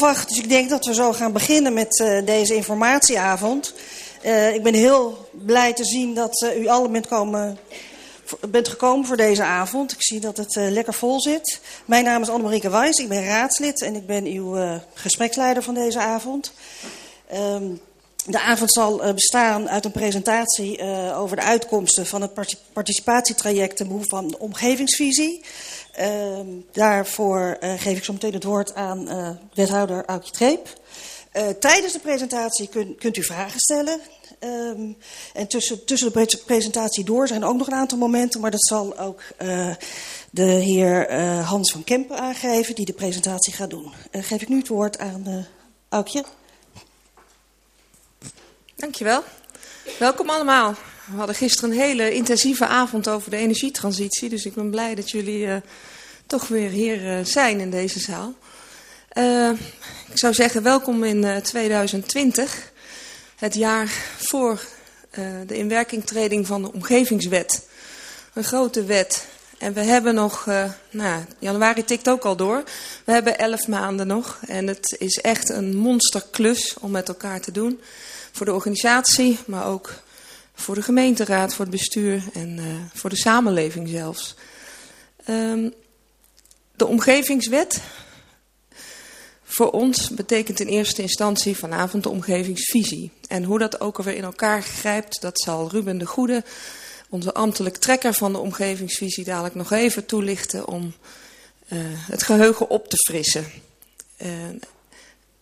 dus ik denk dat we zo gaan beginnen met uh, deze informatieavond. Uh, ik ben heel blij te zien dat uh, u allen bent, komen, bent gekomen voor deze avond. Ik zie dat het lekker vol zit. Mijn naam is Annemarieke Wijs, ik ben raadslid en ik ben uw gespreksleider van deze avond. Um, de avond zal bestaan uit een presentatie over de uitkomsten van het participatietraject ten behoeve van de omgevingsvisie. Uh, daarvoor uh, geef ik zo meteen het woord aan uh, wethouder Aukje Treep. Uh, tijdens de presentatie kun, kunt u vragen stellen. Um, en tussen, tussen de presentatie door zijn ook nog een aantal momenten, maar dat zal ook de heer Hans van Kempen aangeven, die de presentatie gaat doen. geef ik nu het woord aan Aukje. Dankjewel. Welkom allemaal. We hadden gisteren een hele intensieve avond over de energietransitie. Dus ik ben blij dat jullie uh, toch weer hier uh, zijn in deze zaal. Uh, ik zou zeggen welkom in 2020. Het jaar voor de inwerkingtreding van de omgevingswet. Een grote wet. En we hebben nog, nou, januari tikt ook al door. We hebben elf maanden nog. En het is echt een monsterklus om met elkaar te doen. Voor de organisatie, maar ook voor de gemeenteraad, voor het bestuur en uh, voor de samenleving zelfs. Um, de omgevingswet voor ons betekent in eerste instantie vanavond de omgevingsvisie. En hoe dat ook alweer in elkaar grijpt, dat zal Ruben de Goede, onze ambtelijk trekker van de omgevingsvisie, dadelijk nog even toelichten om uh, het geheugen op te frissen. Uh,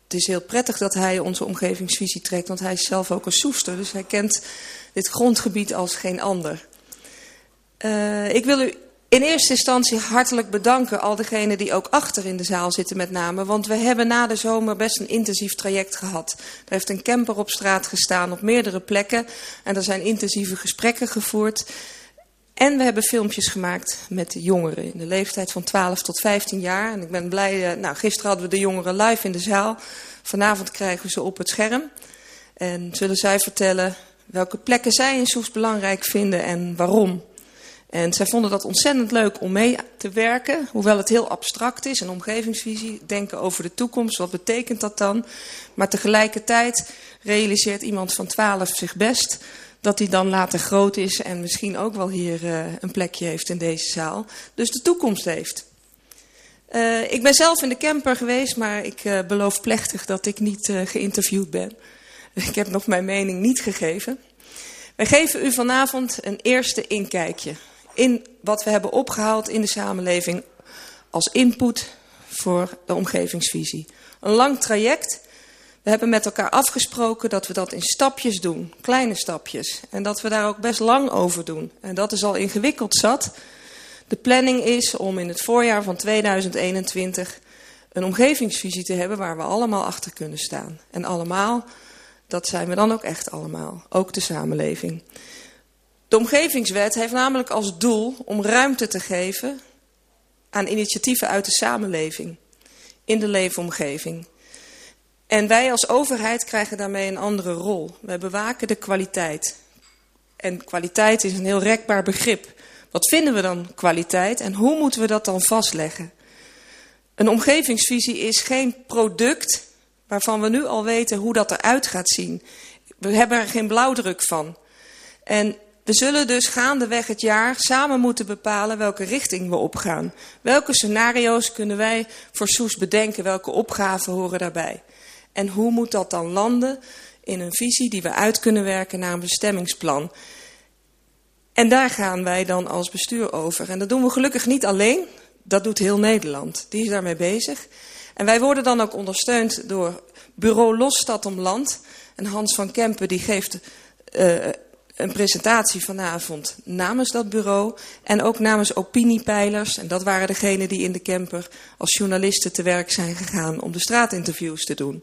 het is heel prettig dat hij onze omgevingsvisie trekt, want hij is zelf ook een soester. Dus hij kent dit grondgebied als geen ander. Uh, ik wil u in eerste instantie hartelijk bedanken, al degenen die ook achter in de zaal zitten met name. Want we hebben na de zomer best een intensief traject gehad. Er heeft een camper op straat gestaan op meerdere plekken. En er zijn intensieve gesprekken gevoerd. En we hebben filmpjes gemaakt met jongeren in de leeftijd van 12 tot 15 jaar. En ik ben blij, uh, nou gisteren hadden we de jongeren live in de zaal. Vanavond krijgen we ze op het scherm. En zullen zij vertellen welke plekken zij in Soes belangrijk vinden en waarom. En zij vonden dat ontzettend leuk om mee te werken, hoewel het heel abstract is, een omgevingsvisie, denken over de toekomst, wat betekent dat dan? Maar tegelijkertijd realiseert iemand van 12 zich best dat hij dan later groot is en misschien ook wel hier uh, een plekje heeft in deze zaal. Dus de toekomst heeft. Uh, ik ben zelf in de camper geweest, maar ik uh, beloof plechtig dat ik niet geïnterviewd ben. Ik heb nog mijn mening niet gegeven. Wij geven u vanavond een eerste inkijkje in wat we hebben opgehaald in de samenleving als input voor de omgevingsvisie. Een lang traject. We hebben met elkaar afgesproken dat we dat in stapjes doen, kleine stapjes. En dat we daar ook best lang over doen. En dat is al ingewikkeld zat. De planning is om in het voorjaar van 2021 een omgevingsvisie te hebben waar we allemaal achter kunnen staan. En allemaal dat zijn we dan ook echt allemaal, ook de samenleving. De omgevingswet heeft namelijk als doel om ruimte te geven aan initiatieven uit de samenleving in de leefomgeving. En wij als overheid krijgen daarmee een andere rol. Wij bewaken de kwaliteit. En kwaliteit is een heel rekbaar begrip. Wat vinden we dan kwaliteit en hoe moeten we dat dan vastleggen? Een omgevingsvisie is geen product waarvan we nu al weten hoe dat eruit gaat zien. We hebben er geen blauwdruk van. En we zullen dus gaandeweg het jaar samen moeten bepalen welke richting we opgaan. Welke scenario's kunnen wij voor Soes bedenken? Welke opgaven horen daarbij? En hoe moet dat dan landen in een visie die we uit kunnen werken naar een bestemmingsplan? En daar gaan wij dan als bestuur over. En dat doen we gelukkig niet alleen. Dat doet heel Nederland. Die is daarmee bezig. En wij worden dan ook ondersteund door bureau Los Stad om Land. En Hans van Kempen die geeft uh, een presentatie vanavond namens dat bureau. En ook namens opiniepeilers. En dat waren degenen die in de camper als journalisten te werk zijn gegaan om de straatinterviews te doen.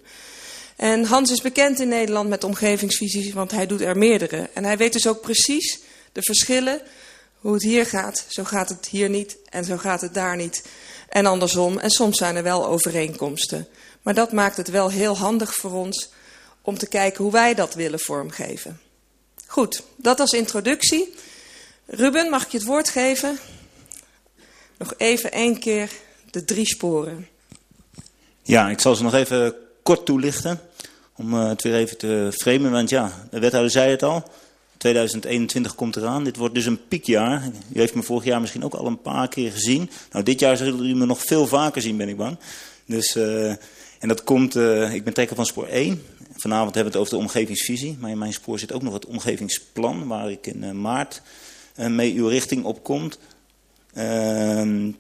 En Hans is bekend in Nederland met omgevingsvisies, want hij doet er meerdere. En hij weet dus ook precies de verschillen. Hoe het hier gaat, zo gaat het hier niet en zo gaat het daar niet. En andersom. En soms zijn er wel overeenkomsten. Maar dat maakt het wel heel handig voor ons om te kijken hoe wij dat willen vormgeven. Goed, dat als introductie. Ruben, mag ik je het woord geven? Nog even één keer de drie sporen. Ja, ik zal ze nog even kort toelichten. Om uh, het weer even te framen. Want ja, de wethouder zei het al. 2021 komt eraan. Dit wordt dus een piekjaar. U heeft me vorig jaar misschien ook al een paar keer gezien. Nou, dit jaar zullen u me nog veel vaker zien, ben ik bang. Dus, uh, en dat komt, uh, ik ben trekker van spoor 1. Vanavond hebben we het over de omgevingsvisie. Maar in mijn spoor zit ook nog het omgevingsplan, waar ik in uh, maart mee uw richting op komt. Ehm,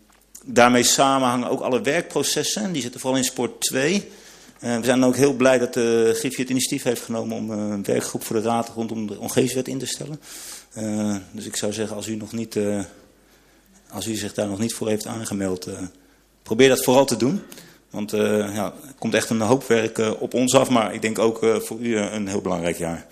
daarmee samenhangen ook alle werkprocessen. Die zitten vooral in spoor 2. Uh, we zijn ook heel blij dat de Griffie het initiatief heeft genomen om een werkgroep voor de raad rondom de omgevingswet in te stellen. Dus ik zou zeggen, als u, nog niet, als u zich daar nog niet voor heeft aangemeld, probeer dat vooral te doen. Want ja, er komt echt een hoop werk op ons af, maar ik denk ook voor u een heel belangrijk jaar.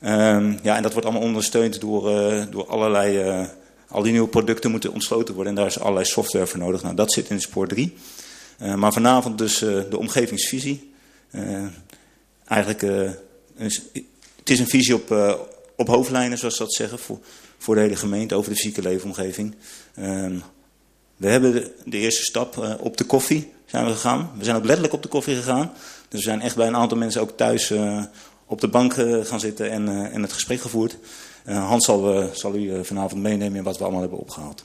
Ehm, ja, en dat wordt allemaal ondersteund door, door allerlei, al die nieuwe producten moeten ontsloten worden. En daar is allerlei software voor nodig. Nou, dat zit in spoor 3. Uh, maar vanavond dus uh, de omgevingsvisie. Uh, eigenlijk, is, het is een visie op, op hoofdlijnen, zoals ze dat zeggen, voor, voor de hele gemeente over de fysieke leefomgeving. Ehm, we hebben de, de, eerste stap op de koffie zijn we gegaan. We zijn ook letterlijk op de koffie gegaan. Dus we zijn echt bij een aantal mensen ook thuis op de bank gaan zitten en, en het gesprek gevoerd. Hans zal, zal u vanavond meenemen in wat we allemaal hebben opgehaald.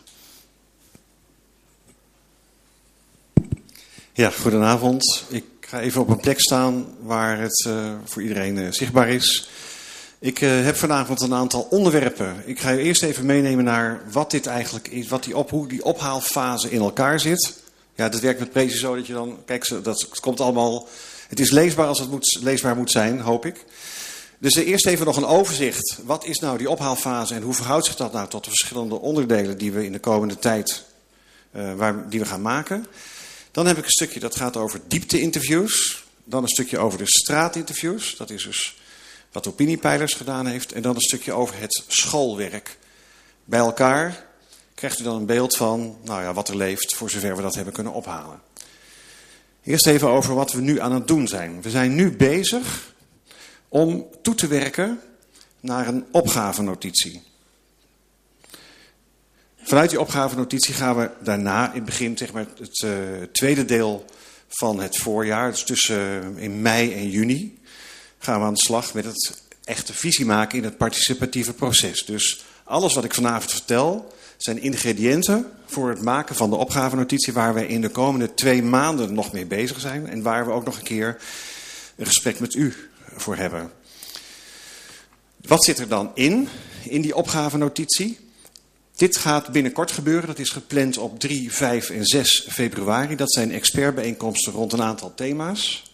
Ja, goedenavond. Ik ga even op een plek staan waar het uh, voor iedereen uh, zichtbaar is. Ik uh, heb vanavond een aantal onderwerpen. Ik ga je eerst even meenemen naar wat dit eigenlijk is, wat die op, hoe die ophaalfase in elkaar zit. Ja, dat werkt met precies zo dat je dan, kijk, dat het komt allemaal, het is leesbaar als het moet, leesbaar moet zijn, hoop ik. Dus eerst even nog een overzicht. Wat is nou die ophaalfase en hoe verhoudt zich dat nou tot de verschillende onderdelen die we in de komende tijd, waar, die we gaan maken? Dan heb ik een stukje dat gaat over diepte-interviews. Dan een stukje over de straatinterviews. Dat is dus wat Opiniepeilers gedaan heeft. En dan een stukje over het schoolwerk. Bij elkaar krijgt u dan een beeld van nou ja, wat er leeft, voor zover we dat hebben kunnen ophalen. Eerst even over wat we nu aan het doen zijn. We zijn nu bezig om toe te werken naar een opgavenotitie. Vanuit die opgavenotitie gaan we daarna in het begin, zeg maar, het uh, tweede deel van het voorjaar, dus tussen uh, in mei en juni, gaan we aan de slag met het echte visie maken in het participatieve proces. Dus alles wat ik vanavond vertel zijn ingrediënten voor het maken van de opgavenotitie waar we in de komende twee maanden nog mee bezig zijn en waar we ook nog een keer een gesprek met u voor hebben. Wat zit er dan in, in die opgavenotitie? Dit gaat binnenkort gebeuren. Dat is gepland op 3, 5 en 6 februari. Dat zijn expertbijeenkomsten rond een aantal thema's.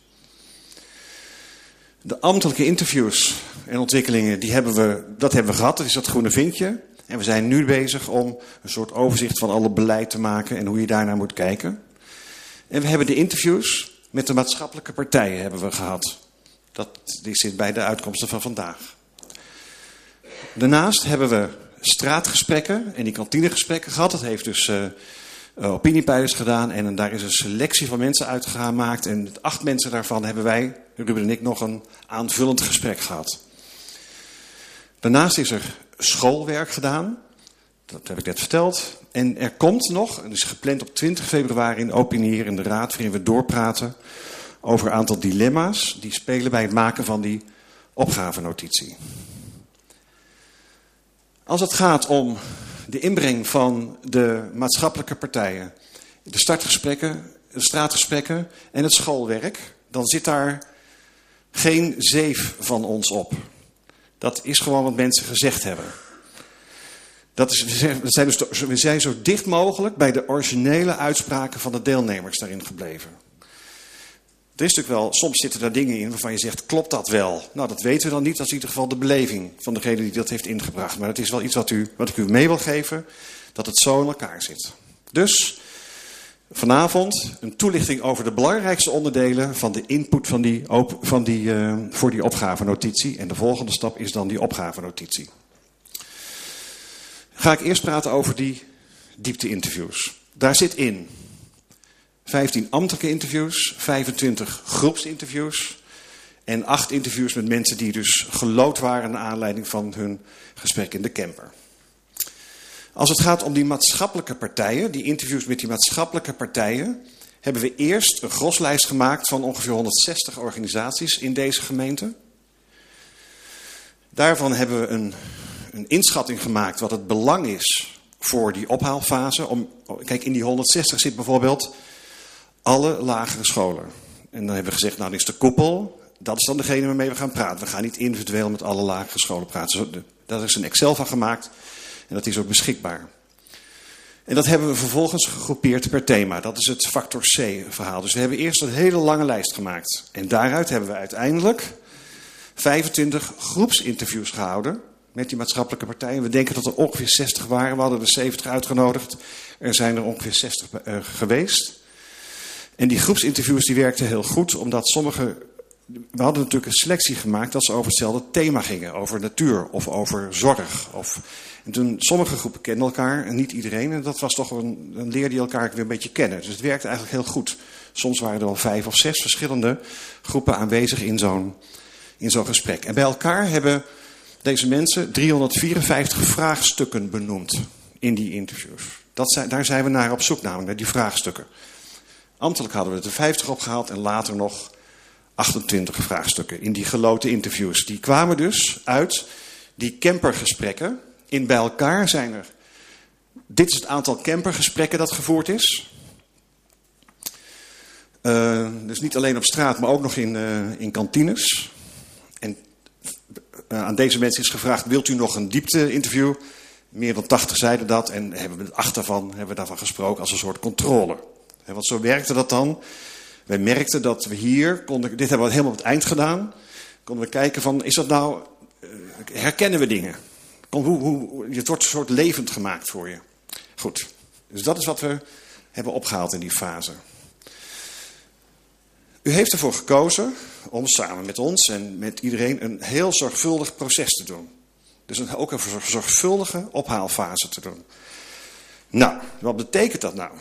De ambtelijke interviews en ontwikkelingen, die hebben we, dat hebben we gehad. Dat is dat groene vinkje. En we zijn nu bezig om een soort overzicht van alle beleid te maken en hoe je daarnaar moet kijken. En we hebben de interviews met de maatschappelijke partijen hebben we gehad. Dat die zit bij de uitkomsten van vandaag. Daarnaast hebben we straatgesprekken en die kantinegesprekken gehad. Dat heeft dus uh, opiniepeilers gedaan. En daar is een selectie van mensen uitgemaakt. En met acht mensen daarvan hebben wij, Ruben en ik, nog een aanvullend gesprek gehad. Daarnaast is er schoolwerk gedaan. Dat heb ik net verteld. En er komt nog, en is gepland op 20 februari in Opinier in de Raad, waarin we doorpraten over een aantal dilemma's die spelen bij het maken van die opgavenotitie. Als het gaat om de inbreng van de maatschappelijke partijen, de startgesprekken, de straatgesprekken en het schoolwerk, dan zit daar geen zeef van ons op. Dat is gewoon wat mensen gezegd hebben. Dat is, we, zijn dus, we zijn zo dicht mogelijk bij de originele uitspraken van de deelnemers daarin gebleven. Er is natuurlijk wel, soms zitten daar dingen in waarvan je zegt, klopt dat wel? Nou, dat weten we dan niet. Dat is in ieder geval de beleving van degene die dat heeft ingebracht. Maar het is wel iets wat, u, wat ik u mee wil geven, dat het zo in elkaar zit. Dus vanavond een toelichting over de belangrijkste onderdelen van de input van die, van die, uh, voor die opgavenotitie. En de volgende stap is dan die opgavenotitie. Ga ik eerst praten over die diepte-interviews. Daar zit in 15 ambtelijke interviews, 25 groepsinterviews en 8 interviews met mensen die dus gelood waren naar aanleiding van hun gesprek in de camper. Als het gaat om die maatschappelijke partijen, die interviews met die maatschappelijke partijen, hebben we eerst een groslijst gemaakt van ongeveer 160 organisaties in deze gemeente. Daarvan hebben we een, een inschatting gemaakt wat het belang is voor die ophaalfase. Om, kijk, in die 160 zit bijvoorbeeld alle lagere scholen. En dan hebben we gezegd, nou, dit is de koepel. Dat is dan degene waarmee we gaan praten. We gaan niet individueel met alle lagere scholen praten. Daar is een Excel van gemaakt en dat is ook beschikbaar. En dat hebben we vervolgens gegroepeerd per thema. Dat is het factor C verhaal. Dus we hebben eerst een hele lange lijst gemaakt. En daaruit hebben we uiteindelijk 25 groepsinterviews gehouden met die maatschappelijke partijen. We denken dat er ongeveer 60 waren. We hadden er 70 uitgenodigd. Er zijn er ongeveer 60 uh, eh, geweest. En die groepsinterviews die werkten heel goed, omdat sommige... We hadden natuurlijk een selectie gemaakt dat ze over hetzelfde thema gingen. Over natuur of over zorg. Of... En toen, sommige groepen kenden elkaar en niet iedereen. En dat was toch een, een leer die elkaar weer een beetje kennen. Dus het werkte eigenlijk heel goed. Soms waren er wel vijf of zes verschillende groepen aanwezig in zo'n in zo'n gesprek. En bij elkaar hebben deze mensen 354 vraagstukken benoemd in die interviews. Dat zijn, daar zijn we naar op zoek, namelijk naar die vraagstukken. Ambtelijk hadden we er 50 opgehaald en later nog 28 vraagstukken in die geloten interviews. Die kwamen dus uit die campergesprekken. In bij elkaar zijn er. Dit is het aantal campergesprekken dat gevoerd is. Uh, dus niet alleen op straat, maar ook nog in, uh, in kantines. En uh, aan deze mensen is gevraagd: wilt u nog een diepte-interview? Meer dan 80 zeiden dat en hebben we acht daarvan hebben we daarvan gesproken als een soort controle. Want zo werkte dat dan. Wij merkten dat we hier, konden, dit hebben we helemaal op het eind gedaan, konden we kijken van, is dat nou, uh, herkennen we dingen? Hoe, hoe, het wordt een soort levend gemaakt voor je. Goed, dus dat is wat we hebben opgehaald in die fase. U heeft ervoor gekozen om samen met ons en met iedereen een heel zorgvuldig proces te doen. Dus ook een zorgvuldige ophaalfase te doen. Nou, wat betekent dat nou?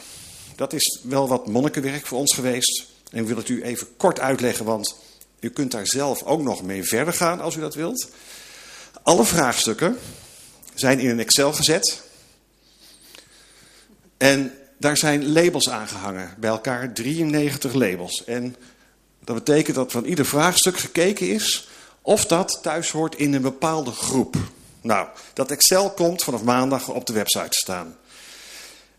Dat is wel wat monnikenwerk voor ons geweest. En ik wil het u even kort uitleggen, want u kunt daar zelf ook nog mee verder gaan als u dat wilt. Alle vraagstukken zijn in een Excel gezet. En daar zijn labels aangehangen. Bij elkaar 93 labels. En dat betekent dat van ieder vraagstuk gekeken is of dat thuis hoort in een bepaalde groep. Nou, dat Excel komt vanaf maandag op de website te staan.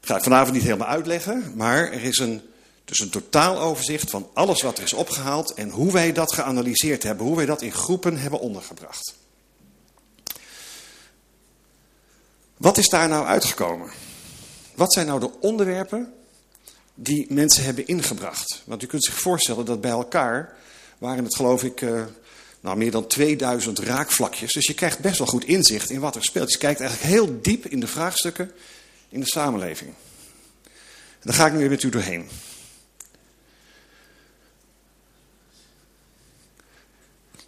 Ga vanavond niet helemaal uitleggen, maar er is een, dus een totaaloverzicht van alles wat er is opgehaald en hoe wij dat geanalyseerd hebben, hoe wij dat in groepen hebben ondergebracht. Wat is daar nou uitgekomen? Wat zijn nou de onderwerpen die mensen hebben ingebracht? Want u kunt zich voorstellen dat bij elkaar waren het geloof ik uh, nou, meer dan 2000 raakvlakjes. Dus je krijgt best wel goed inzicht in wat er speelt. je kijkt eigenlijk heel diep in de vraagstukken in de samenleving. En daar ga ik nu weer met u doorheen.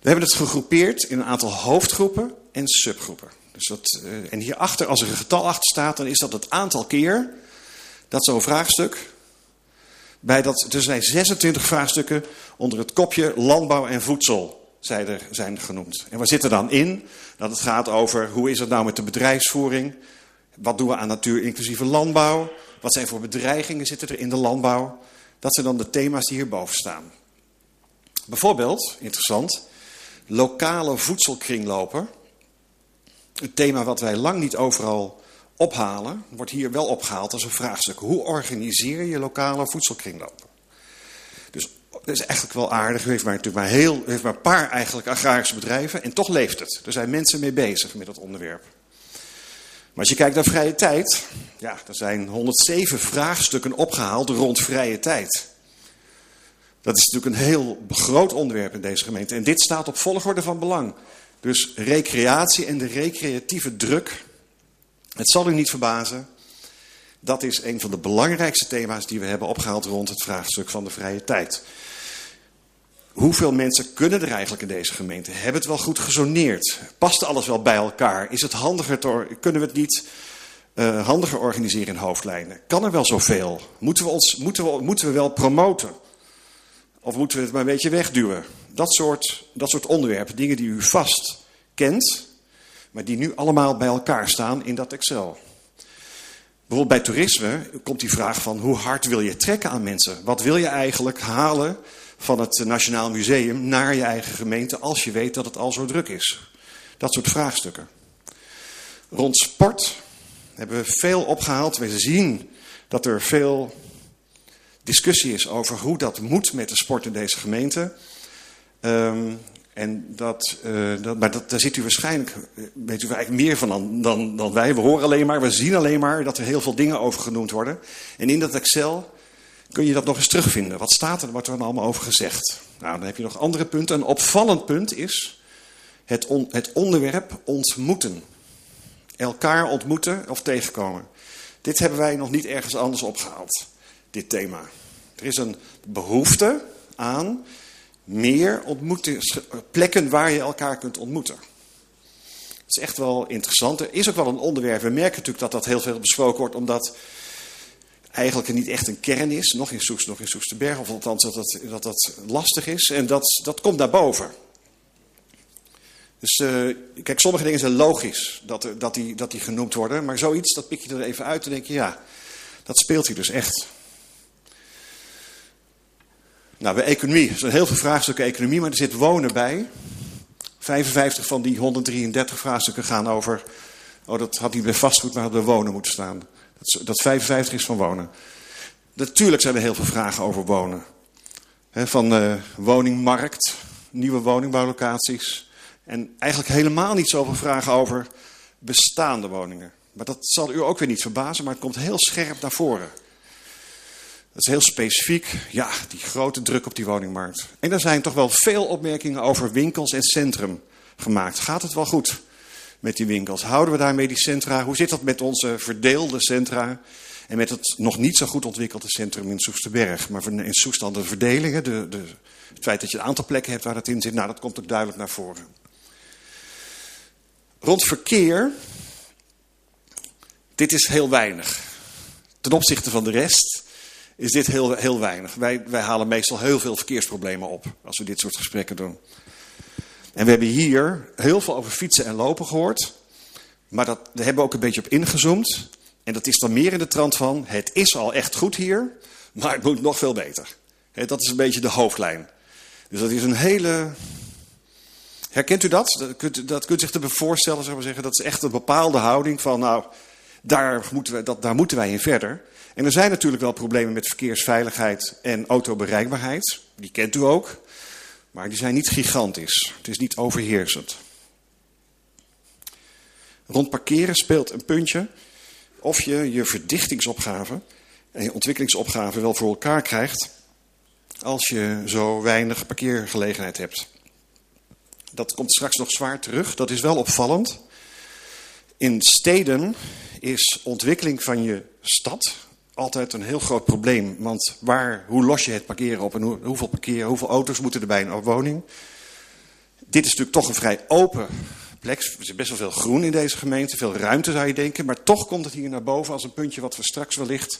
We hebben het gegroepeerd in een aantal hoofdgroepen en subgroepen. Dus dat, uh, en hierachter, als er een getal achter staat, dan is dat het aantal keer dat zo'n vraagstuk. Bij dat, er zijn 26 vraagstukken onder het kopje landbouw en voedsel zijn, er, zijn genoemd. En waar zit er dan in? Dat het gaat over hoe is het nou met de bedrijfsvoering? Wat doen we aan natuur inclusieve landbouw? Wat zijn voor bedreigingen zitten er in de landbouw? Dat zijn dan de thema's die hierboven staan. Bijvoorbeeld, interessant, lokale voedselkringlopen het thema wat wij lang niet overal ophalen, wordt hier wel opgehaald als een vraagstuk. Hoe organiseer je lokale voedselkringlopen? Dus dat is eigenlijk wel aardig. U heeft maar, natuurlijk maar, heel, heeft maar een paar eigenlijk agrarische bedrijven en toch leeft het. Er zijn mensen mee bezig met dat onderwerp. Maar als je kijkt naar vrije tijd, ja, er zijn 107 vraagstukken opgehaald rond vrije tijd. Dat is natuurlijk een heel groot onderwerp in deze gemeente. En dit staat op volgorde van belang. Dus recreatie en de recreatieve druk. Het zal u niet verbazen. Dat is een van de belangrijkste thema's die we hebben opgehaald rond het vraagstuk van de vrije tijd. Hoeveel mensen kunnen er eigenlijk in deze gemeente? Hebben het wel goed gezoneerd? Past alles wel bij elkaar? Is het handiger te, kunnen we het niet uh, handiger organiseren in hoofdlijnen? Kan er wel zoveel? Moeten we, ons, moeten, we, moeten we wel promoten? Of moeten we het maar een beetje wegduwen? Dat soort, dat soort onderwerpen, dingen die u vast kent, maar die nu allemaal bij elkaar staan in dat Excel. Bijvoorbeeld bij toerisme komt die vraag van hoe hard wil je trekken aan mensen? Wat wil je eigenlijk halen van het Nationaal Museum naar je eigen gemeente als je weet dat het al zo druk is? Dat soort vraagstukken. Rond sport hebben we veel opgehaald. We zien dat er veel discussie is over hoe dat moet met de sport in deze gemeente. Um, en dat, uh, dat, maar daar zit u waarschijnlijk, eh, weet u eigenlijk meer van dan, dan, dan wij. We horen alleen maar, we zien alleen maar dat er heel veel dingen over genoemd worden. En in dat Excel kun je dat nog eens terugvinden. Wat staat er, wat er dan allemaal over gezegd? Nou, dan heb je nog andere punten. Een opvallend punt is het, het onderwerp ontmoeten. Elkaar ontmoeten of tegenkomen. Dit hebben wij nog niet ergens anders opgehaald, dit thema. Er is een behoefte aan meer plekken waar je elkaar kunt ontmoeten. Dat is echt wel interessant. Er is ook wel een onderwerp. We merken natuurlijk dat dat heel veel besproken wordt, omdat eigenlijk er niet echt een kern is. Nog in Soest, nog in Soesterberg. Of althans dat dat, dat, dat lastig is. En dat, dat komt naar boven. Dus uh, kijk, sommige dingen zijn logisch dat, dat, die, dat die genoemd worden. Maar zoiets, dat pik je er even uit en denk je, ja, dat speelt hier dus echt. Nou, bij economie. Er zijn heel veel vraagstukken economie, maar er zit wonen bij. 55 van die 133 vraagstukken gaan over... Oh, dat had niet bij vastgoed, maar had bij wonen moeten staan. Dat, dat 55 is van wonen. Natuurlijk zijn er heel veel vragen over wonen. van uh, woningmarkt, nieuwe woningbouwlocaties. En eigenlijk helemaal niet zoveel vragen over bestaande woningen. Maar dat zal u ook weer niet verbazen, maar het komt heel scherp naar voren. Dat is heel specifiek. Ja, die grote druk op die woningmarkt. En er zijn toch wel veel opmerkingen over winkels en centrum gemaakt. Gaat het wel goed met die winkels? Houden we daarmee die centra? Hoe zit dat met onze verdeelde centra? En met het nog niet zo goed ontwikkelde centrum in Soesterberg. Maar in Soest de verdelingen, de, de, het feit dat je een aantal plekken hebt waar dat in zit. Nou, dat komt ook duidelijk naar voren. Rond verkeer. Dit is heel weinig. Ten opzichte van de rest is dit heel, heel weinig. Wij, wij halen meestal heel veel verkeersproblemen op als we dit soort gesprekken doen. En we hebben hier heel veel over fietsen en lopen gehoord. Maar dat, daar hebben we ook een beetje op ingezoomd. En dat is dan meer in de trant van, het is al echt goed hier, maar het moet nog veel beter. dat is een beetje de hoofdlijn. Dus dat is een hele... Herkent u dat? Dat kunt, dat kunt zich te voorstellen, zou we zeggen. Dat is echt een bepaalde houding van, nou, daar moeten, we, dat, daar moeten wij in verder. En er zijn natuurlijk wel problemen met verkeersveiligheid en autobereikbaarheid. Die kent u ook. Maar die zijn niet gigantisch. Het is niet overheersend. Rond parkeren speelt een puntje of je je verdichtingsopgave en je ontwikkelingsopgave wel voor elkaar krijgt als je zo weinig parkeergelegenheid hebt. Dat komt straks nog zwaar terug. Dat is wel opvallend. In steden is ontwikkeling van je stad altijd een heel groot probleem. Want waar, hoe los je het parkeren op en hoe, hoeveel parkeren, hoeveel auto's moeten er bij een woning? Dit is natuurlijk toch een vrij open plek. Er is best wel veel groen in deze gemeente, veel ruimte zou je denken. Maar toch komt het hier naar boven als een puntje wat we straks wellicht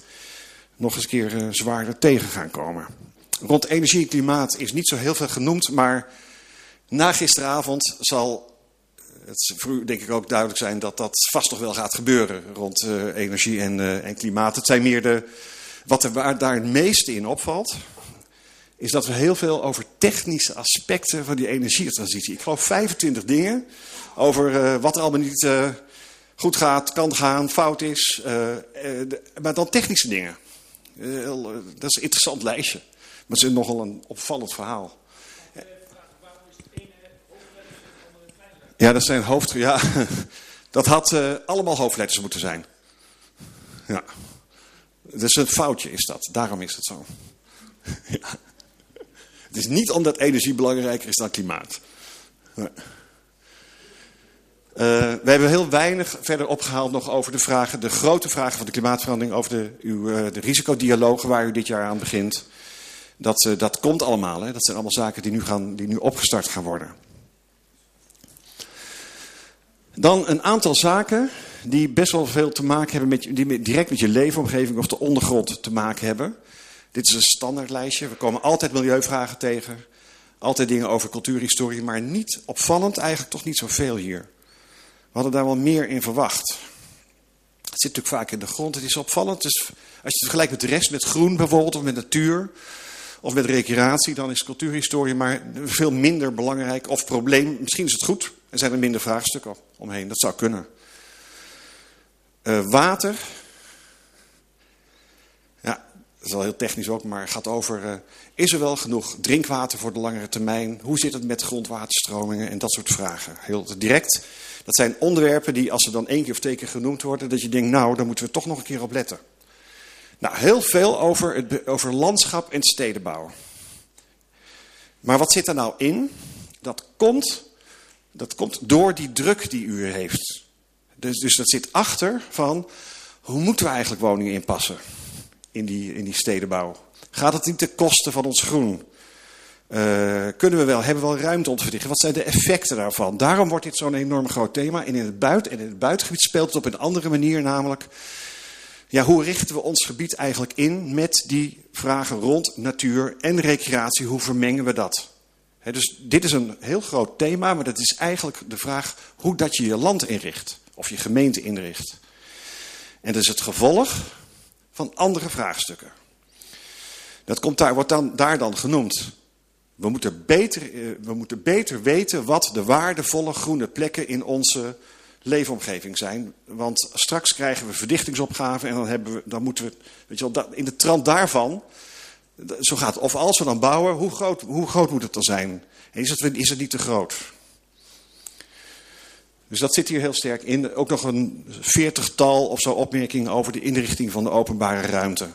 nog eens een keer uh, zwaarder tegen gaan komen. Rond energie en klimaat is niet zo heel veel genoemd, maar na gisteravond zal het denk ik ook duidelijk zijn dat dat vast toch wel gaat gebeuren rond uh, energie en, uh, en, klimaat. Het zijn meer de, wat er waar daar het meeste in opvalt, is dat we heel veel over technische aspecten van die energietransitie. Ik geloof 25 dingen over uh, wat er allemaal niet goed gaat, kan gaan, fout is. Maar dan technische dingen. dat is een interessant lijstje. Maar het is nogal een opvallend verhaal. Ja, dat zijn hoofd... Ja, dat had uh, allemaal hoofdletters moeten zijn. Ja. Dus een foutje is dat. Daarom is het zo. ja. Het is niet omdat energie belangrijker is dan klimaat. Uh, we hebben heel weinig verder opgehaald nog over de vragen, de grote vragen van de klimaatverandering, over de, uw, uh, de risicodialogen waar u dit jaar aan begint. Dat, dat komt allemaal. Hè? Dat zijn allemaal zaken die nu, gaan, die nu opgestart gaan worden. Dan een aantal zaken die best wel veel te maken hebben met, die direct met je leefomgeving of de ondergrond te maken hebben. Dit is een standaardlijstje. We komen altijd milieuvragen tegen. Altijd dingen over cultuurhistorie, maar niet opvallend, eigenlijk toch niet zoveel hier. We hadden daar wel meer in verwacht. Het zit natuurlijk vaak in de grond. Het is opvallend. Dus als je het vergelijkt met de rest, met groen bijvoorbeeld, of met natuur, of met recreatie, dan is cultuurhistorie maar veel minder belangrijk. Of probleem, misschien is het goed. Er zijn er minder vraagstukken omheen. Dat zou kunnen. Uh, water. Ja, dat is wel heel technisch ook, maar gaat over... Uh, is er wel genoeg drinkwater voor de langere termijn? Hoe zit het met grondwaterstromingen en dat soort vragen? Heel direct. Dat zijn onderwerpen die, als ze dan één keer of twee keer genoemd worden... dat je denkt, nou, daar moeten we toch nog een keer op letten. Nou, heel veel over, het, over landschap en stedenbouw. Maar wat zit er nou in? Dat komt, dat komt door die druk die u heeft. Dus, dus dat zit achter van, hoe moeten we eigenlijk woningen inpassen in die, in die stedenbouw? Gaat het niet ten koste van ons groen? Uh, kunnen we wel, hebben we wel ruimte om te verdichten? Wat zijn de effecten daarvan? Daarom wordt dit zo'n enorm groot thema. En in het, buiten, en in het buitengebied speelt het op een andere manier, namelijk... Ja, hoe richten we ons gebied eigenlijk in met die vragen rond natuur en recreatie? Hoe vermengen we dat? Dus dit is een heel groot thema, maar dat is eigenlijk de vraag hoe dat je je land inricht. Of je gemeente inricht. En dat is het gevolg van andere vraagstukken. Dat komt daar, wordt dan, daar dan genoemd. We moeten, beter, eh, we moeten beter weten wat de waardevolle groene plekken in onze leefomgeving zijn. Want straks krijgen we verdichtingsopgaven en dan, hebben we, dan moeten we, weet je wel, in de trant daarvan, zo gaat. Of als we dan bouwen, hoe groot, hoe groot moet het dan zijn? is het, is het niet te groot? Dus dat zit hier heel sterk in. Ook nog een veertigtal of zo opmerkingen over de inrichting van de openbare ruimte.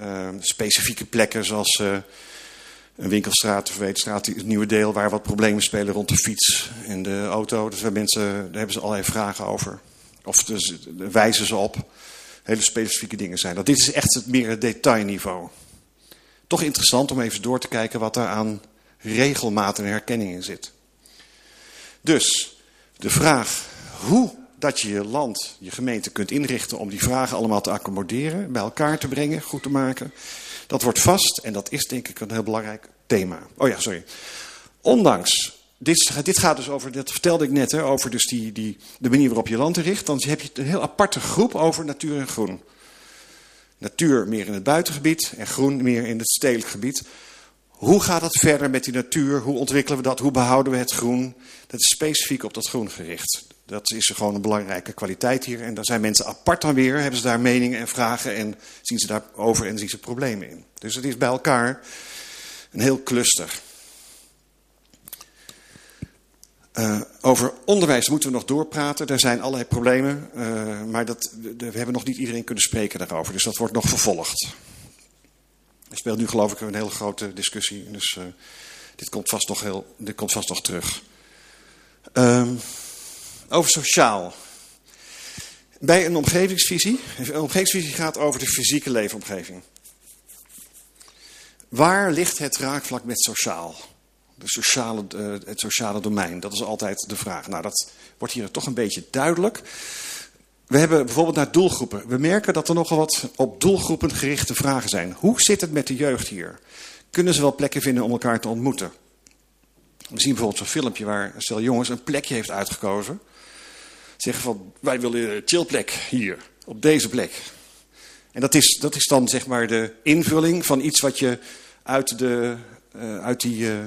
Uh, specifieke plekken zoals uh, een winkelstraat of het nieuwe deel waar wat problemen spelen rond de fiets en de auto. Dus mensen, daar hebben ze allerlei vragen over. Of dus, wijzen ze op. Hele specifieke dingen zijn dat. Dit is echt het meer detailniveau. Toch interessant om even door te kijken wat daar aan regelmaat en herkenning in zit. Dus de vraag hoe dat je je land, je gemeente kunt inrichten om die vragen allemaal te accommoderen, bij elkaar te brengen, goed te maken. Dat wordt vast en dat is denk ik een heel belangrijk thema. Oh ja, sorry. Ondanks, dit, dit gaat dus over, dat vertelde ik net, hè, over dus die, die, de manier waarop je land richt. Dan heb je een heel aparte groep over natuur en groen. Natuur meer in het buitengebied en groen meer in het stedelijk gebied. Hoe gaat het verder met die natuur? Hoe ontwikkelen we dat? Hoe behouden we het groen? Dat is specifiek op dat groen gericht. Dat is gewoon een belangrijke kwaliteit hier. En daar zijn mensen apart dan weer, hebben ze daar meningen en vragen en zien ze daarover en zien ze problemen in. Dus het is bij elkaar een heel cluster. Uh, over onderwijs moeten we nog doorpraten. Er zijn allerlei problemen, uh, maar dat, we hebben nog niet iedereen kunnen spreken daarover. Dus dat wordt nog vervolgd. Er speelt nu geloof ik een hele grote discussie. Dus uh, dit, komt vast nog heel, dit komt vast nog terug. Uh, over sociaal. Bij een omgevingsvisie. Een omgevingsvisie gaat over de fysieke leefomgeving. Waar ligt het raakvlak met sociaal? De sociale, uh, het sociale domein, dat is altijd de vraag. Nou, dat wordt hier toch een beetje duidelijk. We hebben bijvoorbeeld naar doelgroepen. We merken dat er nogal wat op doelgroepen gerichte vragen zijn. Hoe zit het met de jeugd hier? Kunnen ze wel plekken vinden om elkaar te ontmoeten? We zien bijvoorbeeld zo'n filmpje waar een stel jongens een plekje heeft uitgekozen. Zeggen van, wij willen een chillplek hier, op deze plek. En dat is, dat is dan zeg maar de invulling van iets wat je uit, de, uh, uit, die, uh,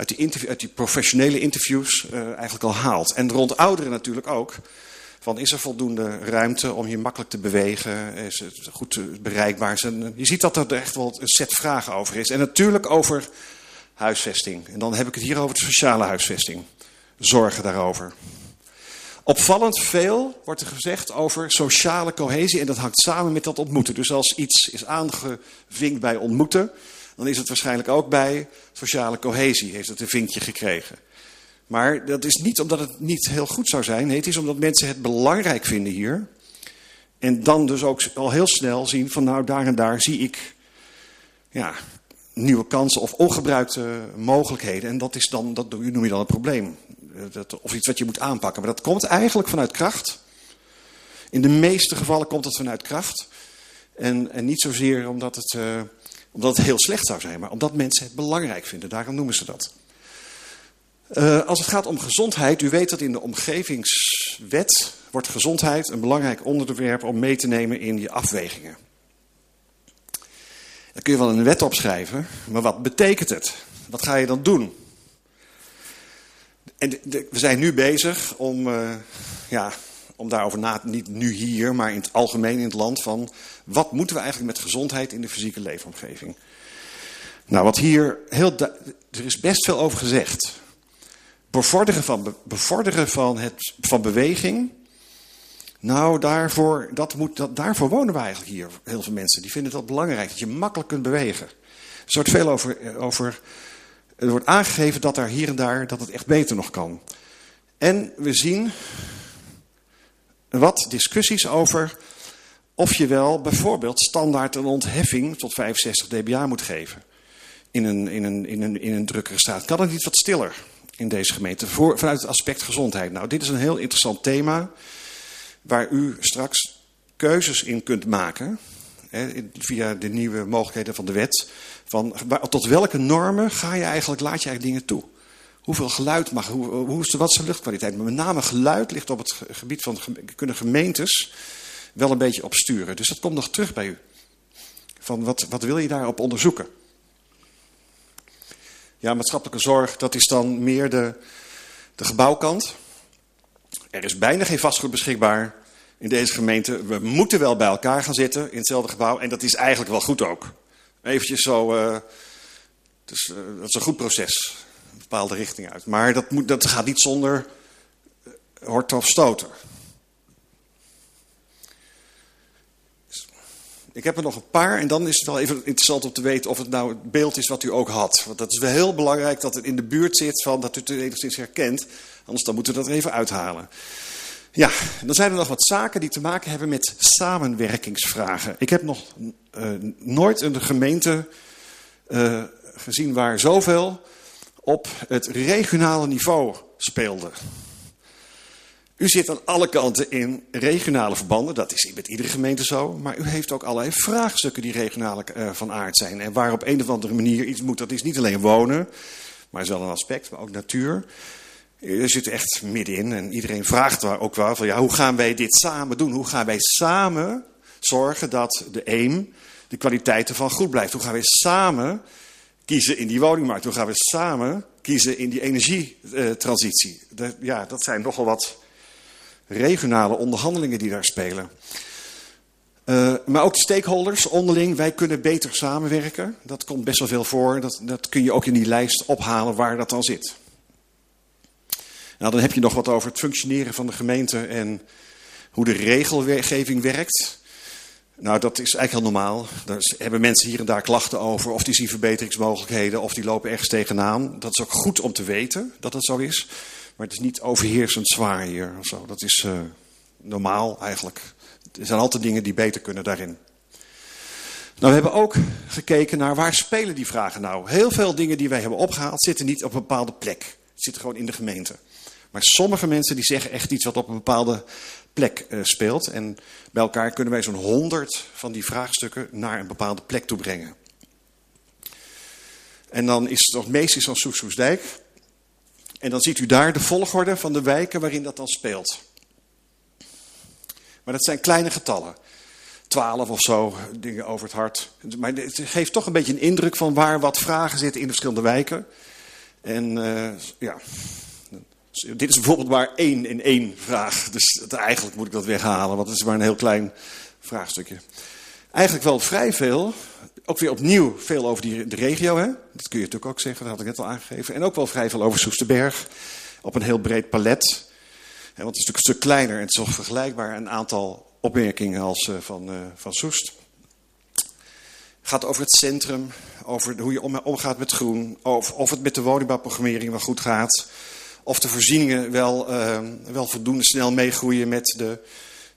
uit, die die professionele interviews uh, eigenlijk al haalt. En rond ouderen natuurlijk ook. Van is er voldoende ruimte om hier makkelijk te bewegen? Is het goed bereikbaar? Je ziet dat er echt wel een set vragen over is. En natuurlijk over huisvesting. En dan heb ik het hier over de sociale huisvesting. Zorgen daarover. Opvallend veel wordt er gezegd over sociale cohesie en dat hangt samen met dat ontmoeten. Dus als iets is aangevinkt bij ontmoeten, dan is het waarschijnlijk ook bij sociale cohesie, heeft het een vinkje gekregen. Maar dat is niet omdat het niet heel goed zou zijn. Nee, het is omdat mensen het belangrijk vinden hier. En dan dus ook al heel snel zien van nou daar en daar zie ik ja, nieuwe kansen of ongebruikte mogelijkheden. En dat, is dan, dat noem je dan een probleem. Dat, of iets wat je moet aanpakken. Maar dat komt eigenlijk vanuit kracht. In de meeste gevallen komt het vanuit kracht. En, en niet zozeer omdat het, uh, omdat het heel slecht zou zijn, maar omdat mensen het belangrijk vinden. Daarom noemen ze dat. Uh, als het gaat om gezondheid, u weet dat in de omgevingswet wordt gezondheid een belangrijk onderwerp om mee te nemen in je afwegingen. Daar kun je wel een wet opschrijven, maar wat betekent het? Wat ga je dan doen? En we zijn nu bezig om, uh, ja, om daarover na niet nu hier, maar in het algemeen in het land, van wat moeten we eigenlijk met gezondheid in de fysieke leefomgeving? Nou, wat hier heel. Er is best veel over gezegd. Bevorderen van, bevorderen van, het, van beweging. Nou, daarvoor, dat moet, dat, daarvoor wonen we eigenlijk hier. Heel veel mensen. Die vinden dat belangrijk, dat je makkelijk kunt bewegen. Er wordt veel over, eh, over. Er wordt aangegeven dat daar hier en daar dat het echt beter nog kan. En we zien wat discussies over of je wel bijvoorbeeld standaard een ontheffing tot 65 dBA moet geven. In een, in een, in een, in een drukkere staat. Kan het niet wat stiller in deze gemeente voor, vanuit het aspect gezondheid? Nou, dit is een heel interessant thema waar u straks keuzes in kunt maken. Hè, via de nieuwe mogelijkheden van de wet. Van, tot welke normen ga je eigenlijk, laat je eigenlijk dingen toe? Hoeveel geluid mag, hoe, hoe wat is de luchtkwaliteit? Maar met name geluid ligt op het gebied van kunnen gemeentes wel een beetje op sturen. Dus dat komt nog terug bij u. Van wat, wat wil je daarop onderzoeken? Ja, maatschappelijke zorg, dat is dan meer de, de gebouwkant. Er is bijna geen vastgoed beschikbaar in deze gemeente. We moeten wel bij elkaar gaan zitten in hetzelfde gebouw. En dat is eigenlijk wel goed ook. Eventjes zo, uh, dus, uh, dat is een goed proces. Bepaalde richting uit. Maar dat, moet, dat gaat niet zonder uh, horten of stoten. Ik heb er nog een paar en dan is het wel even interessant om te weten of het nou het beeld is wat u ook had. Want dat is wel heel belangrijk dat het in de buurt zit van dat u het enigszins herkent. Anders dan moeten we dat er even uithalen. Ja, dan zijn er nog wat zaken die te maken hebben met samenwerkingsvragen. Ik heb nog uh, nooit een gemeente uh, gezien waar zoveel op het regionale niveau speelde. U zit aan alle kanten in regionale verbanden. Dat is met iedere gemeente zo. Maar u heeft ook allerlei vraagstukken die regionaal uh, van aard zijn. En waar op een of andere manier iets moet. Dat is niet alleen wonen, maar is wel een aspect, maar ook natuur. U zit echt middenin en iedereen vraagt ook wel van ja, hoe gaan wij dit samen doen? Hoe gaan wij samen zorgen dat de aim, de kwaliteiten van goed blijft? Hoe gaan wij samen kiezen in die woningmarkt? Hoe gaan we samen kiezen in die energietransitie? ja, dat zijn nogal wat regionale onderhandelingen die daar spelen. Uh, maar ook de stakeholders onderling, wij kunnen beter samenwerken. Dat komt best wel veel voor. Dat, dat kun je ook in die lijst ophalen waar dat dan zit. Nou, dan heb je nog wat over het functioneren van de gemeente en hoe de regelgeving werkt. Nou, dat is eigenlijk heel normaal. Daar hebben mensen hier en daar klachten over. Of die zien verbeteringsmogelijkheden, of die lopen ergens tegenaan. Dat is ook goed om te weten dat het zo is. Maar het is niet overheersend zwaar hier. Of zo. Dat is uh, normaal eigenlijk. Er zijn altijd dingen die beter kunnen daarin. Nou, we hebben ook gekeken naar waar spelen die vragen nou. Heel veel dingen die wij hebben opgehaald zitten niet op een bepaalde plek. Zitten gewoon in de gemeente. Maar sommige mensen die zeggen echt iets wat op een bepaalde plek uh, speelt. En bij elkaar kunnen wij zo'n honderd van die vraagstukken naar een bepaalde plek toe brengen. En dan is het nog het meest van Soesloesdijk. En dan ziet u daar de volgorde van de wijken waarin dat dan speelt. Maar dat zijn kleine getallen. Twaalf of zo, dingen over het hart. Maar het geeft toch een beetje een indruk van waar wat vragen zitten in de verschillende wijken. En uh, ja, dit is bijvoorbeeld maar één in één vraag. Dus eigenlijk moet ik dat weghalen, want het is maar een heel klein vraagstukje. Eigenlijk wel vrij veel. Ook weer opnieuw veel over die, de regio. Hè? Dat kun je natuurlijk ook zeggen, dat had ik net al aangegeven. En ook wel vrij veel over Soesterberg. Op een heel breed palet. want het is natuurlijk een stuk kleiner en het is toch vergelijkbaar een aantal opmerkingen als uh, van, uh, van Soest. gaat over het centrum, over hoe je omgaat met groen, of, of het met de woningbouwprogrammering wel goed gaat. Of de voorzieningen wel, uh, wel voldoende snel meegroeien met de,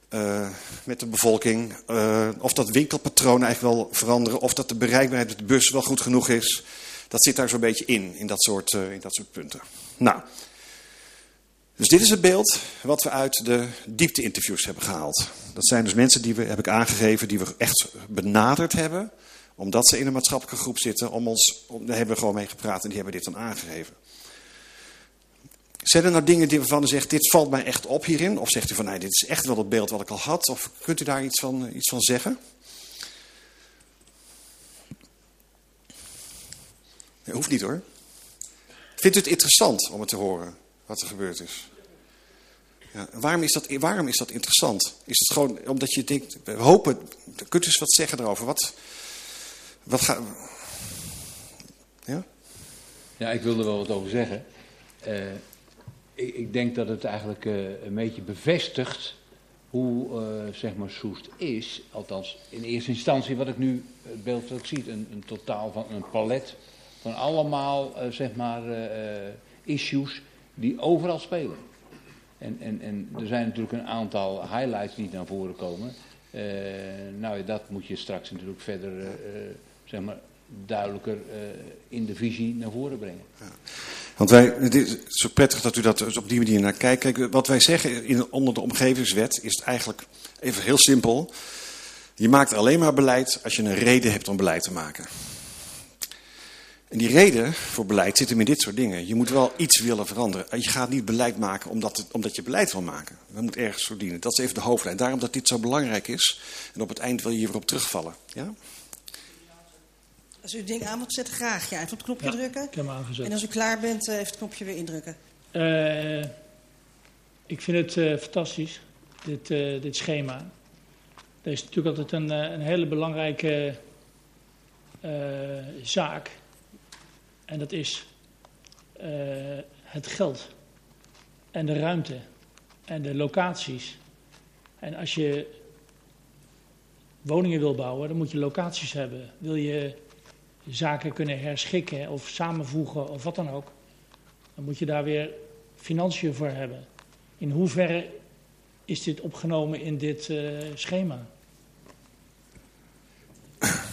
uh, met de bevolking. Uh, of dat winkelpatronen eigenlijk wel veranderen. Of dat de bereikbaarheid met de bus wel goed genoeg is. Dat zit daar zo'n beetje in, in dat soort, in dat soort punten. Nou, dus dit is het beeld wat we uit de diepte-interviews hebben gehaald. Dat zijn dus mensen die we, heb ik aangegeven, die we echt benaderd hebben. Omdat ze in een maatschappelijke groep zitten. Om ons, om, daar hebben we gewoon mee gepraat en die hebben dit dan aangegeven. Zijn er nou dingen die waarvan u zegt, dit valt mij echt op hierin? Of zegt u van, nee, dit is echt wel het beeld wat ik al had? Of kunt u daar iets van, iets van zeggen? Dat hoeft niet hoor. Vindt u het interessant om het te horen, wat er gebeurd is? Ja, waarom, is dat, waarom is dat interessant? Is het gewoon omdat je denkt, we hopen, kunt u eens wat zeggen erover? Wat, wat gaat... Ja? Ja, ik wilde wel wat over zeggen. Uh, ik, ik, denk dat het eigenlijk uh, een beetje bevestigt hoe uh, zeg maar Soest is. Althans, in eerste instantie wat ik nu, het beeld dat ik zie, een, een totaal van een palet van allemaal zeg maar issues die overal spelen. En, en, en er zijn natuurlijk een aantal highlights die naar voren komen. Nou, dat moet je straks natuurlijk verder, zeg maar, duidelijker in de visie naar voren brengen. Ja. Want wij, het is zo prettig dat u dat op die manier naar kijkt. Kijk, wat wij zeggen in, onder de omgevingswet is eigenlijk even heel simpel. Je maakt alleen maar beleid als je een reden hebt om beleid te maken. En die reden voor beleid zit hem in dit soort dingen. Je moet wel iets willen veranderen. Je gaat niet beleid maken omdat, het, omdat je beleid wil maken. Dat moet ergens voor dienen. Dat is even de hoofdlijn. Daarom dat dit zo belangrijk is. En op het eind wil je hier weer op terugvallen. Ja? Als u het ding aan moet zetten, graag. Ja, even op het knopje ja, drukken. Ik heb hem aangezet. En als u klaar bent, even het knopje weer indrukken. Uh, ik vind het uh, fantastisch, dit, uh, dit schema. Er is natuurlijk altijd een, een hele belangrijke zaak en dat is het geld en de ruimte en de locaties. En als je woningen wil bouwen, dan moet je locaties hebben. Wil je zaken kunnen herschikken of samenvoegen of wat dan ook, dan moet je daar weer financiën voor hebben. In hoeverre is dit opgenomen in dit uh, schema?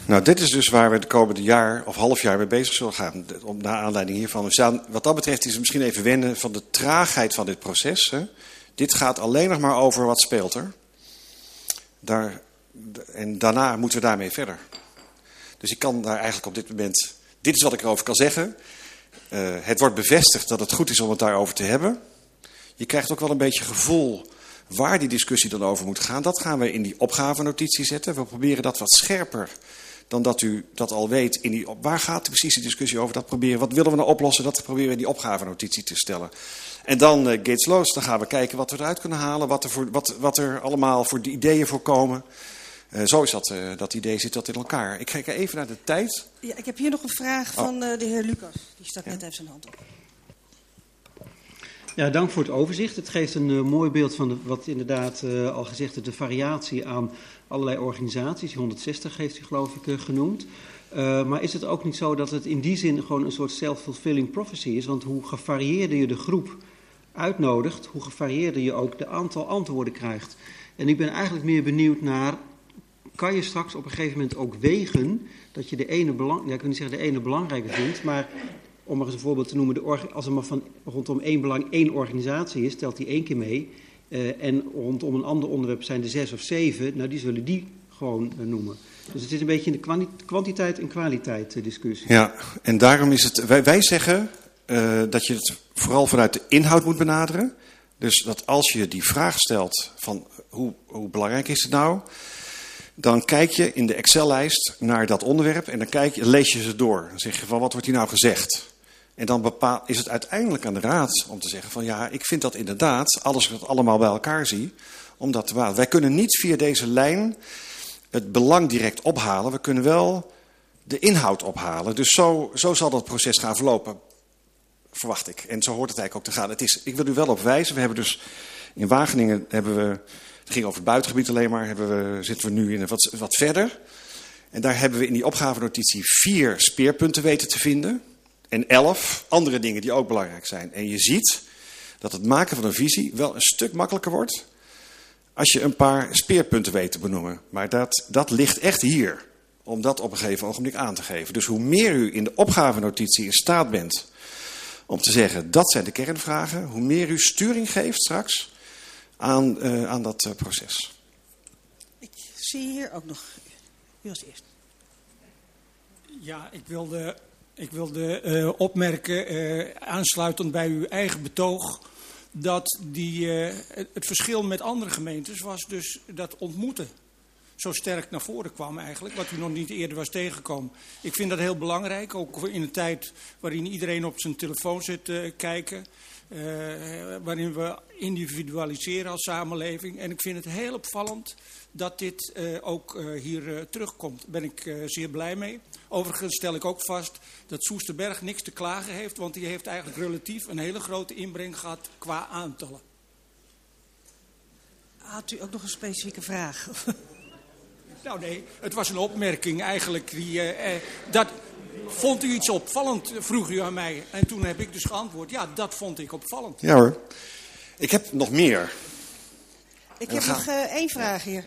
Nou, dit is dus waar we de komende jaar of half jaar mee bezig zullen gaan. Om, naar aanleiding hiervan. We staan, wat dat betreft is het misschien even wennen van de traagheid van dit proces. Hè. Dit gaat alleen nog maar over wat speelt er. Daar, en daarna moeten we daarmee verder. Dus ik kan daar eigenlijk op dit moment... Dit is wat ik erover kan zeggen. Uh, het wordt bevestigd dat het goed is om het daarover te hebben. Je krijgt ook wel een beetje gevoel waar die discussie dan over moet gaan. Dat gaan we in die opgavenotitie zetten. We proberen dat wat scherper dan dat u dat al weet. In die, waar gaat precies de discussie over? Dat proberen, wat willen we nou oplossen? Dat proberen we in die opgavenotitie te stellen. En dan uh, Gates Loos, dan gaan we kijken wat we eruit kunnen halen. Wat er, voor, wat, wat er allemaal voor de ideeën voorkomen. Uh, zo is dat, uh, dat idee, zit dat in elkaar. Ik kijk even naar de tijd. Ja, ik heb hier nog een vraag oh. van de heer Lucas. Die stak ja. net even zijn hand op. Ja, dank voor het overzicht. Het geeft een uh, mooi beeld van de, wat inderdaad uh, al gezegd is, de variatie aan allerlei organisaties. 160 heeft u geloof ik uh, genoemd. maar is het ook niet zo dat het in die zin gewoon een soort self-fulfilling prophecy is? Want hoe gevarieerder je de groep uitnodigt, hoe gevarieerder je ook de aantal antwoorden krijgt. En ik ben eigenlijk meer benieuwd naar, kan je straks op een gegeven moment ook wegen dat je de ene, belang, ja, ik wil niet zeggen de ene belangrijker vindt, maar om maar eens een voorbeeld te noemen, de als er maar van rondom één belang één organisatie is, telt die één keer mee. Uh, en rondom een ander onderwerp zijn er zes of zeven, nou die zullen die gewoon uh, noemen. Dus het is een beetje de kwantiteit en kwaliteit uh, discussie. Ja, en daarom is het, wij, wij zeggen dat je het vooral vanuit de inhoud moet benaderen. Dus dat als je die vraag stelt van hoe, hoe belangrijk is het nou, dan kijk je in de Excel-lijst naar dat onderwerp en dan kijk je, lees je ze door. Dan zeg je van wat wordt hier nou gezegd? En dan bepaal, is het uiteindelijk aan de raad om te zeggen van ja, ik vind dat inderdaad, alles wat allemaal bij elkaar zie, om dat te bepalen. Wij kunnen niet via deze lijn het belang direct ophalen. We kunnen wel de inhoud ophalen. Dus zo, zo zal dat proces gaan verlopen, verwacht ik. En zo hoort het eigenlijk ook te gaan. Het is, ik wil u wel op wijzen, we hebben dus in Wageningen, hebben we, het ging over het buitengebied alleen maar, we, zitten we nu in wat, wat verder. En daar hebben we in die opgavenotitie vier speerpunten weten te vinden en elf andere dingen die ook belangrijk zijn. En je ziet dat het maken van een visie wel een stuk makkelijker wordt als je een paar speerpunten weet te benoemen. Maar dat, dat ligt echt hier, om dat op een gegeven ogenblik aan te geven. Dus hoe meer u in de opgavenotitie in staat bent om te zeggen dat zijn de kernvragen, hoe meer u sturing geeft straks aan, uh, aan dat uh, proces. Ik zie hier ook nog. Wie was eerst? Ja, ik wilde Ik wilde uh, opmerken, uh, aansluitend bij uw eigen betoog, dat die, uh, het verschil met andere gemeentes was dus dat ontmoeten zo sterk naar voren kwam eigenlijk, wat u nog niet eerder was tegengekomen. Ik vind dat heel belangrijk, ook in een tijd waarin iedereen op zijn telefoon zit te kijken. Uh, waarin we individualiseren als samenleving. En ik vind het heel opvallend dat dit uh, ook uh, hier terugkomt. Daar ben ik zeer blij mee. Overigens stel ik ook vast dat Soesterberg niks te klagen heeft, want die heeft eigenlijk relatief een hele grote inbreng gehad qua aantallen. Had u ook nog een specifieke vraag? Nou nee, het was een opmerking eigenlijk. Die, eh, dat, vond u iets opvallend, vroeg u aan mij. En toen heb ik dus geantwoord, ja, dat vond ik opvallend. Ja hoor. Ik heb nog meer. Ik heb nog uh, één vraag hier.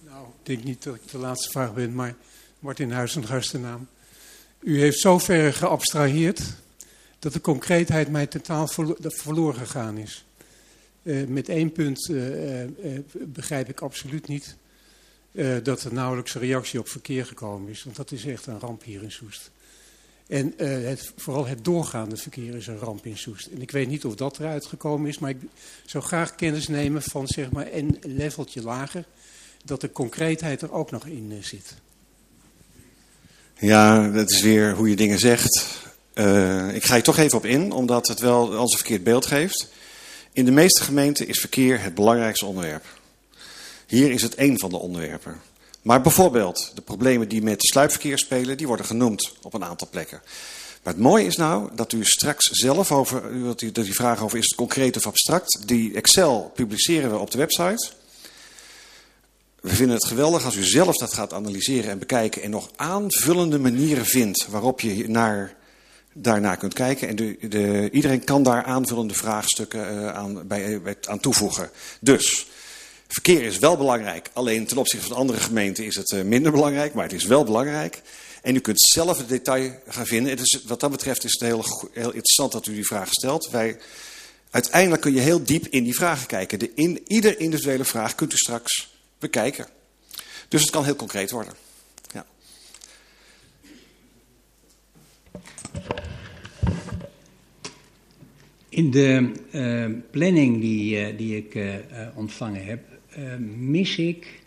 Nou, ik denk niet dat ik de laatste vraag ben, maar Martin Huis en gastennaam. U heeft zo ver geabstraheerd dat de concreetheid mij totaal verloren gegaan is. Uh, met één punt uh, uh, begrijp ik absoluut niet dat er nauwelijks een reactie op verkeer gekomen is. Want dat is echt een ramp hier in Soest. En het, vooral het doorgaande verkeer is een ramp in Soest. En ik weet niet of dat eruit gekomen is, maar ik zou graag kennis nemen van zeg maar een leveltje lager. Dat de concreetheid er ook nog in zit. Ja, dat is weer hoe je dingen zegt. ik ga je toch even op in, omdat het wel als een verkeerd beeld geeft. In de meeste gemeenten is verkeer het belangrijkste onderwerp. Hier is het één van de onderwerpen. Maar bijvoorbeeld de problemen die met sluipverkeer spelen, die worden genoemd op een aantal plekken. Maar het mooie is nou dat u straks zelf over, u had die, over is het concreet of abstract, die Excel publiceren we op de website. We vinden het geweldig als u zelf dat gaat analyseren en bekijken en nog aanvullende manieren vindt waarop je naar daarnaar kunt kijken. En de, de, iedereen kan daar aanvullende vraagstukken uh, aan, bij, aan toevoegen. Dus, verkeer is wel belangrijk. Alleen ten opzichte van andere gemeenten is het uh, minder belangrijk. Maar het is wel belangrijk. En u kunt zelf het detail gaan vinden. Wat dat betreft is het heel, heel interessant dat u die vraag stelt. Wij, uiteindelijk kun je heel diep in die vragen kijken. De in, ieder individuele vraag kunt u straks bekijken. Dus het kan heel concreet worden. In de uh, planning die, uh, die ik ontvangen heb, mis ik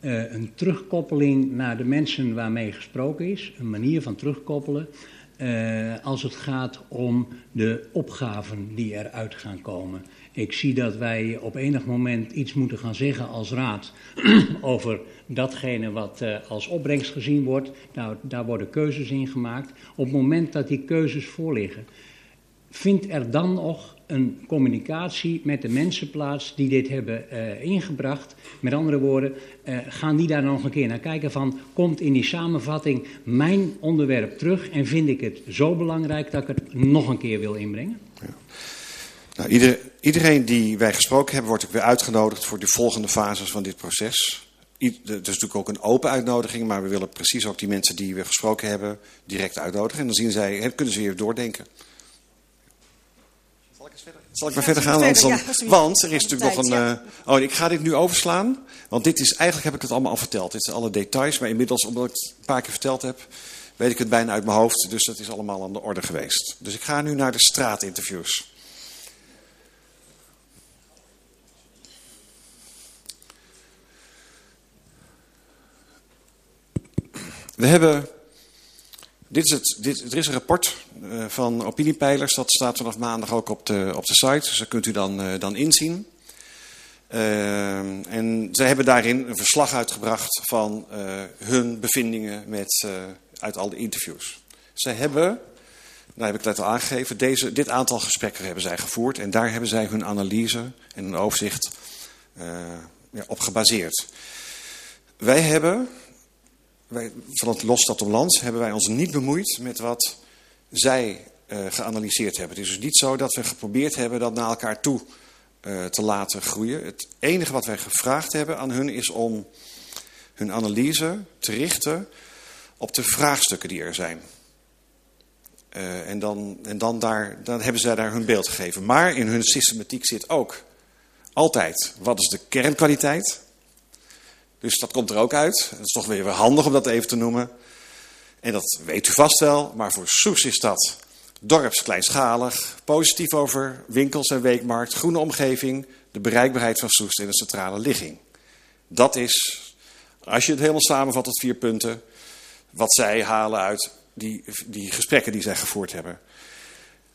een terugkoppeling naar de mensen waarmee gesproken is. Een manier van terugkoppelen als het gaat om de opgaven die eruit gaan komen. Ik zie dat wij op enig moment iets moeten gaan zeggen als raad over datgene wat als opbrengst gezien wordt. Nou, daar worden keuzes in gemaakt. Op het moment dat die keuzes voorliggen, vindt er dan nog een communicatie met de mensen plaats die dit hebben uh, ingebracht? Met andere woorden, uh, gaan die daar nog een keer naar kijken van, komt in die samenvatting mijn onderwerp terug en vind ik het zo belangrijk dat ik het nog een keer wil inbrengen? Ja. Nou, ieder, iedereen die wij gesproken hebben, wordt ook weer uitgenodigd voor de volgende fases van dit proces. Het is natuurlijk ook een open uitnodiging, maar we willen precies ook die mensen die we gesproken hebben direct uitnodigen. En dan zien zij, kunnen ze weer doordenken. Zal ik maar verder gaan? Want, ja, want er is natuurlijk nog een... Uh, oh, ik ga dit nu overslaan. Want dit is, eigenlijk heb ik het allemaal al verteld. Dit zijn alle details. Maar inmiddels, omdat ik het een paar keer verteld heb... weet ik het bijna uit mijn hoofd. Dus dat is allemaal aan de orde geweest. Dus ik ga nu naar de straatinterviews. We hebben dit is het, dit, er is een rapport uh, van opiniepeilers. Dat staat vanaf maandag ook op de, op de site. Dus dat kunt u dan, uh, dan inzien. Uh, en zij hebben daarin een verslag uitgebracht van hun bevindingen met, uit al de interviews. Zij hebben, daar heb ik net al aangegeven, deze, dit aantal gesprekken hebben zij gevoerd. En daar hebben zij hun analyse en hun overzicht ja, op gebaseerd. Wij hebben wij, van het Losstad om Lans hebben wij ons niet bemoeid met wat zij uh, geanalyseerd hebben. Het is dus niet zo dat we geprobeerd hebben dat naar elkaar toe uh, te laten groeien. Het enige wat wij gevraagd hebben aan hun is om hun analyse te richten op de vraagstukken die er zijn. Uh, en dan, en dan, daar, dan hebben zij daar hun beeld gegeven. Maar in hun systematiek zit ook altijd, wat is de kernkwaliteit? Dus dat komt er ook uit. Het is toch weer handig om dat even te noemen. En dat weet u vast wel, maar voor Soes is dat dorpskleinschalig, positief over winkels en weekmarkt, groene omgeving, de bereikbaarheid van Soest en de centrale ligging. Dat is, als je het helemaal samenvat tot vier punten, wat zij halen uit die, die gesprekken die zij gevoerd hebben.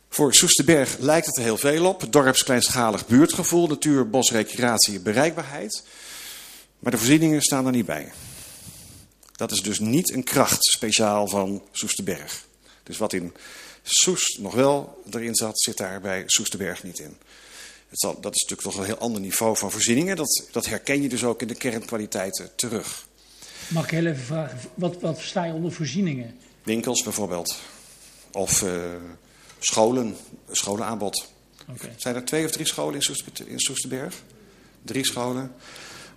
Voor Soesterberg lijkt het er heel veel op. Dorpskleinschalig buurtgevoel, natuur, bos, recreatie, bereikbaarheid. Maar de voorzieningen staan er niet bij. Dat is dus niet een kracht speciaal van Soesterberg. Dus wat in Soest nog wel erin zat, zit daar bij Soesterberg niet in. Het zal, dat is natuurlijk toch een heel ander niveau van voorzieningen. Dat, dat herken je dus ook in de kernkwaliteiten terug. Mag ik heel even vragen, wat, wat versta je onder voorzieningen? Winkels bijvoorbeeld. Of uh, scholen, scholenaanbod. Okay. Zijn er twee of drie scholen in, Soest, in Soesterberg? Drie scholen.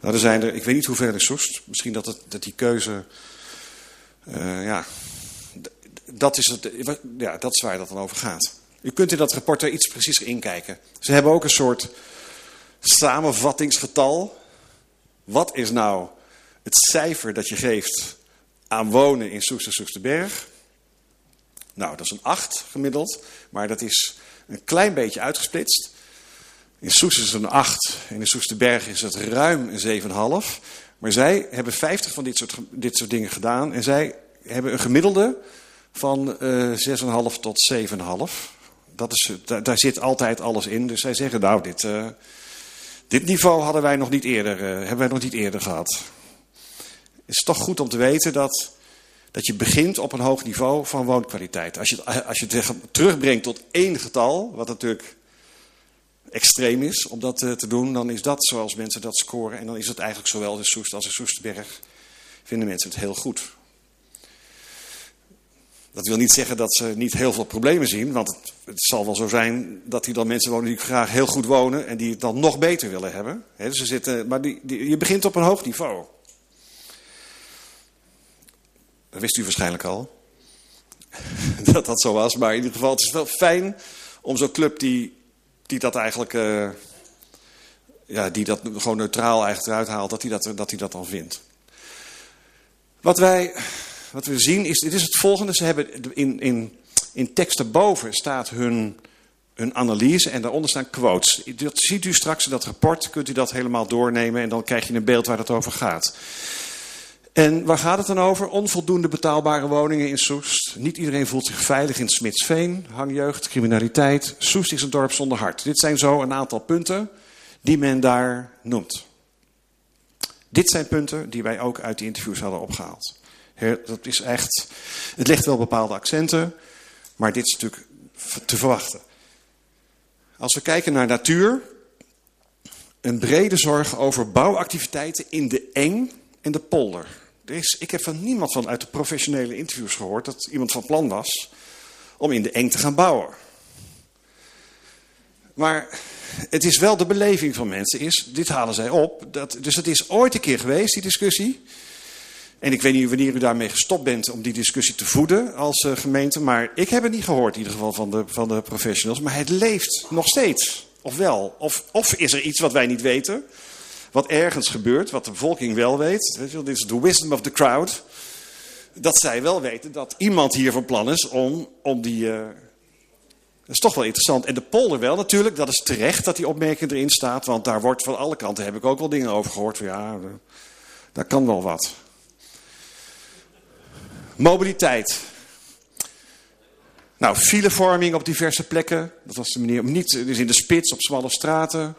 Nou, er zijn er, ik weet niet hoeveel in Soest. Misschien dat, het, dat die keuze, uh, ja, dat is, het, ja, dat is waar dat dan over gaat. U kunt in dat rapport er iets preciezer inkijken. Ze hebben ook een soort samenvattingsgetal. Wat is nou het cijfer dat je geeft aan wonen in Soester Soesterberg? Nou, dat is een 8 gemiddeld, maar dat is een klein beetje uitgesplitst. In Soester is het een 8 en in Soesterberg is het ruim een 7,5. Maar zij hebben 50 van dit soort, dit soort dingen gedaan en zij hebben een gemiddelde van uh, 6,5 tot 7,5. Dat is, daar, daar, zit altijd alles in. Dus zij zeggen, nou, dit, uh, dit niveau hadden wij nog niet eerder, hebben wij nog niet eerder gehad. Het is toch goed om te weten dat, dat je begint op een hoog niveau van woonkwaliteit. Als je, als je het terugbrengt tot één getal, wat natuurlijk extreem is om dat uh, te doen, dan is dat zoals mensen dat scoren. En dan is het eigenlijk zowel in Soest als in Soesterberg. Vinden mensen het heel goed. Dat wil niet zeggen dat ze niet heel veel problemen zien. Want het, zal wel zo zijn dat hier dan mensen wonen die graag heel goed wonen. En die het dan nog beter willen hebben. He, dus ze zitten, maar die, die, je begint op een hoog niveau. Dat wist u waarschijnlijk al. dat dat zo was. Maar in ieder geval, het is wel fijn om zo'n club die, die dat eigenlijk... Uh, ja, die dat gewoon neutraal eigenlijk eruit haalt, dat hij dat, dat, hij dat dan vindt. Wat wij wat we zien is, dit is het volgende. Ze hebben in, in, in tekst erboven staat hun, hun analyse en daaronder staan quotes. Dat ziet u straks in dat rapport, kunt u dat helemaal doornemen en dan krijg je een beeld waar het over gaat. En waar gaat het dan over? Onvoldoende betaalbare woningen in Soest. Niet iedereen voelt zich veilig in Smitsveen. Hangjeugd, criminaliteit. Soest is een dorp zonder hart. Dit zijn zo een aantal punten die men daar noemt. Dit zijn punten die wij ook uit die interviews hadden opgehaald. Dat is echt, het legt wel bepaalde accenten, maar dit is natuurlijk te verwachten. Als we kijken naar natuur, een brede zorg over bouwactiviteiten in de eng en de polder. Is, ik heb van niemand van uit de professionele interviews gehoord dat iemand van plan was om in de eng te gaan bouwen. Maar het is wel de beleving van mensen, is, dit halen zij op. Dat, dus het is ooit een keer geweest, die discussie. En ik weet niet wanneer u daarmee gestopt bent om die discussie te voeden als uh, gemeente. Maar ik heb het niet gehoord in ieder geval van de, van de professionals. Maar het leeft nog steeds. Of wel. Of, of is er iets wat wij niet weten. Wat ergens gebeurt, wat de bevolking wel weet. Dit is de wisdom of the crowd. Dat zij wel weten dat iemand hier van plan is om, om die... Uh, dat is toch wel interessant. En de polder wel natuurlijk. Dat is terecht dat die opmerking erin staat. Want daar wordt van alle kanten, heb ik ook wel dingen over gehoord. Van ja, daar kan wel wat. Mobiliteit. Nou, filevorming op diverse plekken. Dat was de manier om niet, dus in de spits, op smalle straten.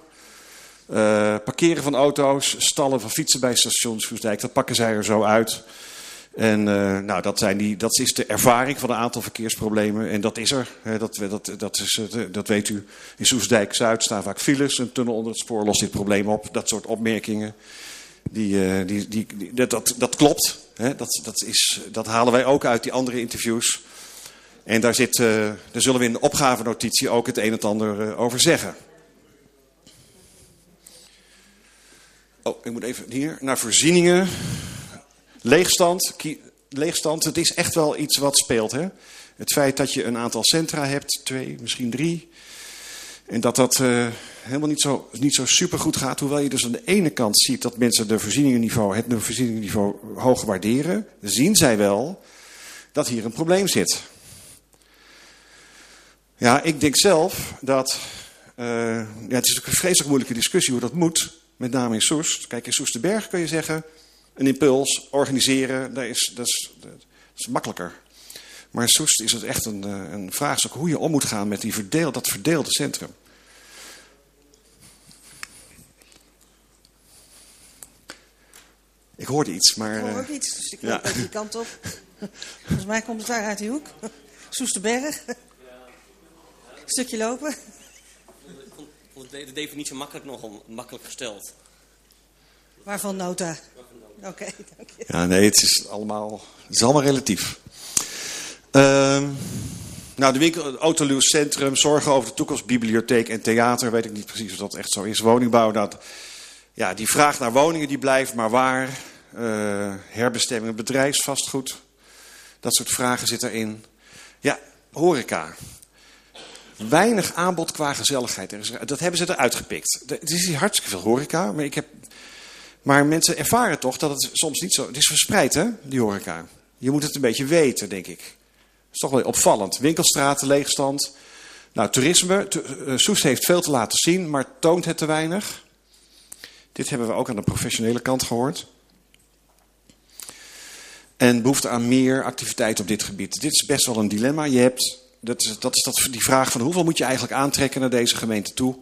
Uh, parkeren van auto's, stallen van fietsen bij stations Voesdijk. Dat pakken zij er zo uit. En uh, nou, dat, zijn die, dat is de ervaring van een aantal verkeersproblemen. En dat is er. Dat, dat, dat, is, dat weet u. In Soesdijk-Zuid staan vaak files. Een tunnel onder het spoor lost dit probleem op. Dat soort opmerkingen. Die, die, die, dat, dat, dat klopt. Dat, dat, is, dat halen wij ook uit die andere interviews. En daar, zit, daar zullen we in de opgavenotitie ook het een en ander over zeggen. Oh, ik moet even hier naar voorzieningen. Leegstand. Leegstand, het is echt wel iets wat speelt. Hè? Het feit dat je een aantal centra hebt, twee, misschien drie. En dat dat uh, helemaal niet zo, niet zo super goed gaat. Hoewel je dus aan de ene kant ziet dat mensen de voorzieningenniveau, het voorzieningenniveau hoog waarderen. Zien zij wel dat hier een probleem zit. Ja, ik denk zelf dat. Uh, ja, het is een vreselijk moeilijke discussie hoe dat moet. Met name in Soest. Kijk, in Soesterberg kun je zeggen. Een impuls, organiseren, dat is, dat is, dat is makkelijker. Maar in Soest is het echt een, eh, een vraagstuk hoe je om moet gaan met die verdeel, dat verdeelde centrum. Ik hoorde iets, maar... Ik hoor ook iets, dus ik loop ja. die kant op. Volgens mij komt het daar uit die hoek. Soesterberg. Een stukje lopen. De definitie makkelijk nogal makkelijk gesteld. Waarvan nota? Oké, dank je. Ja, nee, het is allemaal, het is allemaal relatief. Uh, nou, de winkel, het autoluwcentrum, zorgen over de toekomst, bibliotheek en theater. Weet ik niet precies of dat echt zo is. Woningbouw, dat, ja, die vraag naar woningen die blijft, maar waar? Uh, herbestemming, bedrijfsvastgoed. Dat soort vragen zitten erin. Ja, horeca. Weinig aanbod qua gezelligheid. Dat hebben ze eruit gepikt. Het is hier hartstikke veel horeca, maar, ik heb, maar mensen ervaren toch dat het soms niet zo... Het is verspreid, hè, die horeca. Je moet het een beetje weten, denk ik. Dat is toch wel opvallend. Winkelstraten, leegstand. Nou, toerisme. Eh, Soest heeft veel te laten zien, maar toont het te weinig. Dit hebben we ook aan de professionele kant gehoord. En behoefte aan meer activiteit op dit gebied. Dit is best wel een dilemma. Je hebt, dat is, dat is dat, die vraag van hoeveel moet je eigenlijk aantrekken naar deze gemeente toe.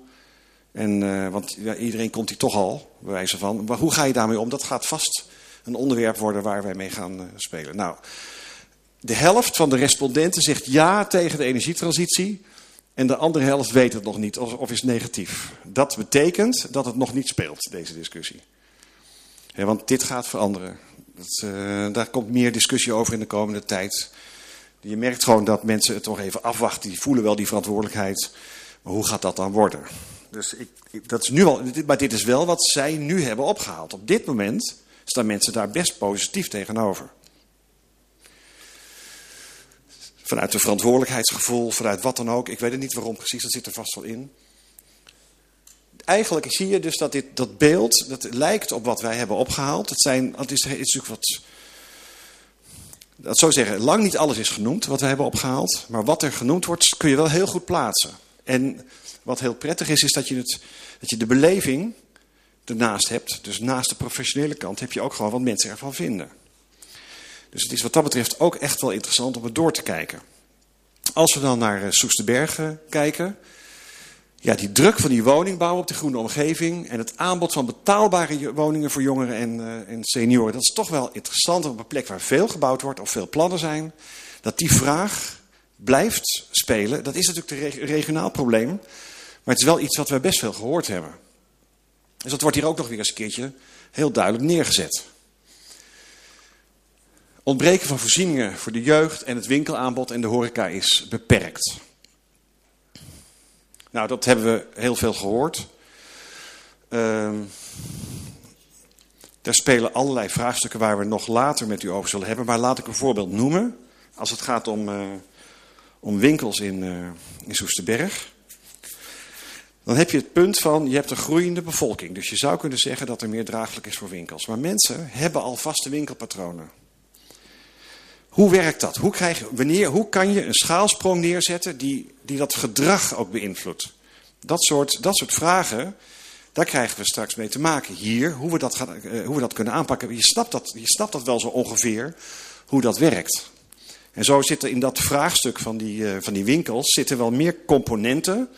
En, uh, want iedereen komt hier toch al, bij wijze van. Maar hoe ga je daarmee om? Dat gaat vast een onderwerp worden waar wij mee gaan uh, spelen. Nou, de helft van de respondenten zegt ja tegen de energietransitie. En de andere helft weet het nog niet of, is negatief. Dat betekent dat het nog niet speelt, deze discussie. Want dit gaat veranderen. Dat, uh, daar komt meer discussie over in de komende tijd. Je merkt gewoon dat mensen het nog even afwachten. Die voelen wel die verantwoordelijkheid. Maar hoe gaat dat dan worden? Dus ik, dat is nu al, maar dit is wel wat zij nu hebben opgehaald. Op dit moment staan mensen daar best positief tegenover. Vanuit een verantwoordelijkheidsgevoel, vanuit wat dan ook. Ik weet het niet waarom precies, dat zit er vast wel in. Eigenlijk zie je dus dat dit, dat beeld, dat lijkt op wat wij hebben opgehaald. Het, zijn, het is, het is natuurlijk wat... Dat zou zeggen, lang niet alles is genoemd wat we hebben opgehaald. Maar wat er genoemd wordt, kun je wel heel goed plaatsen. En wat heel prettig is, is dat je, het, dat je de beleving ernaast hebt. Dus naast de professionele kant heb je ook gewoon wat mensen ervan vinden. Dus het is wat dat betreft ook echt wel interessant om het door te kijken. Als we dan naar eh, Soesterbergen kijken. Ja, die druk van die woningbouw op de groene omgeving. En het aanbod van betaalbare woningen voor jongeren en, uh, en senioren. Dat is toch wel interessant op een plek waar veel gebouwd wordt of veel plannen zijn. Dat die vraag blijft spelen. Dat is natuurlijk een regionaal probleem. Maar het is wel iets wat we best veel gehoord hebben. Dus dat wordt hier ook nog weer eens een keertje heel duidelijk neergezet. Ontbreken van voorzieningen voor de jeugd en het winkelaanbod en de horeca is beperkt. Nou, dat hebben we heel veel gehoord. Uh, daar spelen allerlei vraagstukken waar we nog later met u over zullen hebben. Maar laat ik een voorbeeld noemen. Als het gaat om, uh, om winkels in, uh, in Soesterberg. Dan heb je het punt van, je hebt een groeiende bevolking. Dus je zou kunnen zeggen dat er meer draaglijk is voor winkels. Maar mensen hebben al vaste winkelpatronen. Hoe werkt dat? Hoe, wanneer, hoe kan je een schaalsprong neerzetten die, die dat gedrag ook beïnvloedt? Dat soort, dat soort vragen, daar krijgen we straks mee te maken hier. Hoe we dat, gaan, uh, hoe we dat kunnen aanpakken. Je snapt, dat, je snapt dat wel zo ongeveer, hoe dat werkt. En zo zitten in dat vraagstuk van die, uh, van die winkels zitten wel meer componenten...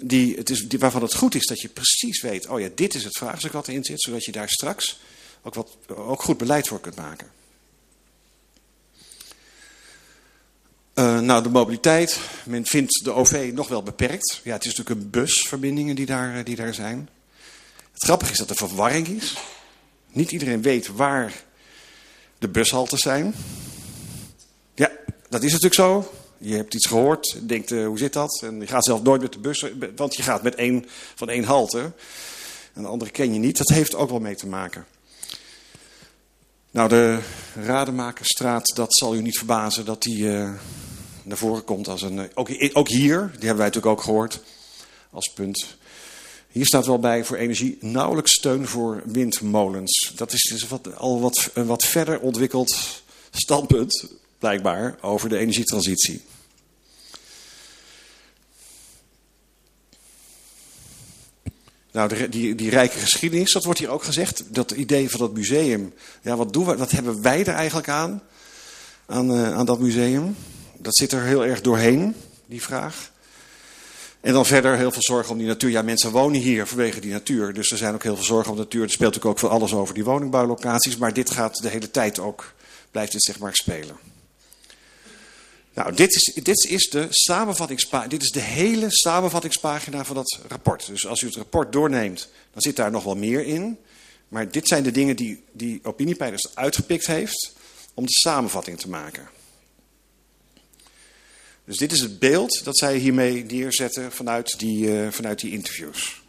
Die, het is, die, waarvan het goed is dat je precies weet... oh ja, dit is het vraagstuk wat erin zit... zodat je daar straks ook, wat, ook goed beleid voor kunt maken. Uh, nou, de mobiliteit. Men vindt de OV nog wel beperkt. Ja, het is natuurlijk een busverbindingen die daar, die daar zijn. Het grappige is dat er verwarring is. Niet iedereen weet waar de bushaltes zijn. Ja, dat is natuurlijk zo. Je hebt iets gehoord, denkt uh, hoe zit dat? En je gaat zelf nooit met de bus, want je gaat met één, van één halte. En de andere ken je niet. Dat heeft ook wel mee te maken. Nou, de Rademakerstraat, dat zal u niet verbazen dat die naar voren komt als een... Ook, ook hier, die hebben wij natuurlijk ook gehoord als punt. Hier staat wel bij voor energie nauwelijks steun voor windmolens. Dat is dus wat, al wat, een wat verder ontwikkeld standpunt. blijkbaar, over de energietransitie. Nou, die, die rijke geschiedenis, dat wordt hier ook gezegd. Dat idee van dat museum. Ja, wat, doen we, wat hebben wij er eigenlijk aan? Aan, uh, aan dat museum? Dat zit er heel erg doorheen, die vraag. En dan verder heel veel zorgen om die natuur. Ja, mensen wonen hier vanwege die natuur. Dus er zijn ook heel veel zorgen om de natuur. Er speelt natuurlijk ook veel alles over die woningbouwlocaties. Maar dit gaat de hele tijd ook, blijft dit zeg maar spelen. Nou, dit is, dit is, de samenvattingspagina, dit is de hele samenvattingspagina van dat rapport. Dus als u het rapport doorneemt, dan zit daar nog wel meer in. Maar dit zijn de dingen die, die Opiniepeilers uitgepikt heeft om de samenvatting te maken. Dus dit is het beeld dat zij hiermee neerzetten vanuit die, uh, vanuit die interviews.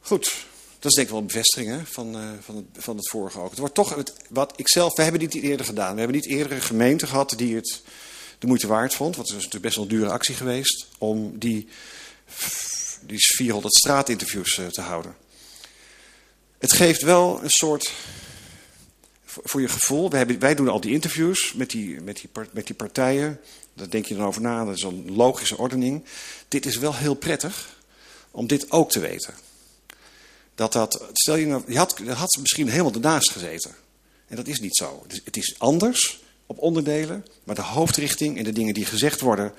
Goed, dat is denk ik wel een bevestiging hè, van, uh, van, het, van het vorige ook. Het wordt toch, het, wat ik zelf, we hebben dit niet eerder gedaan. We hebben niet eerder een gemeente gehad die het de moeite waard vond. Want het is natuurlijk best wel een dure actie geweest om die, die 400 straatinterviews uh, te houden. Het geeft wel een soort voor je gevoel, wij, hebben, wij doen al die interviews met die, met, die, met die partijen. Daar denk je dan over na, dat is een logische ordening. Dit is wel heel prettig om dit ook te weten. Dat dat, stel je nou, je had, je misschien helemaal ernaast gezeten. En dat is niet zo. Het is, het is anders op onderdelen, maar de hoofdrichting en de dingen die gezegd worden,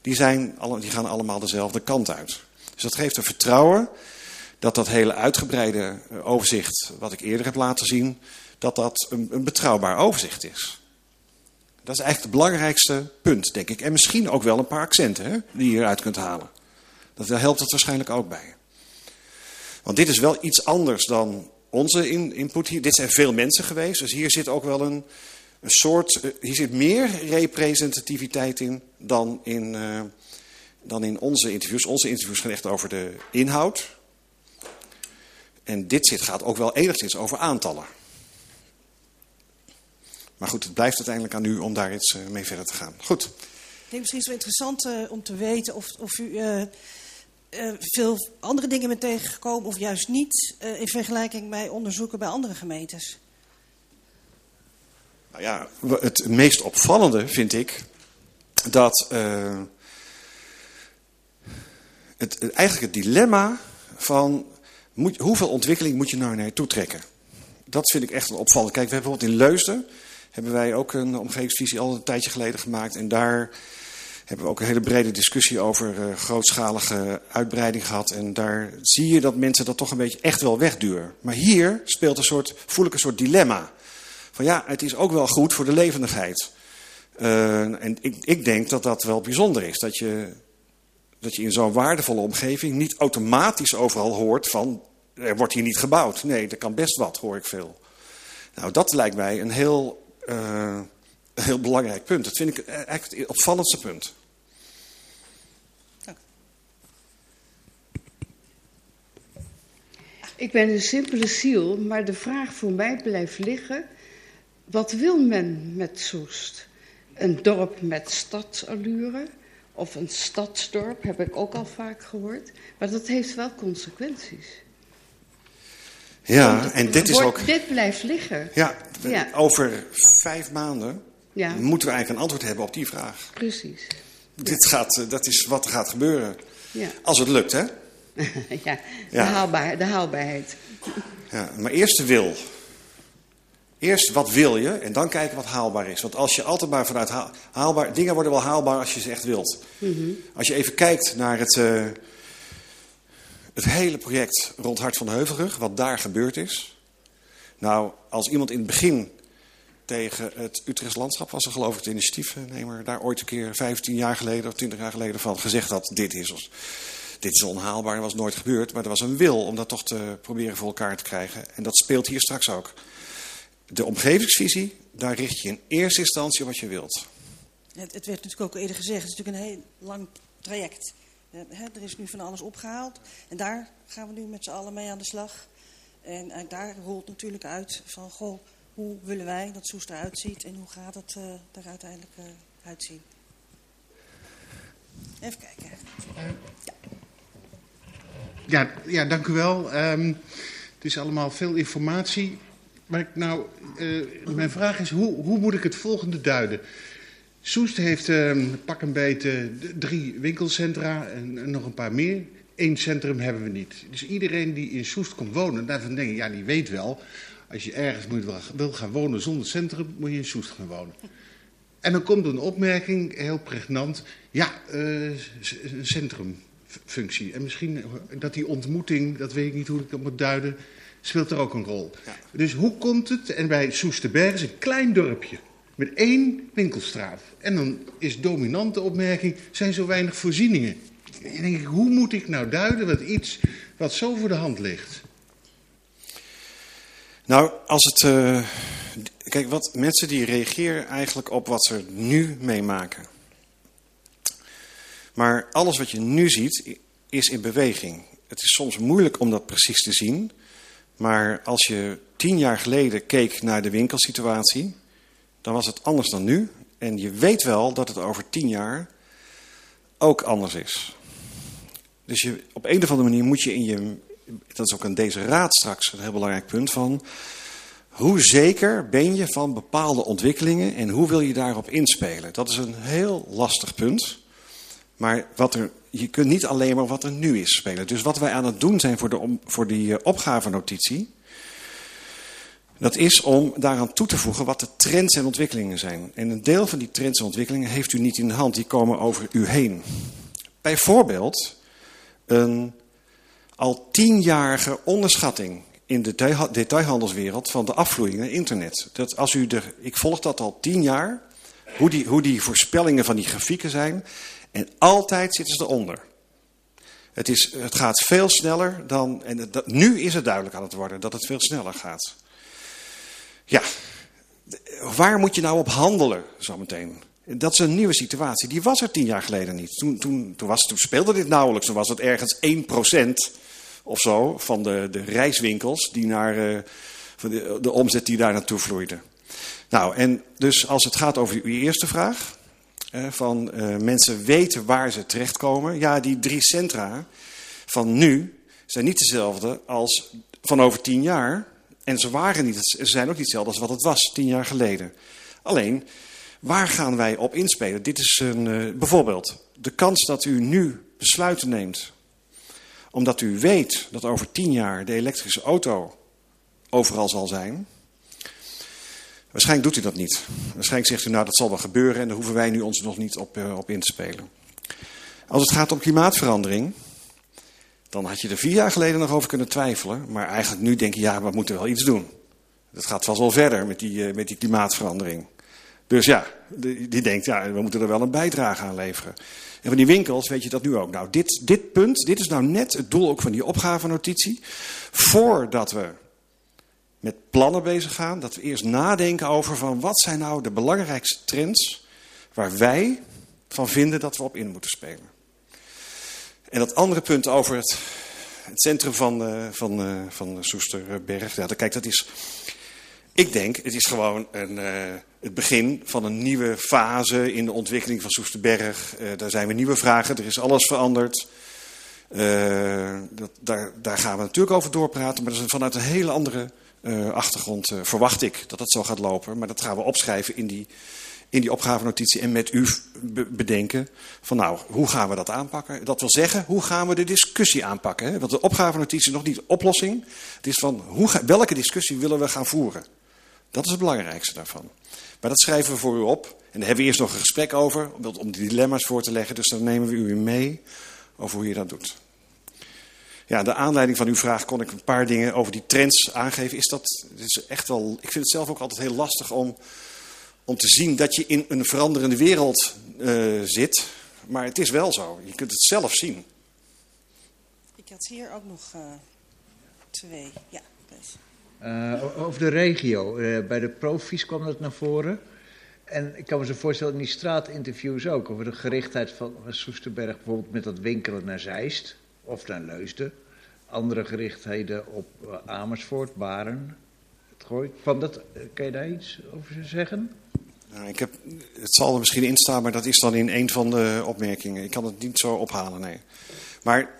die, zijn, die gaan allemaal dezelfde kant uit. Dus dat geeft een vertrouwen dat dat hele uitgebreide overzicht, wat ik eerder heb laten zien, dat dat een, een betrouwbaar overzicht is. Dat is eigenlijk het belangrijkste punt, denk ik. En misschien ook wel een paar accenten hè, die je eruit kunt halen. Dat, helpt het waarschijnlijk ook bij. Want dit is wel iets anders dan onze input hier. Dit zijn veel mensen geweest, dus hier zit ook wel een, een soort... Eh, hier zit meer representativiteit in dan in, uh, dan in onze interviews. Onze interviews gaan echt over de inhoud. En dit zit, gaat ook wel enigszins over aantallen. Maar goed, het blijft uiteindelijk aan u om daar iets uh, mee verder te gaan. Goed. Ik denk misschien is het wel interessant uh, om te weten of, of u uh, veel andere dingen bent tegengekomen of juist niet in vergelijking bij onderzoeken bij andere gemeentes. Nou ja, het meest opvallende vind ik dat het, eigenlijk het dilemma van moet, hoeveel ontwikkeling moet je nou naartoe trekken? Dat vind ik echt opvallend. Kijk, we hebben bijvoorbeeld in Leusden hebben wij ook een omgevingsvisie al een tijdje geleden gemaakt. En daar hebben we ook een hele brede discussie over uh, grootschalige uitbreiding gehad. En daar zie je dat mensen dat toch een beetje echt wel wegduwen. Maar hier speelt een soort, voel ik een soort dilemma. Van ja, het is ook wel goed voor de levendigheid. Uh, en ik, ik denk dat dat wel bijzonder is. Dat je, dat je in zo'n waardevolle omgeving niet automatisch overal hoort van... er wordt hier niet gebouwd. Nee, er kan best wat, hoor ik veel. Nou, dat lijkt mij een heel uh, een heel belangrijk punt. Dat vind ik eigenlijk het opvallendste punt. Ik ben een simpele ziel, maar de vraag voor mij blijft liggen: wat wil men met Soest? Een dorp met stadsallure of een stadsdorp, heb ik ook al vaak gehoord. Maar dat heeft wel consequenties. Ja, Want, en dit is wordt, ook... Dit blijft liggen. Ja, Ja. over vijf maanden Ja. moeten we eigenlijk een antwoord hebben op die vraag. Precies. Dit gaat, eh, dat is wat er gaat gebeuren. Ja. Als het lukt, hè? ja, de. Haalbaar, de haalbaarheid. Ja, maar eerst de wil. Eerst wat wil je en dan kijken wat haalbaar is. Want als je altijd maar vanuit haal- haalbaar... Dingen worden wel haalbaar als je ze echt wilt. Mhm. Als je even kijkt naar het, eh, het hele project rond Hart van Heuvelrug, wat daar gebeurd is. Nou, als iemand in het begin tegen het Utrechts Landschap was er geloof ik de initiatiefnemer, daar ooit een keer 15 jaar geleden of 20 jaar geleden van gezegd had, dit is, dit is onhaalbaar, dat was nooit gebeurd. Maar er was een wil om dat toch te proberen voor elkaar te krijgen. En dat speelt hier straks ook. De omgevingsvisie, daar richt je in eerste instantie wat je wilt. Het, het werd natuurlijk ook eerder gezegd, het is natuurlijk een heel lang traject. Eh, er is nu van alles opgehaald en daar gaan we nu met z'n allen mee aan de slag. En eh, daar rolt natuurlijk uit van, goh, hoe willen wij dat Soest eruit ziet en hoe gaat het eh, er uiteindelijk uitzien. Even kijken. Ja, ja dank u wel. Ehm, het is allemaal veel informatie. Maar ik nou, uh, mijn vraag is, hoe, hoe moet ik het volgende duiden? Soest heeft uh, pak een beetje drie winkelcentra en, en, nog een paar meer. Eén centrum hebben we niet. Dus iedereen die in Soest komt wonen, daarvan denk ik, ja, die weet wel... als je ergens moet, wil gaan wonen zonder centrum, moet je in Soest gaan wonen. En dan komt een opmerking, heel pregnant... ja, uh, een centrumfunctie. En misschien dat die ontmoeting, dat weet ik niet hoe ik dat moet duiden speelt er ook een rol. Ja. Dus hoe komt het, en bij Soesterberg is een klein dorpje met één winkelstraat. En dan is dominante opmerking, zijn zo weinig voorzieningen. En denk ik, hoe moet ik nou duiden wat iets wat zo voor de hand ligt? Nou, als het... Uh, kijk, wat mensen die reageren eigenlijk op wat ze nu meemaken. Maar alles wat je nu ziet, is in beweging. Het is soms moeilijk om dat precies te zien... Maar als je tien jaar geleden keek naar de winkelsituatie, dan was het anders dan nu. En je weet wel dat het over tien jaar ook anders is. Dus je, op een of andere manier moet je in je, dat is ook aan deze raad straks een heel belangrijk punt van, hoe zeker ben je van bepaalde ontwikkelingen en hoe wil je daarop inspelen? Dat is een heel lastig punt. Maar wat er je kunt niet alleen maar wat er nu is spelen. Dus wat wij aan het doen zijn voor, de, voor die uh, opgavenotitie... dat is om daaraan toe te voegen wat de trends en ontwikkelingen zijn. En een deel van die trends en ontwikkelingen heeft u niet in de hand. Die komen over u heen. Bijvoorbeeld een al tienjarige onderschatting in de detailhandelswereld van de afvloeiing naar internet. Dat als u de, ik volg dat al tien jaar, hoe die, hoe die voorspellingen van die grafieken zijn. En altijd zitten ze eronder. Het, is, het gaat veel sneller dan. En nu is het duidelijk aan het worden dat het veel sneller gaat. Ja, waar moet je nou op handelen zometeen? Dat is een nieuwe situatie. Die was er tien jaar geleden niet. Toen, toen, toen, was, speelde dit nauwelijks. Toen was het ergens 1% of zo van de, de reiswinkels die naar, uh, van de, de omzet die daar naartoe vloeide. Nou, en dus als het gaat over uw eerste vraag van uh, mensen weten waar ze terechtkomen. Ja, die drie centra van nu zijn niet dezelfde als van over tien jaar. En ze, waren niet, ze zijn ook niet hetzelfde als wat het was tien jaar geleden. Alleen, waar gaan wij op inspelen? Dit is een, uh, bijvoorbeeld de kans dat u nu besluiten neemt. Omdat u weet dat over tien jaar de elektrische auto overal zal zijn Waarschijnlijk doet u dat niet. Waarschijnlijk zegt u, nou dat zal wel gebeuren en daar hoeven wij nu ons nog niet op, uh, op in te spelen. Als het gaat om klimaatverandering, dan had je er vier jaar geleden nog over kunnen twijfelen. Maar eigenlijk nu denk je, ja, we moeten wel iets doen. Dat gaat vast wel verder met die, uh, met die klimaatverandering. Dus ja, die, die, denkt, ja, we moeten er wel een bijdrage aan leveren. En van die winkels weet je dat nu ook. Nou, dit, dit punt, dit is nou net het doel ook van die opgavenotitie. Voordat we met plannen bezig gaan. Dat we eerst nadenken over van wat zijn nou de belangrijkste trends waar wij van vinden dat we op in moeten spelen. En dat andere punt over het, het centrum van, uh, van, uh, van Soesterberg. Ja, kijk, dat is. Ik denk, het is gewoon een, uh, het begin van een nieuwe fase in de ontwikkeling van Soesterberg. daar zijn we nieuwe vragen, er is alles veranderd. dat, daar, daar gaan we natuurlijk over doorpraten, maar dat is vanuit een hele andere achtergrond verwacht ik dat het zo gaat lopen. Maar dat gaan we opschrijven in die, in die opgavenotitie en met u bedenken van nou, hoe gaan we dat aanpakken? Dat wil zeggen, hoe gaan we de discussie aanpakken? Hè? Want de opgavenotitie is nog niet de oplossing. Het is van hoe welke discussie willen we gaan voeren? Dat is het belangrijkste daarvan. Maar dat schrijven we voor u op. En daar hebben we eerst nog een gesprek over, om die dilemma's voor te leggen. Dus dan nemen we u mee over hoe je dat doet. Ja, de aanleiding van uw vraag kon ik een paar dingen over die trends aangeven. Is dat, is echt wel, ik vind het zelf ook altijd heel lastig om, om te zien dat je in een veranderende wereld uh, zit. Maar het is wel zo. Je kunt het zelf zien. Ik had hier ook nog uh, twee. Ja, uh, over de regio. bij de profies kwam dat naar voren. En ik kan me zo voorstellen in die straatinterviews ook. Over de gerichtheid van Soesterberg bijvoorbeeld met dat winkelen naar Zeist of naar Leusden. Andere gerichtheden op uh, Amersfoort, Baren, het Gooi. Kwam dat, uh, kan je daar iets over zeggen? Nou, ik heb, het zal er misschien in staan, maar dat is dan in een van de opmerkingen. Ik kan het niet zo ophalen, nee. Maar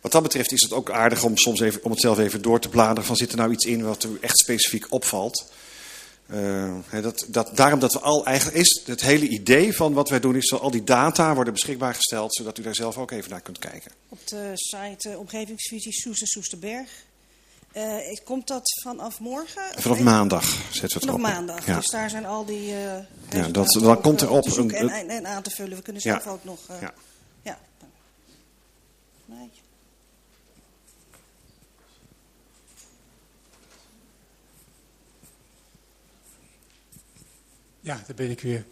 Wat dat betreft is het ook aardig om soms even, om het zelf even door te bladeren. Van zit er nou iets in wat u echt specifiek opvalt? Uh, dat, dat, daarom dat we al eigenlijk is het hele idee van wat wij doen is dat al die data worden beschikbaar gesteld, zodat u daar zelf ook even naar kunt kijken. Op de site uh, Omgevingsvisie Soes Soesterberg. Uh, komt dat vanaf morgen? Vanaf maandag zetten we het vanaf op. maandag, ja. dus daar zijn al die... ja, dat, dan komt er op... Een, en, en, en, aan te vullen. We kunnen zelf ja. ook nog... ja. ja. Nee. Ja, daar ben ik weer.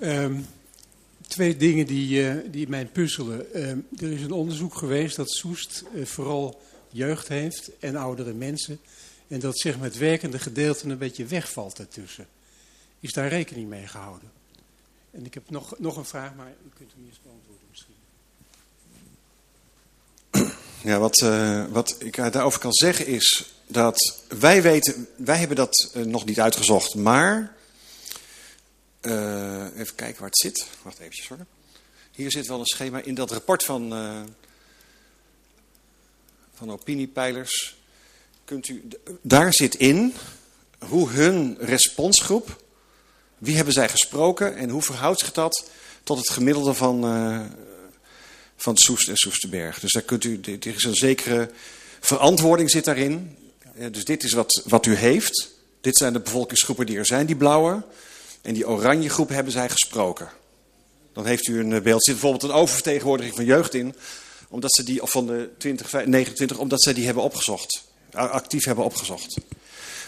Um, twee dingen die, uh, die mij puzzelen. Um, er is een onderzoek geweest dat Soest uh, vooral jeugd heeft en oudere mensen. En dat maar, het werkende gedeelte een beetje wegvalt daartussen. Is daar rekening mee gehouden? En ik heb nog, nog een vraag, maar u kunt hem eerst beantwoorden misschien. Ja, wat, uh, wat ik daarover kan zeggen is dat wij weten, wij hebben dat nog niet uitgezocht, maar uh, even kijken waar het zit. Wacht eventjes hoor. Hier zit wel een schema in dat rapport van, van opiniepeilers. Kunt u, daar zit in hoe hun responsgroep, wie hebben zij gesproken en hoe verhoudt zich dat tot het gemiddelde van, uh, van Soest en Soesterberg. Dus daar kunt u, er is een zekere verantwoording zit daarin. Dus dit is wat, wat u heeft. Dit zijn de bevolkingsgroepen die er zijn, die blauwe. En die oranje groep hebben zij gesproken. Dan heeft u een beeld. Er zit bijvoorbeeld een oververtegenwoordiging van jeugd in. Omdat ze die, of van de 20, 29, omdat zij die hebben opgezocht. Actief hebben opgezocht.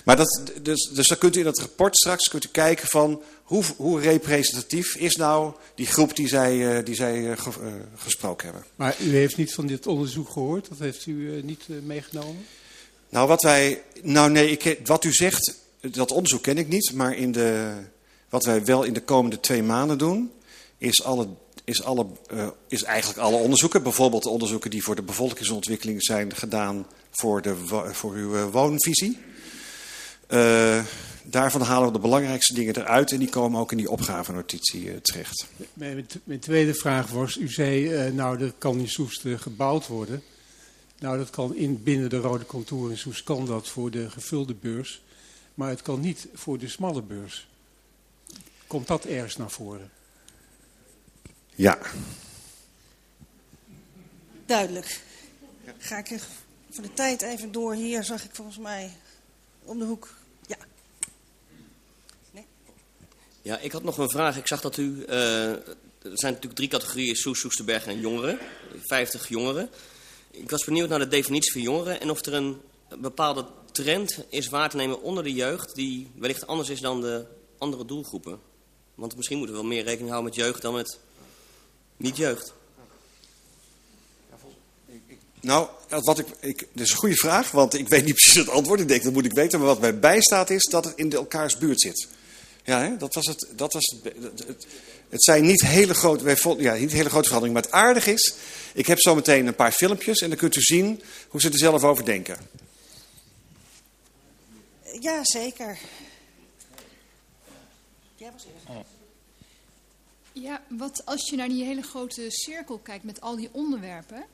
Maar dat, dus, dus dan kunt u in dat rapport straks kunt u kijken van hoe, hoe representatief is nou die groep die zij, die zij ge, uh, gesproken hebben. Maar u heeft niet van dit onderzoek gehoord? Dat heeft u uh, niet uh, meegenomen? Nou, wat wij. Nou nee, ik, wat u zegt, dat onderzoek ken ik niet. Maar in de, wat wij wel in de komende twee maanden doen, is, alle, is, alle, uh, is eigenlijk alle onderzoeken. Bijvoorbeeld de onderzoeken die voor de bevolkingsontwikkeling zijn gedaan voor, de, voor uw uh, woonvisie. Uh, daarvan halen we de belangrijkste dingen eruit en die komen ook in die opgavenotitie terecht. Mijn, mijn, tweede vraag was, u zei, nou er kan in Soest gebouwd worden. Nou dat kan in, binnen de rode contour in Soest kan dat voor de gevulde beurs. Maar het kan niet voor de smalle beurs. Komt dat ergens naar voren? Ja. Duidelijk. Ga ik voor de tijd even door. Hier zag ik volgens mij om de hoek. Ja. Nee? Ja, ik had nog een vraag. Ik zag dat u... Uh, er zijn natuurlijk drie categorieën. Soes, Soesterberg en jongeren. 50 jongeren. Ik was benieuwd naar de definitie van jongeren. En of er een bepaalde trend is waar te nemen onder de jeugd... die wellicht anders is dan de andere doelgroepen. Want misschien moeten we wel meer rekening houden met jeugd dan met niet-jeugd. Nou, wat ik, ik, dat is een goede vraag, want ik weet niet precies het antwoord. Ik denk, dat moet ik weten. Maar wat mij bijstaat is dat het in de elkaars buurt zit. Ja, hè? dat was het. Dat was het, het, het, het zijn niet hele, grote, wij vonden, ja, niet hele grote veranderingen. Maar het aardige is, ik heb zo meteen een paar filmpjes en dan kunt u zien hoe ze er zelf over denken. Ja, zeker. Jij was eerst. Ja, wat als je naar die hele grote cirkel kijkt met al die onderwerpen,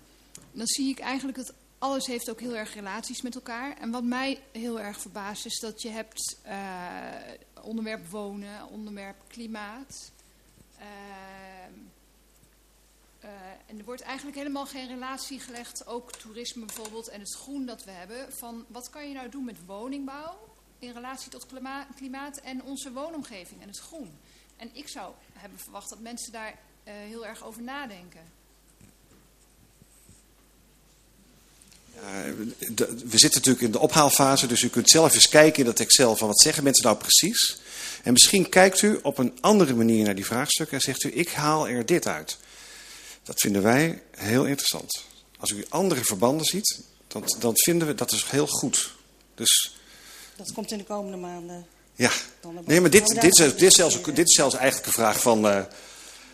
dan zie ik eigenlijk dat alles heeft ook heel erg relaties met elkaar. En wat mij heel erg verbaast is dat je hebt uh, onderwerp wonen, onderwerp klimaat. Uh, uh, en er wordt eigenlijk helemaal geen relatie gelegd, ook toerisme bijvoorbeeld en het groen dat we hebben, van wat kan je nou doen met woningbouw in relatie tot klima klimaat en onze woonomgeving en het groen. En ik zou hebben verwacht dat mensen daar uh, heel erg over nadenken. Ja, we zitten natuurlijk in de ophaalfase, dus u kunt zelf eens kijken in dat Excel van wat zeggen mensen nou precies. En misschien kijkt u op een andere manier naar die vraagstukken en zegt u ik haal er dit uit. Dat vinden wij heel interessant. Als u andere verbanden ziet, dan, dan vinden we dat is heel goed. Dus, dat komt in de komende maanden. Ja, nee, maar dit, dit, is, dit, is zelfs, dit is zelfs eigenlijk een vraag van uh,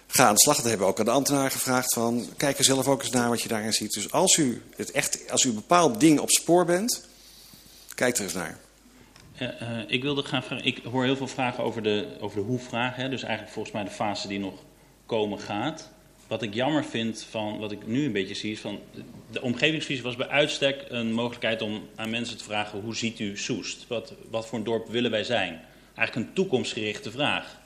ga aan de slag. Dat hebben we ook aan de ambtenaar gevraagd van kijk er zelf ook eens naar wat je daarin ziet. Dus als u, het echt, als u een bepaald ding op spoor bent, kijk er eens naar. Uh, uh, ik wilde graag vragen, ik hoor heel veel vragen over de, over de hoe-vraag. Hè, dus eigenlijk volgens mij de fase die nog komen gaat. Wat ik jammer vind van wat ik nu een beetje zie, is van de omgevingsvisie was bij uitstek een mogelijkheid om aan mensen te vragen: hoe ziet u Soest? Wat, wat voor een dorp willen wij zijn? Eigenlijk een toekomstgerichte vraag.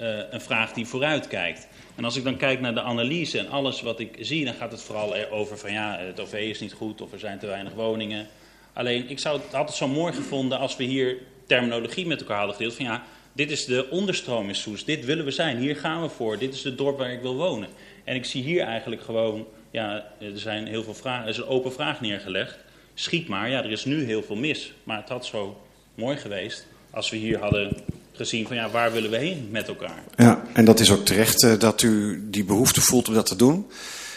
Uh, een vraag die vooruit kijkt. En als ik dan kijk naar de analyse en alles wat ik zie, dan gaat het vooral over van ja, het OV is niet goed of er zijn te weinig woningen. Alleen, ik zou het altijd zo mooi gevonden als we hier terminologie met elkaar hadden gedeeld van ja, dit is de onderstroom in Soest, dit willen we zijn, hier gaan we voor, dit is het dorp waar ik wil wonen. En ik zie hier eigenlijk gewoon, ja, er zijn heel veel vragen, er is een open vraag neergelegd. Schiet maar, ja, er is nu heel veel mis. Maar het had zo mooi geweest als we hier hadden gezien van ja, waar willen we heen met elkaar. Ja, en dat is ook terecht uh, dat u die behoefte voelt om dat te doen.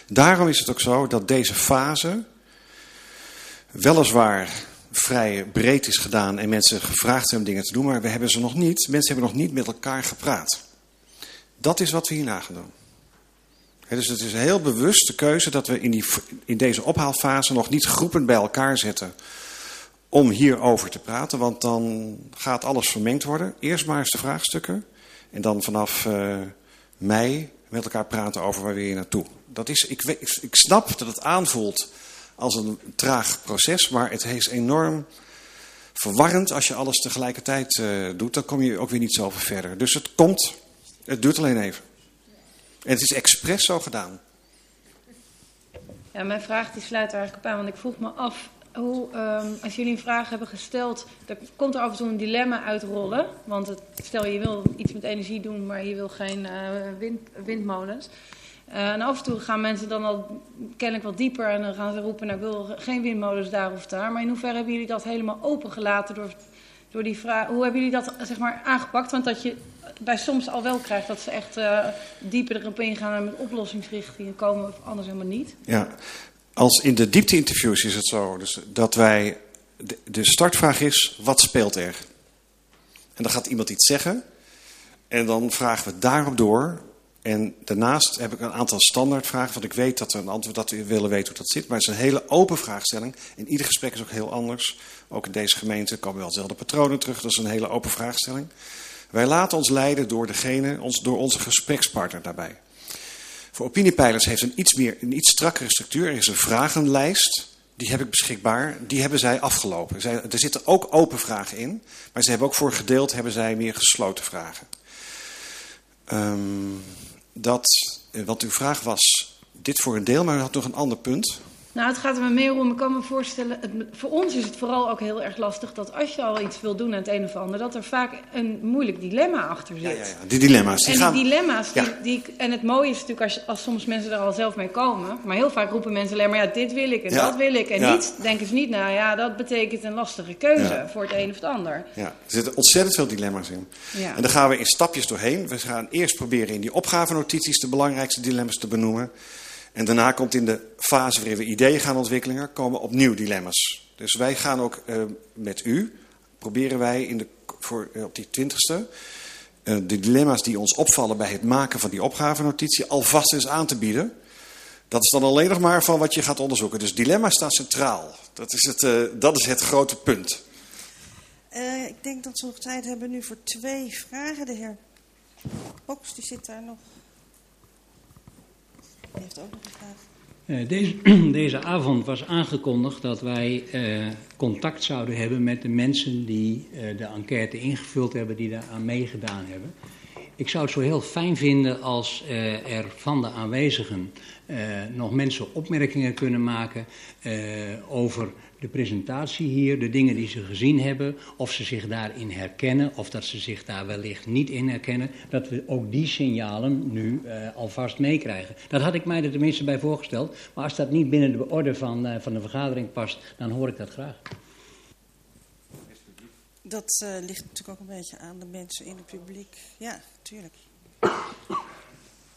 Daarom is het ook zo dat deze fase weliswaar vrij breed is gedaan en mensen gevraagd hebben om dingen te doen, maar we hebben ze nog niet, mensen hebben nog niet met elkaar gepraat. Dat is wat we hierna gaan doen. Dus het is een heel bewuste keuze dat we in, die, in deze ophaalfase nog niet groepen bij elkaar zetten om hierover te praten, want dan gaat alles vermengd worden. Eerst maar eens de vraagstukken en dan vanaf uh, mei met elkaar praten over waar we hier naartoe. Dat is, ik, ik snap dat het aanvoelt als een traag proces, maar het is enorm verwarrend als je alles tegelijkertijd uh, doet. Dan kom je ook weer niet zoveel verder. Dus het komt, het duurt alleen even. En het is expres zo gedaan. Ja, mijn vraag die sluit eigenlijk op aan, want ik vroeg me af hoe, um, als jullie een vraag hebben gesteld, dan komt er af en toe een dilemma uitrollen. Want stel je wil iets met energie doen, maar je wil geen uh, wind, windmolens. Uh, en af en toe gaan mensen dan al kennelijk wat dieper en dan gaan ze roepen, nou wil geen windmolens daar of daar. Maar in hoeverre hebben jullie dat helemaal opengelaten door, door die vraag? Hoe hebben jullie dat zeg maar aangepakt? Want dat je bij soms al wel krijgt dat ze echt uh, dieper erop ingaan en met oplossingsrichtingen komen of anders helemaal niet. Ja, als in de diepte-interviews is het zo dus dat wij. De, de startvraag is: wat speelt er? En dan gaat iemand iets zeggen. En dan vragen we daarop door. En daarnaast heb ik een aantal standaardvragen. Want ik weet dat er een antwoord dat we willen weten hoe dat zit. Maar het is een hele open vraagstelling. En ieder gesprek is ook heel anders. Ook in deze gemeente komen wel dezelfde patronen terug. Dat is een hele open vraagstelling. Wij laten ons leiden door degene, ons, door onze gesprekspartner daarbij. Voor opiniepeilers heeft een iets, meer, een iets strakkere structuur. Er is een vragenlijst, die heb ik beschikbaar. Die hebben zij afgelopen. Er zitten ook open vragen in. Maar ze hebben ook voor gedeeld hebben zij meer gesloten vragen. Um, dat, eh, wat uw vraag was, dit voor een deel, maar u had nog een ander punt. Nou, het gaat er me meer om. Ik kan me voorstellen, het, voor ons is het vooral ook heel erg lastig dat als je al iets wil doen aan het een of ander, dat er vaak een moeilijk dilemma achter zit. Ja, ja, ja. Die dilemma's. Die en gaan... die dilemma's, die, die, en het mooie is natuurlijk als, als soms mensen er al zelf mee komen, maar heel vaak roepen mensen alleen maar, ja, dit wil ik en dat wil ik. En niet, denken ze niet, nou ja, dat betekent een lastige keuze voor het een of het ander. Ja, er zitten ontzettend veel dilemma's in. En daar gaan we in stapjes doorheen. We gaan eerst proberen in die opgavenotities de belangrijkste dilemma's te benoemen. En daarna komt in de fase waarin we ideeën gaan ontwikkelen, komen opnieuw dilemma's. Dus wij gaan ook uh, met u, proberen wij in de, voor, uh, op die twintigste, uh, de dilemma's die ons opvallen bij het maken van die opgavenotitie alvast eens aan te bieden. Dat is dan alleen nog maar van wat je gaat onderzoeken. Dus dilemma staat centraal. Dat is het, dat is het grote punt. ik denk dat we nog tijd hebben nu voor twee vragen. De heer Boks, die zit daar nog. Heeft ook nog een vraag. Uh, deze, deze, avond was aangekondigd dat wij uh, contact zouden hebben met de mensen die uh, de enquête ingevuld hebben, die daar aan meegedaan hebben. Ik zou het zo heel fijn vinden als er van de aanwezigen nog mensen opmerkingen kunnen maken over de presentatie hier, de dingen die ze gezien hebben, of ze zich daarin herkennen, of dat ze zich daar wellicht niet in herkennen, dat we ook die signalen nu uh, alvast meekrijgen. Dat had ik mij er tenminste bij voorgesteld, maar als dat niet binnen de orde van, uh, van de vergadering past, dan hoor ik dat graag. Dat uh, ligt natuurlijk ook een beetje aan de mensen in het publiek. Ja, tuurlijk.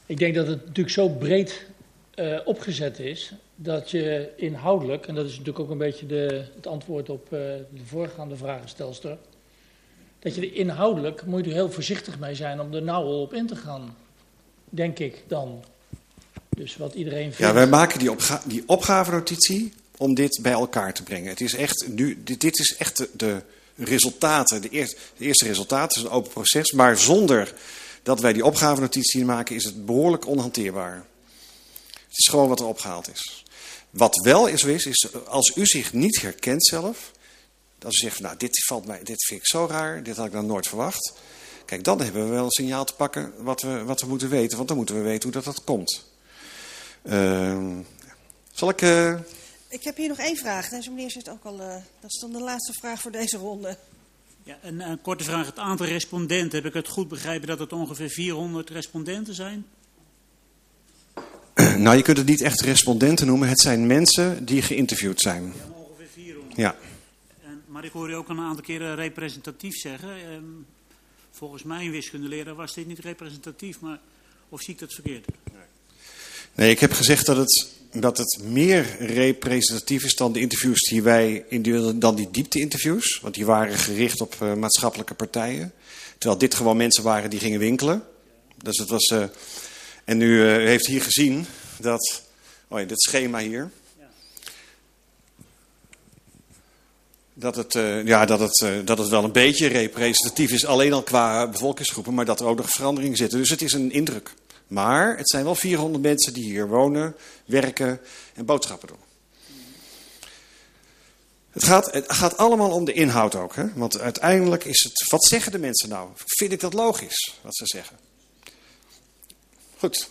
Ik denk dat het natuurlijk zo breed uh, opgezet is dat je inhoudelijk, en dat is natuurlijk ook een beetje de, het antwoord op uh, de voorgaande vragenstelster, dat je er inhoudelijk moet je er heel voorzichtig mee zijn om er nauw op in te gaan, denk ik dan. Dus wat iedereen vindt. Ja, wij maken die, opga die opgavenotitie om dit bij elkaar te brengen. Het is echt nu, dit, dit is echt de, de resultaten, de, eerste, de eerste resultaten is een open proces, maar zonder dat wij die opgavenotitie maken is het behoorlijk onhanteerbaar. Het is gewoon wat er opgehaald is. Wat wel is, is, is als u zich niet herkent zelf, als u zegt, nou, dit, valt mij, dit vind ik zo raar, dit had ik dan nooit verwacht. Kijk, dan hebben we wel een signaal te pakken wat we, wat we moeten weten, want dan moeten we weten hoe dat, dat komt. Uh, zal ik... Uh... Ik heb hier nog één vraag. Deze meneer zit ook al... Uh, dat is dan de laatste vraag voor deze ronde. Ja, een, een, korte vraag. Het aantal respondenten, heb ik het goed begrepen dat het ongeveer 400 respondenten zijn? Nou, je kunt het niet echt respondenten noemen. Het zijn mensen die geïnterviewd zijn. Ja, ongeveer 400. Ja. En, maar ik hoor je ook een aantal keren representatief zeggen. Ehm, volgens mij, een wiskundeleraar, was dit niet representatief. Maar, of zie ik dat verkeerd? Nee. nee, ik heb gezegd dat het, dat het meer representatief is dan de interviews die wij, in dan die diepte-interviews. Want die waren gericht op uh, maatschappelijke partijen. Terwijl dit gewoon mensen waren die gingen winkelen. Dus het was... Uh, en u uh, heeft hier gezien dat, oh ja, dit schema hier, dat het, uh, ja, dat, het, uh, dat het wel een beetje representatief is, alleen al qua bevolkingsgroepen, maar dat er ook nog veranderingen zitten. Dus het is een indruk. Maar het zijn wel 400 mensen die hier wonen, werken en boodschappen doen. Het gaat, het gaat allemaal om de inhoud ook. Hè? Want uiteindelijk is het, wat zeggen de mensen nou? Vind ik dat logisch, wat ze zeggen? Goed.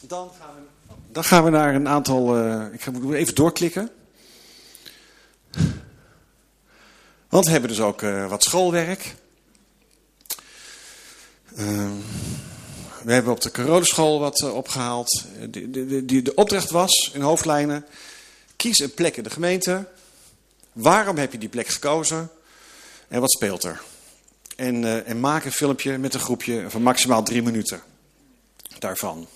Dan gaan we, dan gaan we naar een aantal... Uh, ik ga even doorklikken. Want we hebben dus ook uh, wat schoolwerk. Uh, we hebben op de coronaschool wat uh, opgehaald. De, de, de, de opdracht was, in hoofdlijnen... Kies een plek in de gemeente. Waarom heb je die plek gekozen? En wat speelt er? En, en maak een filmpje met een groepje van maximaal drie minuten daarvan.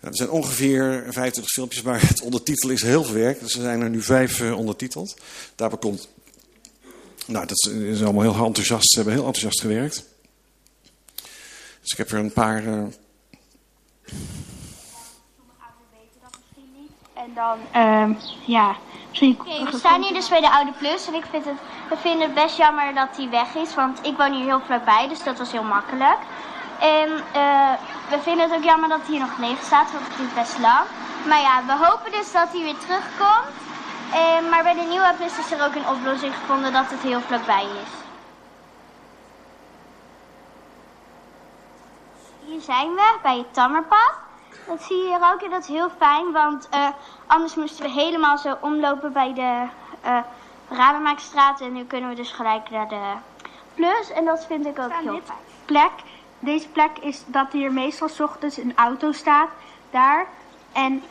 Nou, er zijn ongeveer 25 filmpjes, maar het ondertitelen is heel veel werk. Dus er zijn er nu vijf uh, ondertiteld. Daarbij komt... Nou, dat is allemaal heel enthousiast. Ze hebben heel enthousiast gewerkt. Dus ik heb er een paar... Uh... En dan, uh, ja, misschien... Okay, we staan hier dus bij de Oude Plus en ik vind het, we vinden het best jammer dat hij weg is. Want ik woon hier heel vlakbij, dus dat was heel makkelijk. En uh, we vinden het ook jammer dat hij hier nog leven staat, want het duurt best lang. Maar ja, we hopen dus dat hij weer terugkomt. Maar bij de nieuwe plus is er ook een oplossing gevonden dat het heel vlakbij is. Hier zijn we, bij het Tammerpad. Dat zie je hier ook en dat is heel fijn, want uh, anders moesten we helemaal zo omlopen bij de uh, Rademaakstraat. En nu kunnen we dus gelijk naar de Plus en dat vind ik ook heel fijn. Plek deze plek is dat hier meestal s ochtends een auto staat. Daar. En,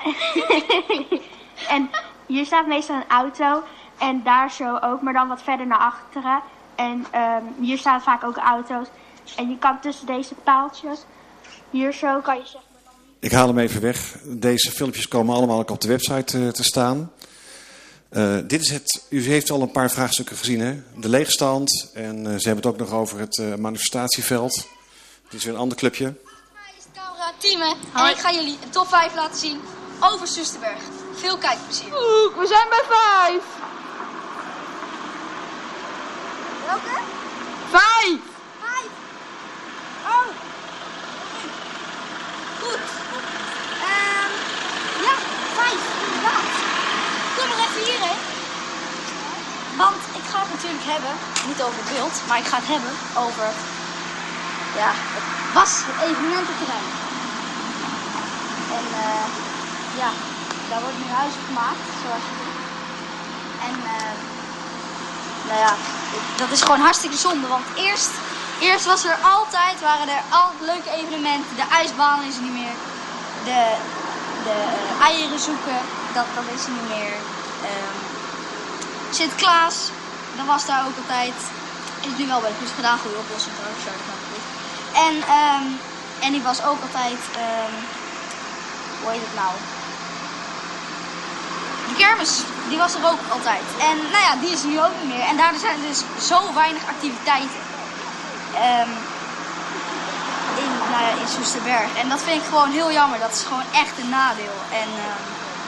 en hier staat meestal een auto. En daar zo ook, maar dan wat verder naar achteren. En um, hier staan vaak ook auto's. En je kan tussen deze paaltjes, hier zo kan je zeg maar... Dan... Ik haal hem even weg. Deze filmpjes komen allemaal ook op de website uh, te staan. Uh, dit is het, u heeft al een paar vraagstukken gezien, hè? De leegstand. En uh, ze hebben het ook nog over het manifestatieveld. Dit is weer een ander clubje. Hi, is Tieme. En ik ga jullie een top 5 laten zien over Susterberg. Veel kijkplezier. Oeh, we zijn bij 5. Welke? 5. 5. Oh. Goed. Um, ja, 5. Inderdaad. Kom maar even hierheen. Want ik ga het natuurlijk hebben, niet over het beeld, maar ik ga het hebben over ja, het was het evenemententerrein. En uh, ja, daar wordt nu huis gemaakt, zoals je ziet. En uh, nou ja, dat is gewoon hartstikke zonde, want eerst, eerst was er altijd, waren er al leuke evenementen. De ijsbaan is er niet meer. De, de eieren zoeken, dat, dat is er niet meer. Um, Sint-Klaas, dat was daar ook altijd. Is nu wel bij de plus gedaan, goede oplossing trouwens, en, um, en die was ook altijd, um, hoe heet het nou? De kermis, die was er ook altijd. En nou ja, die is nu ook niet meer. En daardoor zijn er dus zo weinig activiteiten. Um, in, nou ja, in Soesterberg. En dat vind ik gewoon heel jammer. Dat is gewoon echt een nadeel. En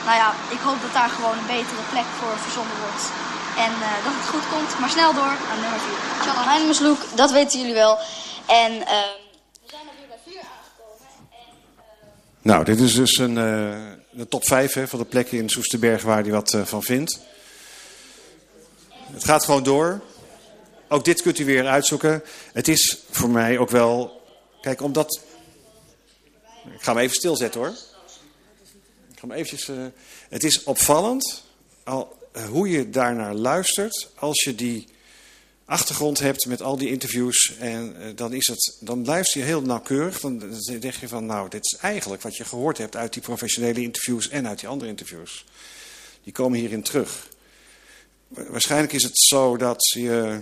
nou ja, ik hoop dat daar gewoon een betere plek voor verzonnen wordt. En uh, dat het goed komt. Maar snel door naar nummer 4. Charlotte Heinemersloek, dat weten jullie wel. En uh, we zijn weer bij 4 aangekomen. En uh, Nou, dit is dus een, de top 5 hè, van de plekken in Soesterberg waar hij wat uh, van vindt. Het gaat gewoon door. Ook dit kunt u weer uitzoeken. Het is voor mij ook wel... Kijk, omdat... Ik ga hem even stilzetten hoor. Ik ga hem eventjes... Uh, het is opvallend al, hoe je daarnaar luistert als je die achtergrond hebt met al die interviews. En uh, dan, is het, dan luister je heel nauwkeurig. Dan, dan denk je van, nou, dit is eigenlijk wat je gehoord hebt uit die professionele interviews en uit die andere interviews. Die komen hierin terug. Waarschijnlijk is het zo dat, je,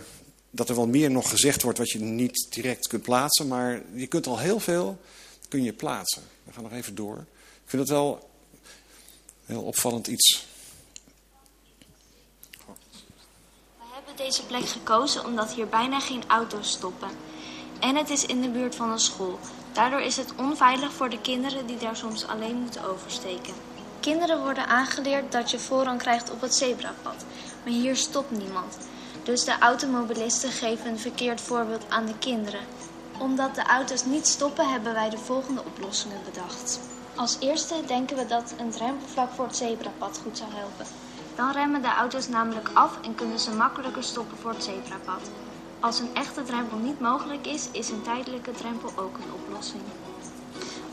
dat er wel meer nog gezegd wordt wat je niet direct kunt plaatsen. Maar je kunt al heel veel kun je plaatsen. We gaan nog even door. Ik vind het wel heel opvallend iets. Deze plek gekozen omdat hier bijna geen auto's stoppen. En het is in de buurt van een school. Daardoor is het onveilig voor de kinderen die daar soms alleen moeten oversteken. Kinderen worden aangeleerd dat je voorrang krijgt op het zebrapad. Maar hier stopt niemand. Dus de automobilisten geven een verkeerd voorbeeld aan de kinderen. Omdat de auto's niet stoppen hebben wij de volgende oplossingen bedacht. Als eerste denken we dat een drempelvlak voor het zebrapad goed zou helpen. Dan remmen de auto's namelijk af en kunnen ze makkelijker stoppen voor het zebrapad. Als een echte drempel niet mogelijk is, is een tijdelijke drempel ook een oplossing.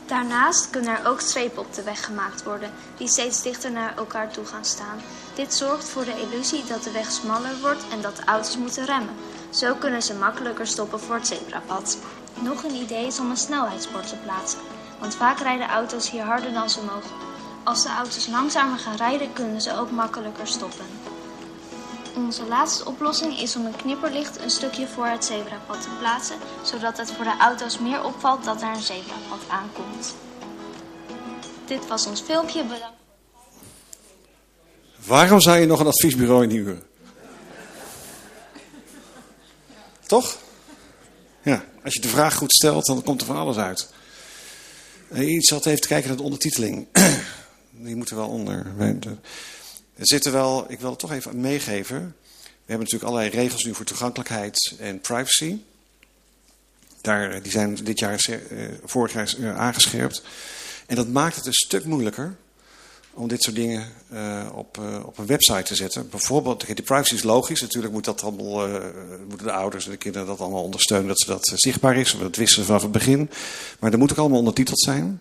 Daarnaast kunnen er ook strepen op de weg gemaakt worden, die steeds dichter naar elkaar toe gaan staan. Dit zorgt voor de illusie dat de weg smaller wordt en dat de auto's moeten remmen. Zo kunnen ze makkelijker stoppen voor het zebrapad. Nog een idee is om een snelheidsbord te plaatsen, want vaak rijden auto's hier harder dan ze mogen. Als de auto's langzamer gaan rijden, kunnen ze ook makkelijker stoppen. Onze laatste oplossing is om een knipperlicht een stukje voor het zebrapad te plaatsen, zodat het voor de auto's meer opvalt dat er een zebrapad aankomt. Dit was ons filmpje. Bedankt. Waarom zou je nog een adviesbureau inhuren? Toch? Ja, als je de vraag goed stelt, dan komt er van alles uit. Iets wat even te kijken naar de ondertiteling. die moeten wel onder. Er zitten wel, ik wil het toch even meegeven. We hebben natuurlijk allerlei regels nu voor toegankelijkheid en privacy. Daar, die zijn dit jaar, eh, vorig jaar eh, aangescherpt. En dat maakt het een stuk moeilijker om dit soort dingen op, op een website te zetten. Bijvoorbeeld, de privacy is logisch. Natuurlijk moet dat allemaal, moeten de ouders en de kinderen dat allemaal ondersteunen, dat ze dat zichtbaar is. Dat wisten ze vanaf het begin. Maar er moet ook allemaal ondertiteld zijn.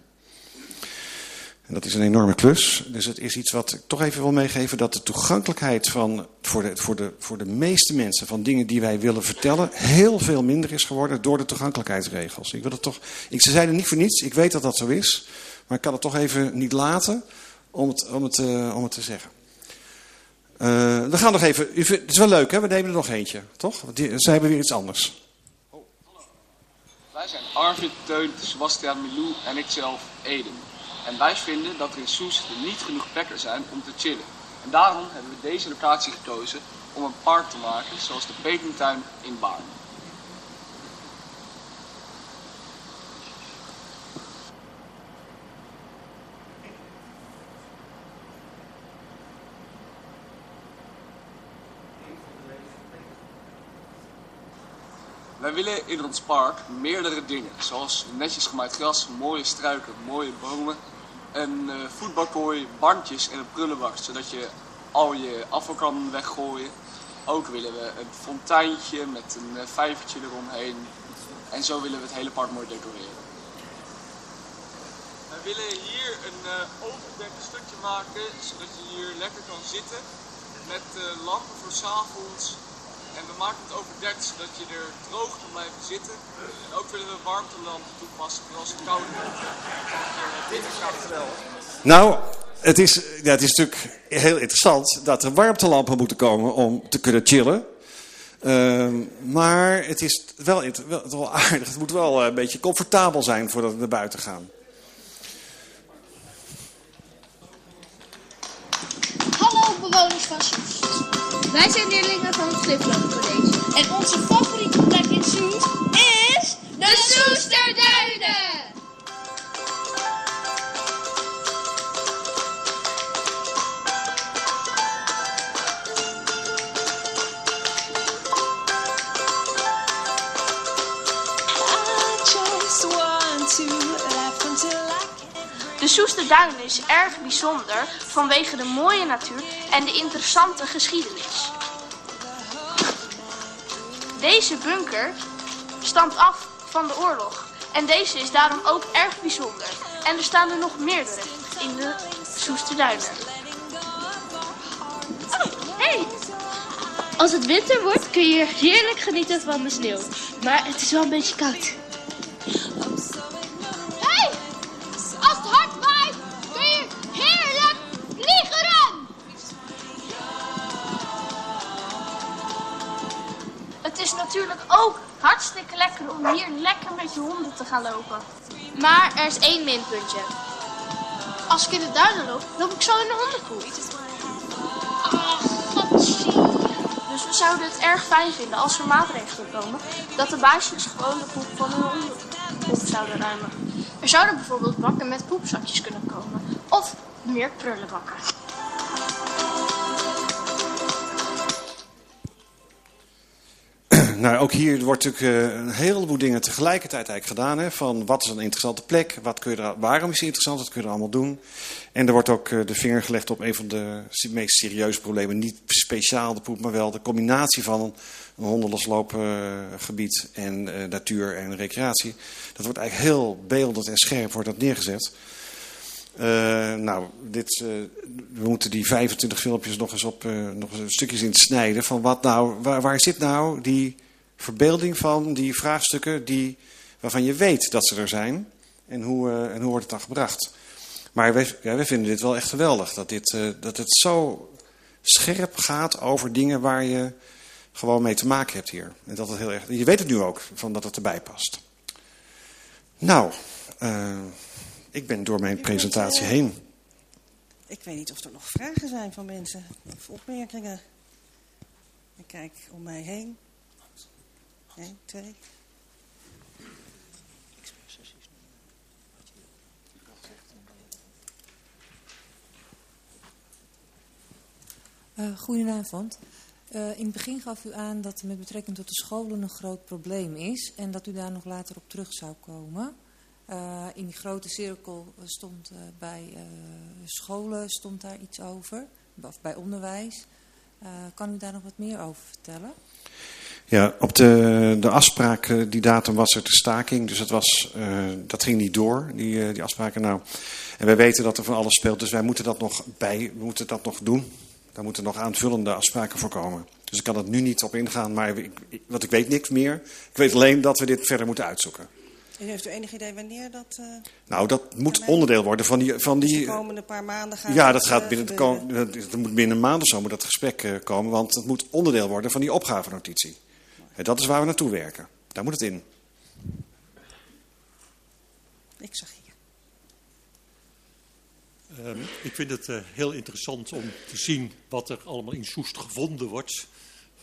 En dat is een enorme klus. Dus het is iets wat ik toch even wil meegeven. Dat de toegankelijkheid van, voor, de, voor, de, voor de meeste mensen van dingen die wij willen vertellen. heel veel minder is geworden door de toegankelijkheidsregels. Ik wil het toch. Ik, ze zeiden niet voor niets. Ik weet dat dat zo is. Maar ik kan het toch even niet laten om het, om het, uh, om het te zeggen. Uh, we gaan nog even. het is wel leuk hè? We nemen er nog eentje. Toch? Die, ze hebben weer iets anders. Oh, wij zijn Arvid, Teun, Sebastian, Milou en ikzelf Eden. En wij vinden dat er in Soest niet genoeg plekken zijn om te chillen. En daarom hebben we deze locatie gekozen om een park te maken zoals de Pekentuin in Baarn. Wij willen in ons park meerdere dingen, zoals netjes gemaaid gras, mooie struiken, mooie bomen een uh, voetbalkooi, bandjes en een prullenbak, zodat je al je afval kan weggooien. Ook willen we een fonteintje met een uh, vijvertje eromheen. En zo willen we het hele park mooi decoreren. We willen hier een uh, overdekt stukje maken, zodat je hier lekker kan zitten. Met lampen voor s'avonds en we maken het overdekt zodat je er droog kan blijven zitten. En ook willen we warmtelampen toepassen voor als het koud wordt. Nou, het is, ja, het is natuurlijk heel interessant dat er warmtelampen moeten komen om te kunnen chillen. Uh, maar het is wel, wel, wel, aardig. Het moet wel een beetje comfortabel zijn voordat we naar buiten gaan. Wij zijn leerlingen van het Sliploop College. En onze favoriete plek in Soest is... De Soesterduinen! Soesterduin is erg bijzonder vanwege de mooie natuur en de interessante geschiedenis. Deze bunker stamt af van de oorlog en deze is daarom ook erg bijzonder. En er staan er nog meerdere in de. Hey! Als het winter wordt kun je heerlijk genieten van de sneeuw. Maar het is wel een beetje koud. Om hier lekker met je honden te gaan lopen. Maar er is één minpuntje. Als ik in de duinen loop, loop ik zo in de hondenpoep. Ach, Dus we zouden het erg fijn vinden als er maatregelen komen dat de baasjes gewoon de poep van hun honden op zouden ruimen. Er zouden bijvoorbeeld bakken met poepzakjes kunnen komen. Of meer prullenbakken. Nou, ook hier wordt natuurlijk uh, een heleboel dingen tegelijkertijd eigenlijk gedaan. Hè? Van wat is een interessante plek? Wat kun je er, waarom is het interessant? Wat kun je er allemaal doen? En er wordt ook uh, de vinger gelegd op een van de meest serieuze problemen. Niet speciaal de poep, maar wel de combinatie van een, hondenlosloopgebied en natuur en recreatie. Dat wordt eigenlijk heel beeldend en scherp wordt dat neergezet. Nou, dit, we moeten die 25 filmpjes nog eens op nog eens stukjes in snijden. Van wat nou, waar, zit nou die verbeelding van die vraagstukken die, waarvan je weet dat ze er zijn. En hoe, en hoe wordt het dan gebracht? Maar wij, ja, vinden dit wel echt geweldig. Dat, dit, dat het zo scherp gaat over dingen waar je gewoon mee te maken hebt hier. En dat het heel erg, je weet het nu ook, van dat het erbij past. Nou, ik ben door mijn presentatie heen. Ik weet niet of er nog vragen zijn van mensen of opmerkingen. Ik kijk om mij heen. 1, 2. Uh, goedenavond. Uh, in het begin gaf u aan dat met betrekking tot de scholen een groot probleem is en dat u daar nog later op terug zou komen. Uh, in die grote cirkel stond bij scholen stond daar iets over, of bij onderwijs. kan u daar nog wat meer over vertellen? Ja, op de, de afspraak, die datum was er de staking, dus dat, was, dat ging niet door, die, die afspraken. Nou, en wij weten dat er van alles speelt, dus wij moeten dat nog bij, we moeten dat nog doen. Daar moeten nog aanvullende afspraken voor komen. Dus ik kan er nu niet op ingaan, maar ik, want ik weet niks meer. Ik weet alleen dat we dit verder moeten uitzoeken. En heeft u enig idee wanneer dat... Uh, nou, dat moet onderdeel worden van die... Van die de komende paar maanden gaat Ja, dat gaat binnen, de, dat moet binnen een maand of zo moet dat gesprek komen, want het moet onderdeel worden van die opgavenotitie. En dat is waar we naartoe werken. Daar moet het in. Ik zag hier. Um, ik vind het uh, heel interessant om te zien wat er allemaal in Soest gevonden wordt.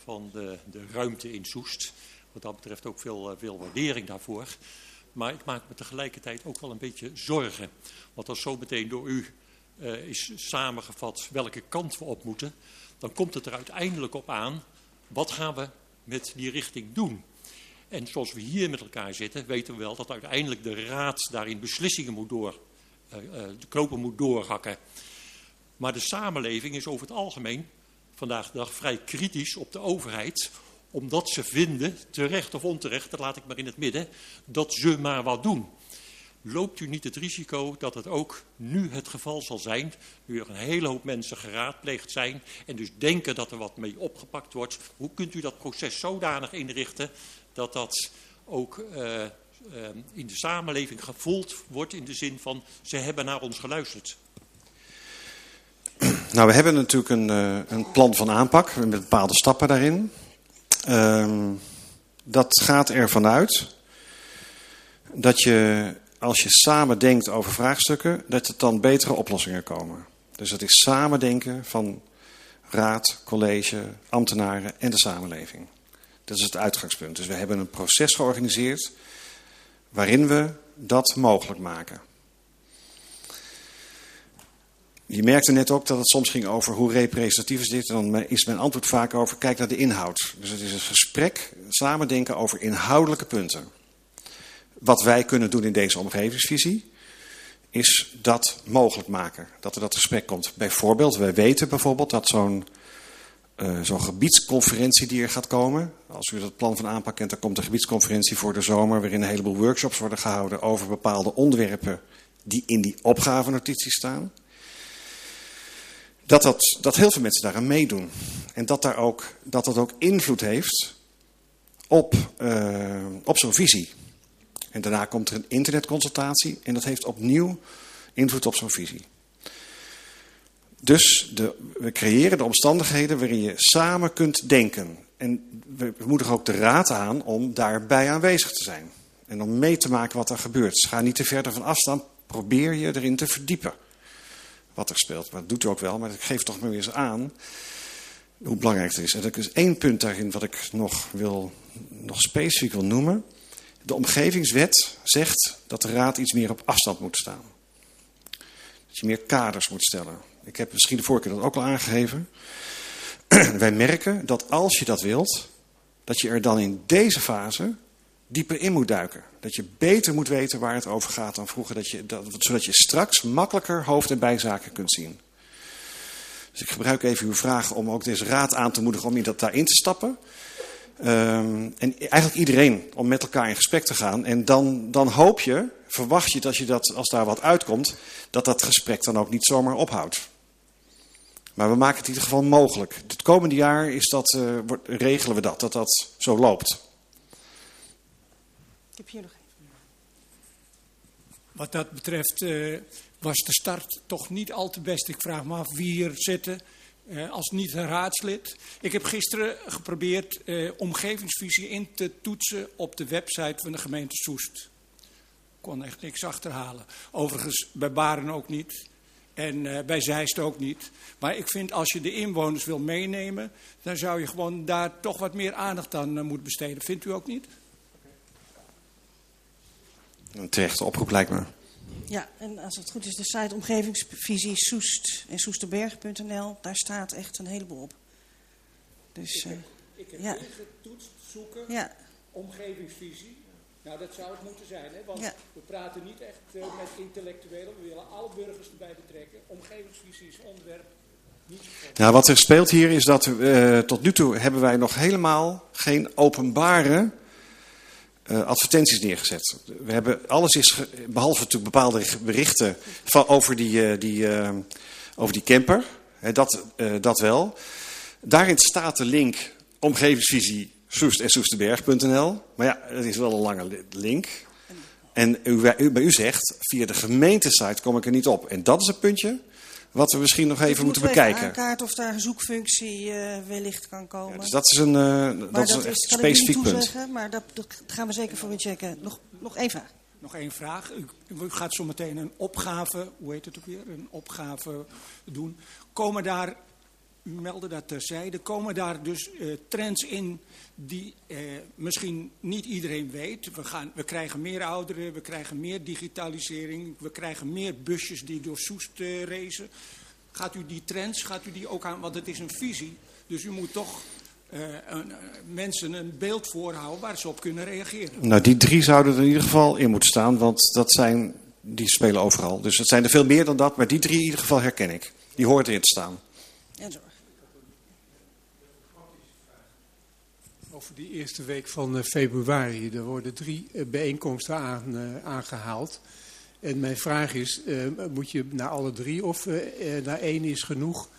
Van de, de ruimte in Soest. Wat dat betreft ook veel, uh, veel waardering daarvoor. Maar ik maak me tegelijkertijd ook wel een beetje zorgen. Want als zo meteen door u uh, is samengevat welke kant we op moeten. Dan komt het er uiteindelijk op aan. Wat gaan we met die richting doen. En zoals we hier met elkaar zitten, weten we wel dat uiteindelijk de raad daarin beslissingen moet door, uh, uh, de knopen moet doorhakken. Maar de samenleving is over het algemeen vandaag de dag vrij kritisch op de overheid, omdat ze vinden, terecht of onterecht, dat laat ik maar in het midden, dat ze maar wat doen. Loopt u niet het risico dat het ook nu het geval zal zijn, nu er een hele hoop mensen geraadpleegd zijn en dus denken dat er wat mee opgepakt wordt. Hoe kunt u dat proces zodanig inrichten dat dat ook uh, uh, in de samenleving gevoeld wordt in de zin van ze hebben naar ons geluisterd? Nou, we hebben natuurlijk een, uh, een plan van aanpak met bepaalde stappen daarin. Uh, dat gaat ervan uit dat je als je samen denkt over vraagstukken, dat er dan betere oplossingen komen. Dus het is samen denken van raad, college, ambtenaren en de samenleving. Dat is het uitgangspunt. Dus we hebben een proces georganiseerd waarin we dat mogelijk maken. Je merkte net ook dat het soms ging over hoe representatief is dit. En dan is mijn antwoord vaak over kijk naar de inhoud. Dus het is een gesprek, samen denken over inhoudelijke punten wat wij kunnen doen in deze omgevingsvisie. is dat mogelijk maken. Dat er dat gesprek komt. Bijvoorbeeld, wij weten bijvoorbeeld dat zo'n uh, zo'n gebiedsconferentie die er gaat komen. Als u dat plan van aanpak kent, dan komt een gebiedsconferentie voor de zomer... waarin een heleboel workshops worden gehouden over bepaalde onderwerpen... die in die opgavenotitie staan. Dat, dat, dat heel veel mensen daaraan meedoen. En dat, daar ook, dat dat ook invloed heeft op, uh, op zo'n visie. En daarna komt er een internetconsultatie en dat heeft opnieuw invloed op zo'n visie. Dus de, we creëren de omstandigheden waarin je samen kunt denken. En we, moedigen ook de raad aan om daarbij aanwezig te zijn. En om mee te maken wat er gebeurt. Ga niet te ver van afstand. Probeer je erin te verdiepen. Wat er speelt. Maar dat doet u ook wel. Maar ik geef toch maar weer eens aan hoe belangrijk het is. En er is één punt daarin wat ik nog, wil, nog specifiek wil noemen. De omgevingswet zegt dat de raad iets meer op afstand moet staan. Dat je meer kaders moet stellen. Ik heb misschien de vorige keer dat ook al aangegeven. Wij merken dat als je dat wilt, dat je er dan in deze fase dieper in moet duiken. Dat je beter moet weten waar het over gaat dan vroeger. Dat je, dat, zodat je straks makkelijker hoofd- en bijzaken kunt zien. Dus ik gebruik even uw vraag om ook deze raad aan te moedigen om je dat daarin te stappen. Um, en eigenlijk iedereen om met elkaar in gesprek te gaan. En dan, dan hoop je, verwacht je dat je dat, als daar wat uitkomt, dat dat gesprek dan ook niet zomaar ophoudt. Maar we maken het in ieder geval mogelijk. Het komende jaar is dat, uh, regelen we dat, dat dat zo loopt. Heb nog even. Wat dat betreft uh, was de start toch niet al te best. Ik vraag me af wie hier zitten uh, als niet-raadslid. Ik heb gisteren geprobeerd omgevingsvisie in te toetsen op de website van de gemeente Soest. Kon echt niks achterhalen. Overigens bij Baren ook niet. En bij Zeist ook niet. Maar ik vind als je de inwoners wil meenemen, dan zou je gewoon daar toch wat meer aandacht aan moeten besteden. Vindt u ook niet? Een terechte oproep lijkt me. Ja, en als het goed is, de site omgevingsvisie Soest en soesterberg.nl, daar staat echt een heleboel op. Dus, ik heb, ik heb ja. ingetoetst zoeken, ja. omgevingsvisie. Nou, dat zou het moeten zijn, hè? want ja. we praten niet echt uh, met intellectuelen. We willen alle burgers erbij betrekken. Omgevingsvisie is onderwerp. Niet nou, wat er speelt hier is dat uh, tot nu toe hebben wij nog helemaal geen openbare uh, advertenties neergezet. We hebben alles is, behalve natuurlijk bepaalde berichten van, over, die, die, over die camper, hè, dat, dat wel. Daarin staat de link omgevingsvisie Soest en Soesterberg.nl. Maar ja, dat is wel een lange link. En u, bij u zegt, via de gemeentesite kom ik er niet op. En dat is een puntje wat we misschien nog even moeten bekijken. Ik kaart of daar een zoekfunctie uh, wellicht kan komen. Ja, dus dat is een, uh, dat is een echt specifiek punt. Zeggen, maar dat, dat, gaan we zeker voor u checken. Nog, nog één vraag. Nog één vraag. U, u gaat zo meteen een opgave, hoe heet het ook weer, een opgave doen. Komen daar u meldde dat terzijde. Komen daar dus uh, trends in die uh, misschien niet iedereen weet? We, gaan, we krijgen meer ouderen, we krijgen meer digitalisering, we krijgen meer busjes die door Soest uh, racen. Gaat u die trends, gaat u die ook aan, want het is een visie. Dus u moet toch een, mensen een beeld voorhouden waar ze op kunnen reageren. Nou, die drie zouden er in ieder geval in moeten staan, want dat zijn, die spelen overal. Dus het zijn er veel meer dan dat, maar die drie in ieder geval herken ik. Die hoort erin te staan. En zo. Over die eerste week van uh, februari. Er worden drie uh, bijeenkomsten uh, aangehaald. En mijn vraag is, moet je naar alle drie of naar één is genoeg?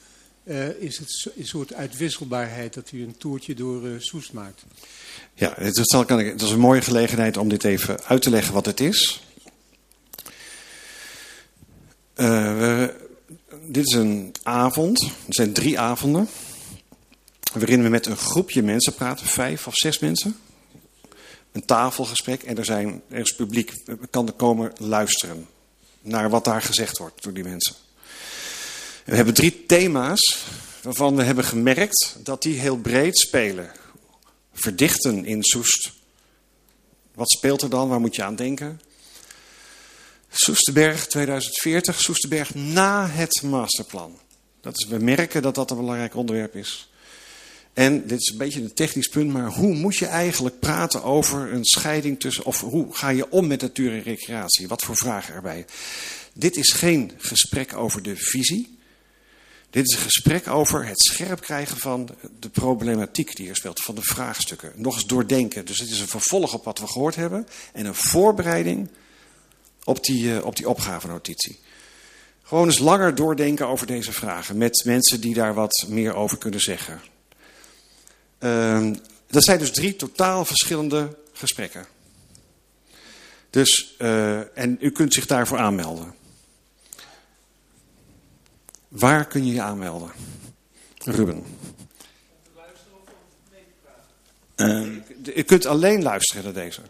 is het een soort uitwisselbaarheid dat u een toertje door Soest maakt? Ja, het is, is een mooie gelegenheid om dit even uit te leggen wat het is. Dit is een avond, er zijn drie avonden waarin we met een groepje mensen praten, vijf of zes mensen. Een tafelgesprek en er, zijn, is publiek, kan er komen luisteren naar wat daar gezegd wordt door die mensen. We hebben drie thema's waarvan we hebben gemerkt dat die heel breed spelen. Verdichten in Soest. Wat speelt er dan? Waar moet je aan denken? Soesterberg 2040, Soesterberg na het masterplan. Dat is, we merken dat dat een belangrijk onderwerp is. En dit is een beetje een technisch punt, maar hoe moet je eigenlijk praten over een scheiding tussen, of hoe ga je om met natuur en recreatie? Wat voor vragen erbij? Dit is geen gesprek over de visie. Dit is een gesprek over het scherp krijgen van de problematiek die er speelt, van de vraagstukken. Nog eens doordenken. Dus het is een vervolg op wat we gehoord hebben en een voorbereiding op die, uh, op die opgavenotitie. Gewoon eens langer doordenken over deze vragen met mensen die daar wat meer over kunnen zeggen. Uh, dat zijn dus drie totaal verschillende gesprekken. Dus, uh, en u kunt zich daarvoor aanmelden. Waar kun je je aanmelden? Ruben. Uh, je kunt alleen luisteren naar deze.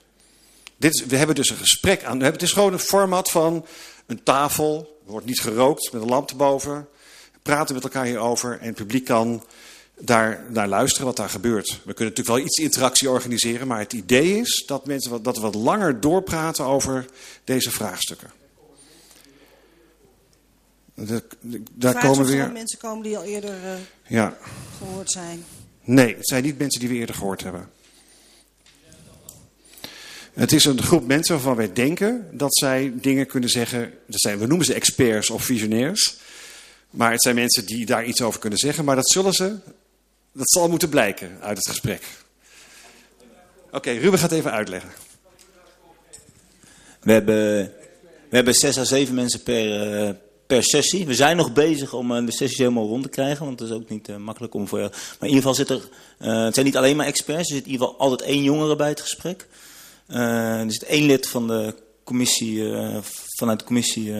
Dit we hebben dus een gesprek aan. Het is gewoon een format van een tafel. Er wordt niet gerookt met een lamp erboven. We praten met elkaar hierover en het publiek kan daar naar luisteren wat daar gebeurt. We kunnen natuurlijk wel iets interactie organiseren, maar het idee is dat, mensen, dat we wat langer doorpraten over deze vraagstukken. De, de, daar komen weer mensen komen die al eerder uh, ja. gehoord zijn. Nee, het zijn niet mensen die we eerder gehoord hebben. Het is een groep mensen waarvan wij denken dat zij dingen kunnen zeggen. Dat zijn, we noemen ze experts of visionairs. Maar het zijn mensen die daar iets over kunnen zeggen. Maar dat zullen ze. Dat zal moeten blijken uit het gesprek. Oké, Ruben gaat even uitleggen. We hebben, we hebben zes à zeven mensen per, uh, per sessie. We zijn nog bezig om uh, de sessies helemaal rond te krijgen. Want het is ook niet uh, makkelijk om voor. Maar in ieder geval zit er. het zijn niet alleen maar experts. Er zit in ieder geval altijd één jongere bij het gesprek. Er zit één lid van de commissie, vanuit de commissie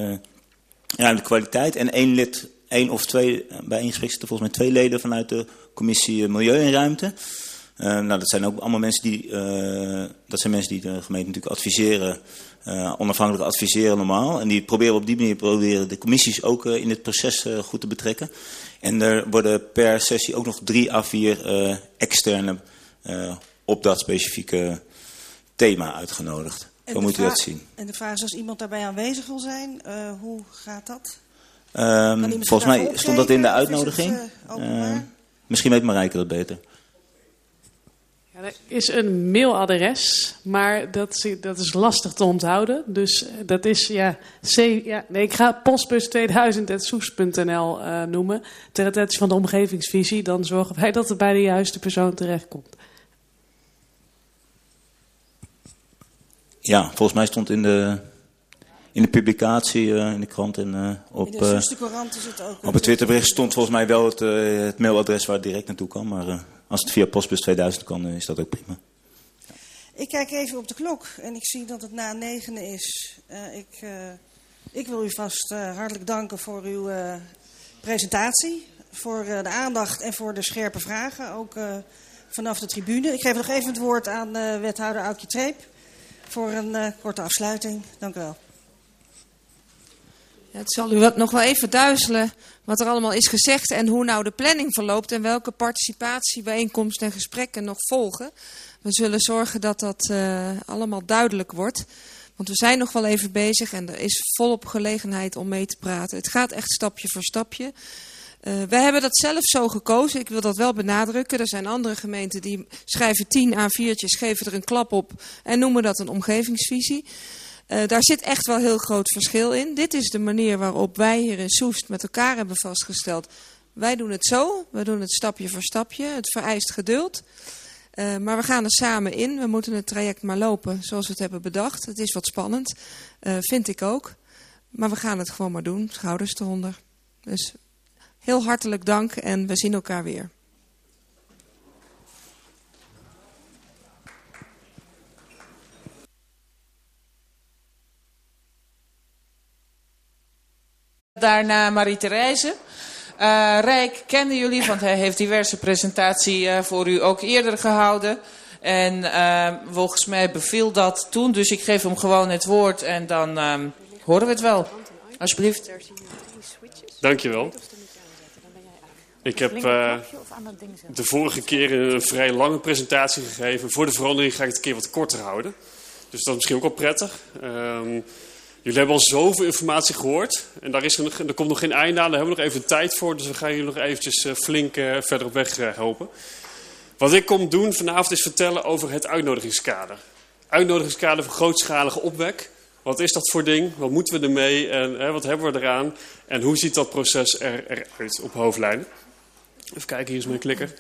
ja, de kwaliteit. En één lid, één of twee, bij één gesprek zitten volgens mij twee leden vanuit de commissie Milieu en Ruimte. nou, dat zijn ook allemaal mensen die, dat zijn mensen die de gemeente natuurlijk adviseren, onafhankelijk adviseren normaal. En die proberen op die manier proberen de commissies ook in het proces goed te betrekken. En er worden per sessie ook nog drie à vier externe op dat specifieke thema uitgenodigd. Hoe moet u dat zien? En de vraag is, als iemand daarbij aanwezig wil zijn, uh, hoe gaat dat? Um, volgens mij stond dat in de uitnodiging. Het, uh, misschien weet Marijke dat beter. Ja, er is een mailadres, maar dat, dat is lastig te onthouden. Dus dat is, ja, C, ja nee, ik ga postbus2000.soes.nl uh, noemen. Ter attentie van de omgevingsvisie. Dan zorgen wij dat het bij de juiste persoon terechtkomt. Ja, volgens mij stond in de, in de publicatie, uh, in de krant en uh, op, in de is het ook. Op het Twitterbericht stond volgens mij wel het, het mailadres waar het direct naartoe kan. Maar als het via Postbus 2000 kan, is dat ook prima. Ja. Ik kijk even op de klok en ik zie dat het na negen is. ik, ik wil u vast hartelijk danken voor uw presentatie, voor de aandacht en voor de scherpe vragen, ook vanaf de tribune. Ik geef nog even het woord aan wethouder Aukje Treep voor een uh, korte afsluiting. Dank u wel. Het zal u nog wel even duizelen wat er allemaal is gezegd en hoe nou de planning verloopt en welke participatiebijeenkomsten en gesprekken nog volgen. We zullen zorgen dat dat uh, allemaal duidelijk wordt. Want we zijn nog wel even bezig en er is volop gelegenheid om mee te praten. Het gaat echt stapje voor stapje. Uh, wij hebben dat zelf zo gekozen. Ik wil dat wel benadrukken. Er zijn andere gemeenten die schrijven 10 A4'tjes, geven er een klap op en noemen dat een omgevingsvisie. Uh, daar zit echt wel heel groot verschil in. Dit is de manier waarop wij hier in Soest met elkaar hebben vastgesteld. Wij doen het zo, we doen het stapje voor stapje. Het vereist geduld. Uh, maar we gaan er samen in. We moeten het traject maar lopen zoals we het hebben bedacht. Het is wat spannend, vind ik ook. Maar we gaan het gewoon maar doen, schouders eronder. Dus Heel hartelijk dank en we zien elkaar weer. Daarna Marie-Therese. Uh, Rijk kennen jullie, want hij heeft diverse presentaties uh, voor u ook eerder gehouden. En uh, volgens mij beviel dat toen, dus ik geef hem gewoon het woord en dan horen we het wel. Alsjeblieft. Dankjewel. Ik heb uh, de vorige keer een vrij lange presentatie gegeven. Voor de verandering ga ik het een keer wat korter houden. Dus dat is misschien ook wel prettig. Um, jullie hebben al zoveel informatie gehoord. En daar, is er, er komt nog geen einde aan. Daar hebben we nog even tijd voor. Dus we gaan jullie nog eventjes uh, flink uh, verder op weg helpen. Wat ik kom doen vanavond is vertellen over het uitnodigingskader. Uitnodigingskader voor grootschalige opwek. Wat is dat voor ding? Wat moeten we ermee? En wat hebben we eraan? En hoe ziet dat proces er, eruit op hoofdlijnen? Even kijken, hier is mijn klikker.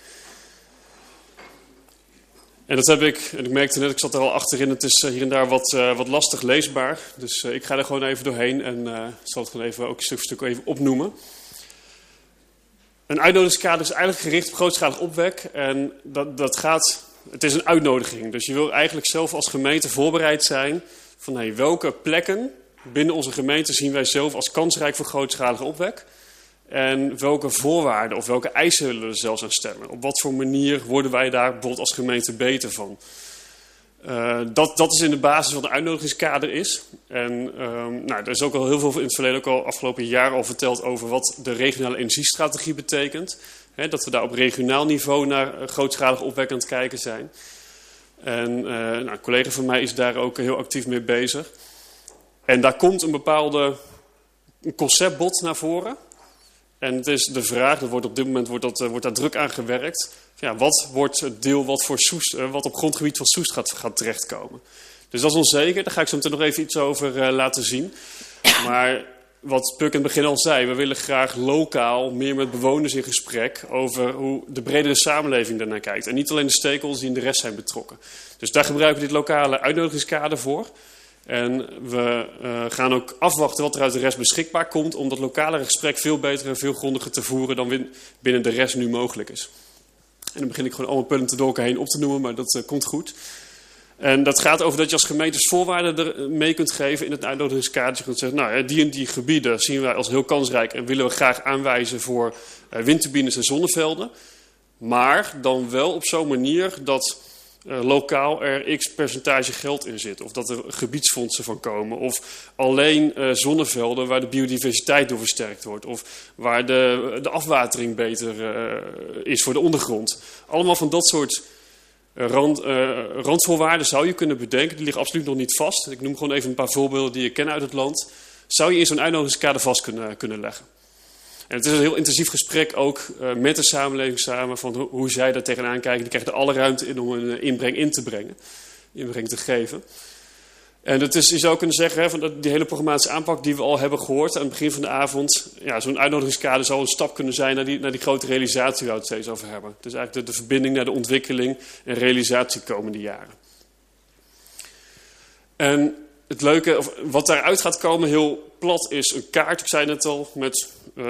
En dat heb ik, en ik merkte net, ik zat er al achterin, het is eh, hier en daar wat, uh, wat lastig leesbaar. Dus uh, ik ga er gewoon even doorheen en zal het gewoon even ook stuk voor stuk even opnoemen. Een uitnodigingskader is eigenlijk gericht op grootschalig opwek. En dat, dat gaat, het is een uitnodiging. Dus je wil eigenlijk zelf als gemeente voorbereid zijn van hey, welke plekken binnen onze gemeente zien wij zelf als kansrijk voor grootschalige opwek. En welke voorwaarden of welke eisen willen we zelfs aan stemmen? Op wat voor manier worden wij daar bijvoorbeeld als gemeente beter van? Uh, dat, dat is in de basis wat een uitnodigingskader is. En um, nou, er is ook al heel veel in het verleden, ook al afgelopen jaar al verteld over wat de regionale energiestrategie betekent. Dat we daar op regionaal niveau naar grootschalig opwek aan het kijken zijn. En uh, nou, een collega van mij is daar ook heel actief mee bezig. En daar komt een bepaalde conceptbod naar voren. En het is de vraag, dat wordt op dit moment wordt, dat, uh, wordt daar druk aan gewerkt. Ja, wat wordt het deel wat, voor Soest, uh, wat op grondgebied van Soest gaat, gaat terechtkomen? Dus dat is onzeker, daar ga ik zo meteen nog even iets over uh, laten zien. Maar wat Puk in het begin al zei, we willen graag lokaal meer met bewoners in gesprek over hoe de bredere samenleving daarnaar kijkt. En niet alleen de stakeholders die in de rest zijn betrokken. Dus daar gebruiken we dit lokale uitnodigingskader voor. En we uh, gaan ook afwachten wat er uit de rest beschikbaar komt... om dat lokale gesprek veel beter en veel grondiger te voeren... dan binnen de rest nu mogelijk is. En dan begin ik gewoon allemaal punten door elkaar heen op te noemen, maar dat uh, komt goed. En dat gaat over dat je als gemeentes voorwaarden er mee kunt geven in het uitnodigingskader. Je kunt zeggen, nou, die en die gebieden zien wij als heel kansrijk... en willen we graag aanwijzen voor windturbines en zonnevelden. Maar dan wel op zo'n manier dat uh, lokaal er x percentage geld in zit. Of dat er gebiedsfondsen van komen. Of alleen uh, zonnevelden waar de biodiversiteit door versterkt wordt. Of waar de, de afwatering beter uh, is voor de ondergrond. Allemaal van dat soort rand, randvoorwaarden zou je kunnen bedenken. Die liggen absoluut nog niet vast. Ik noem gewoon even een paar voorbeelden die ik ken uit het land. Zou je in zo'n uitnodigingskader vast kunnen, kunnen leggen. En het is een heel intensief gesprek ook uh, met de samenleving samen van hoe, zij daar tegenaan kijken. Die krijgen er alle ruimte in om een uh, inbreng in te brengen, inbreng te geven. En dat is, je zou kunnen zeggen, hè, van dat, die hele programmatische aanpak die we al hebben gehoord aan het begin van de avond. Ja, zo'n uitnodigingskader zou een stap kunnen zijn naar die, naar die grote realisatie waar we het steeds over hebben. Dus eigenlijk de, de verbinding naar de ontwikkeling en realisatie komende jaren. En het leuke, of wat daaruit gaat komen, heel plat, is een kaart. Ik zei net al, met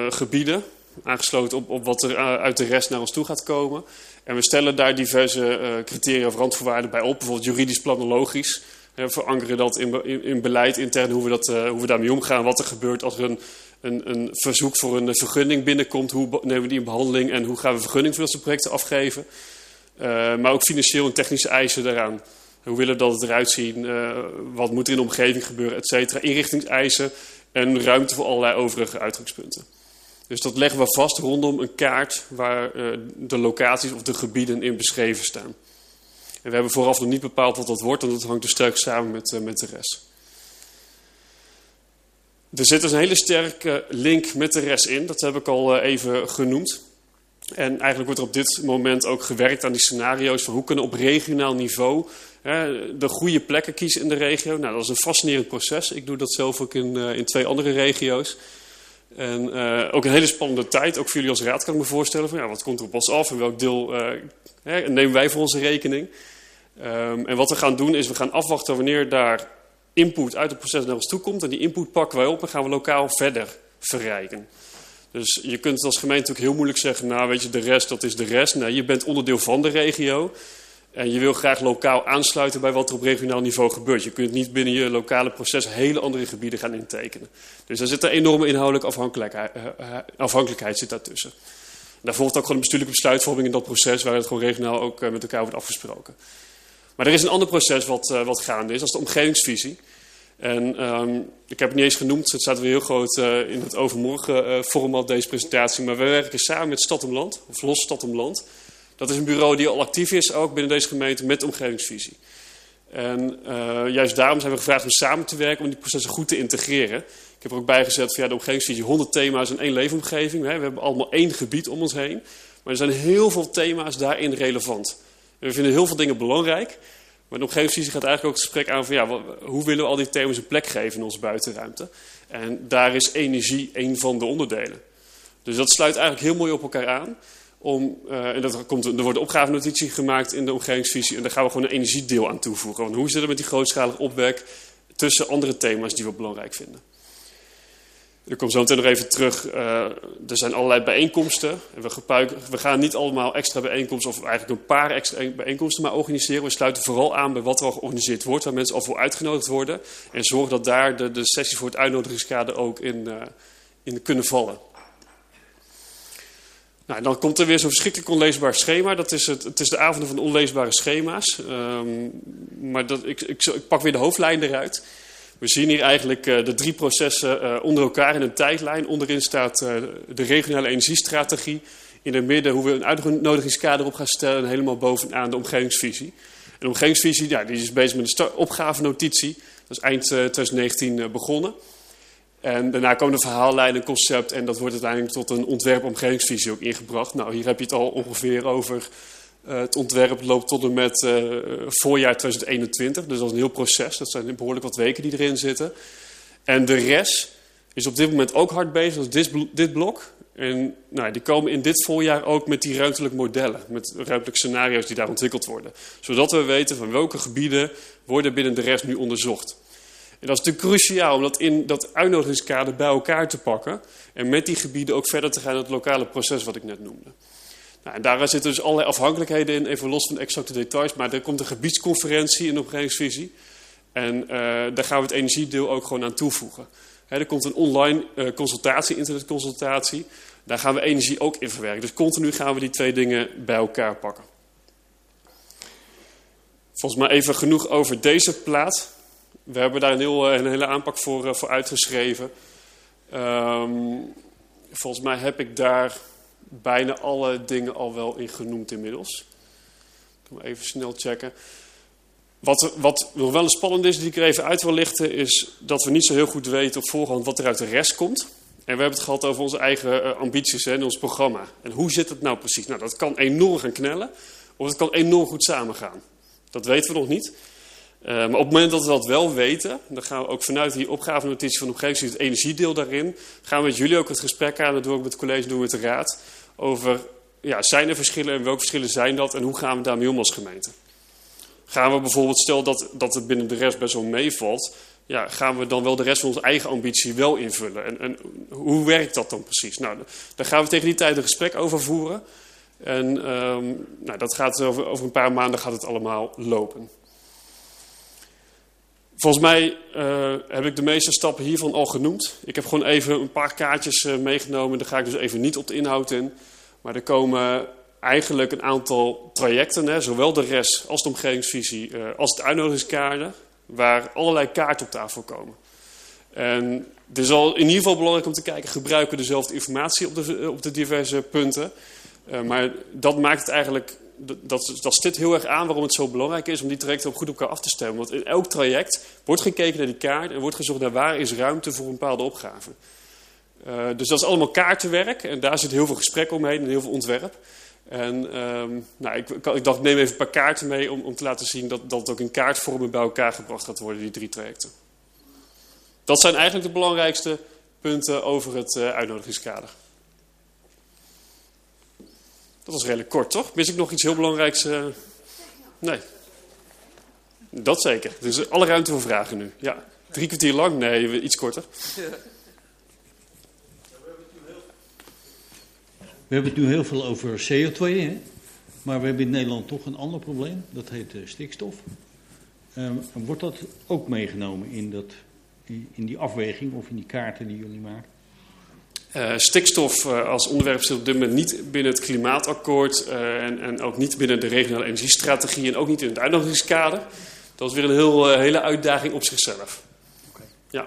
gebieden. Aangesloten op, op wat er uit de rest naar ons toe gaat komen. En we stellen daar diverse uh, criteria of randvoorwaarden bij op. Bijvoorbeeld juridisch planologisch. We verankeren dat in, in, beleid intern, hoe we, dat, hoe we daarmee omgaan. Wat er gebeurt als er een, een, een verzoek voor een vergunning binnenkomt. Hoe nemen we die in behandeling en hoe gaan we vergunning voor dat soort projecten afgeven. maar ook financieel en technische eisen daaraan. Hoe willen we dat het eruit zien? Wat moet er in de omgeving gebeuren, et cetera. Inrichtingseisen en ruimte voor allerlei overige uitgangspunten. Dus dat leggen we vast rondom een kaart waar uh, de locaties of de gebieden in beschreven staan. En we hebben vooraf nog niet bepaald wat dat wordt, want dat hangt dus sterk samen met, uh, met de rest. Er zit dus een hele sterke link met de rest in, dat heb ik al even genoemd. En eigenlijk wordt er op dit moment ook gewerkt aan die scenario's van hoe kunnen op regionaal niveau hè, de goede plekken kiezen in de regio. Nou, dat is een fascinerend proces. Ik doe dat zelf ook in, uh, in twee andere regio's. En uh, ook een hele spannende tijd, ook voor jullie als raad kan ik me voorstellen. Van, ja, wat komt er op ons af en welk deel uh, hè, nemen wij voor onze rekening? Um, en wat we gaan doen is, we gaan afwachten wanneer daar input uit het proces naar ons toe komt. En die input pakken wij op en gaan we lokaal verder verrijken. Dus je kunt als gemeente ook heel moeilijk zeggen, nou weet je, de rest, dat is de rest. Nee, je bent onderdeel van de regio. En je wil graag lokaal aansluiten bij wat er op regionaal niveau gebeurt. Je kunt niet binnen je lokale proces hele andere gebieden gaan intekenen. Dus daar zit een enorme inhoudelijke afhankelijkheid, afhankelijkheid zit daartussen. Daar volgt ook gewoon een bestuurlijke besluitvorming in dat proces, waar het gewoon regionaal ook met elkaar wordt afgesproken. Maar er is een ander proces wat, wat gaande is, dat is de omgevingsvisie. En um, ik heb het niet eens genoemd, het staat weer heel groot uh, in het overmorgen uh, format deze presentatie. Maar we werken samen met Stad om Land, of Los Stad om Land. Dat is een bureau die al actief is, ook binnen deze gemeente, met omgevingsvisie. En uh, juist daarom zijn we gevraagd om samen te werken, om die processen goed te integreren. Ik heb er ook bijgezet via de omgevingsvisie 100 thema's in één leefomgeving. We hebben allemaal één gebied om ons heen. Maar er zijn heel veel thema's daarin relevant. We vinden heel veel dingen belangrijk. Maar de omgevingsvisie gaat eigenlijk ook het gesprek aan van ja, hoe willen we al die thema's een plek geven in onze buitenruimte. En daar is energie een van de onderdelen. Dus dat sluit eigenlijk heel mooi op elkaar aan. Om, uh, en dat komt, er wordt een opgavenotitie gemaakt in de omgevingsvisie. En daar gaan we gewoon een energiedeel aan toevoegen. Want hoe zit het met die grootschalige opwek tussen andere thema's die we belangrijk vinden? Ik kom zo meteen nog even terug. Uh, er zijn allerlei bijeenkomsten. En we, we, gaan niet allemaal extra bijeenkomsten, of eigenlijk een paar extra bijeenkomsten maar organiseren. We sluiten vooral aan bij wat er al georganiseerd wordt, waar mensen al voor uitgenodigd worden. En zorgen dat daar de, de sessies voor het uitnodigingskader ook in, uh, in kunnen vallen. Nou, dan komt er weer zo'n verschrikkelijk onleesbaar schema. Dat is het, het is de avonden van onleesbare schema's. Um, maar dat, ik, ik, ik, pak weer de hoofdlijn eruit. We zien hier eigenlijk uh, de drie processen uh, onder elkaar in een tijdlijn. Onderin staat uh, de regionale energiestrategie. In het midden hoe we een uitnodigingskader op gaan stellen. En helemaal bovenaan de omgevingsvisie. En de omgevingsvisie ja, die is bezig met een opgavenotitie. Dat is eind 2019 begonnen. En daarna komen de verhaallijnen, concept en dat wordt uiteindelijk tot een ontwerp omgevingsvisie ook ingebracht. Nou, hier heb je het al ongeveer over. Uh, het ontwerp loopt tot en met uh, voorjaar 2021, dus dat is een heel proces. Dat zijn behoorlijk wat weken die erin zitten. En de rest is op dit moment ook hard bezig, dat is dit, dit blok. En nou, die komen in dit voorjaar ook met die ruimtelijke modellen, met ruimtelijke scenario's die daar ontwikkeld worden. Zodat we weten van welke gebieden worden binnen de rest nu onderzocht. En dat is natuurlijk cruciaal om dat in dat uitnodigingskader bij elkaar te pakken. En met die gebieden ook verder te gaan in het lokale proces wat ik net noemde. Nou, en daar zitten dus allerlei afhankelijkheden in, even los van de exacte details. Maar er komt een gebiedsconferentie in de omgevingsvisie. En uh, daar gaan we het energiedeel ook gewoon aan toevoegen. Er komt een online uh, consultatie, internetconsultatie. Daar gaan we energie ook in verwerken. Dus continu gaan we die twee dingen bij elkaar pakken. Volgens mij even genoeg over deze plaat we hebben daar een, heel, eh, een hele aanpak voor, eh, voor uitgeschreven. Um, volgens mij heb ik daar bijna alle dingen al wel in genoemd inmiddels. Ik ga even snel checken. Wat, wat nog wel een spannend is, die ik er even uit wil lichten, is dat we niet zo heel goed weten op voorhand wat er uit de rest komt. En we hebben het gehad over onze eigen uh, ambities in ons programma. En hoe zit het nou precies? Nou, dat kan enorm gaan knellen, of het kan enorm goed samengaan. Dat weten we nog niet. Uh, maar op het moment dat we dat wel weten, dan gaan we ook vanuit die opgavenotitie van de omgeving, het energiedeel daarin, gaan we met jullie ook het gesprek aan, dat doen we ook met het college, doen we met de raad, over, ja, zijn er verschillen en welke verschillen zijn dat en hoe gaan we daarmee om als gemeente? Gaan we bijvoorbeeld, stel dat, dat het binnen de rest best wel meevalt, ja, gaan we dan wel de rest van onze eigen ambitie wel invullen? En, en hoe werkt dat dan precies? Nou, daar gaan we tegen die tijd een gesprek over voeren. En um, nou, dat gaat over, over een paar maanden gaat het allemaal lopen. Volgens mij uh, heb ik de meeste stappen hiervan al genoemd. Ik heb gewoon even een paar kaartjes uh, meegenomen. Daar ga ik dus even niet op de inhoud in. Maar er komen eigenlijk een aantal trajecten, hè, zowel de rest als de omgevingsvisie, uh, als het uitnodigingskaarten, waar allerlei kaarten op tafel komen. En het is al in ieder geval belangrijk om te kijken, gebruiken we dezelfde informatie op de, op de diverse punten. maar dat maakt het eigenlijk dat, dat heel erg aan waarom het zo belangrijk is om die trajecten op goed op elkaar af te stemmen. Want in elk traject wordt gekeken naar die kaart en wordt gezocht naar waar is ruimte voor een bepaalde opgave. Uh, dus dat is allemaal kaartenwerk en daar zit heel veel gesprek omheen en heel veel ontwerp. En um, nou, ik, ik, dacht, neem even een paar kaarten mee om, om te laten zien dat, dat het ook in kaartvormen bij elkaar gebracht gaat worden, die drie trajecten. Dat zijn eigenlijk de belangrijkste punten over het uh, uitnodigingskader. Dat was redelijk kort, toch? Mis ik nog iets heel belangrijks? Uh... Nee. Dat zeker. Dus alle ruimte voor vragen nu. Ja. Drie kwartier lang? Nee, iets korter. We hebben het nu heel veel over CO2, hè? maar we hebben in Nederland toch een ander probleem. Dat heet uh, stikstof. Uh, wordt dat ook meegenomen in, dat, in die afweging of in die kaarten die jullie maken? Uh, stikstof uh, als onderwerp zit op dit moment niet binnen het klimaatakkoord uh, en, en, ook niet binnen de regionale energiestrategie en ook niet in het uitnodigingskader. Dat is weer een heel, hele uitdaging op zichzelf. Okay. Ja.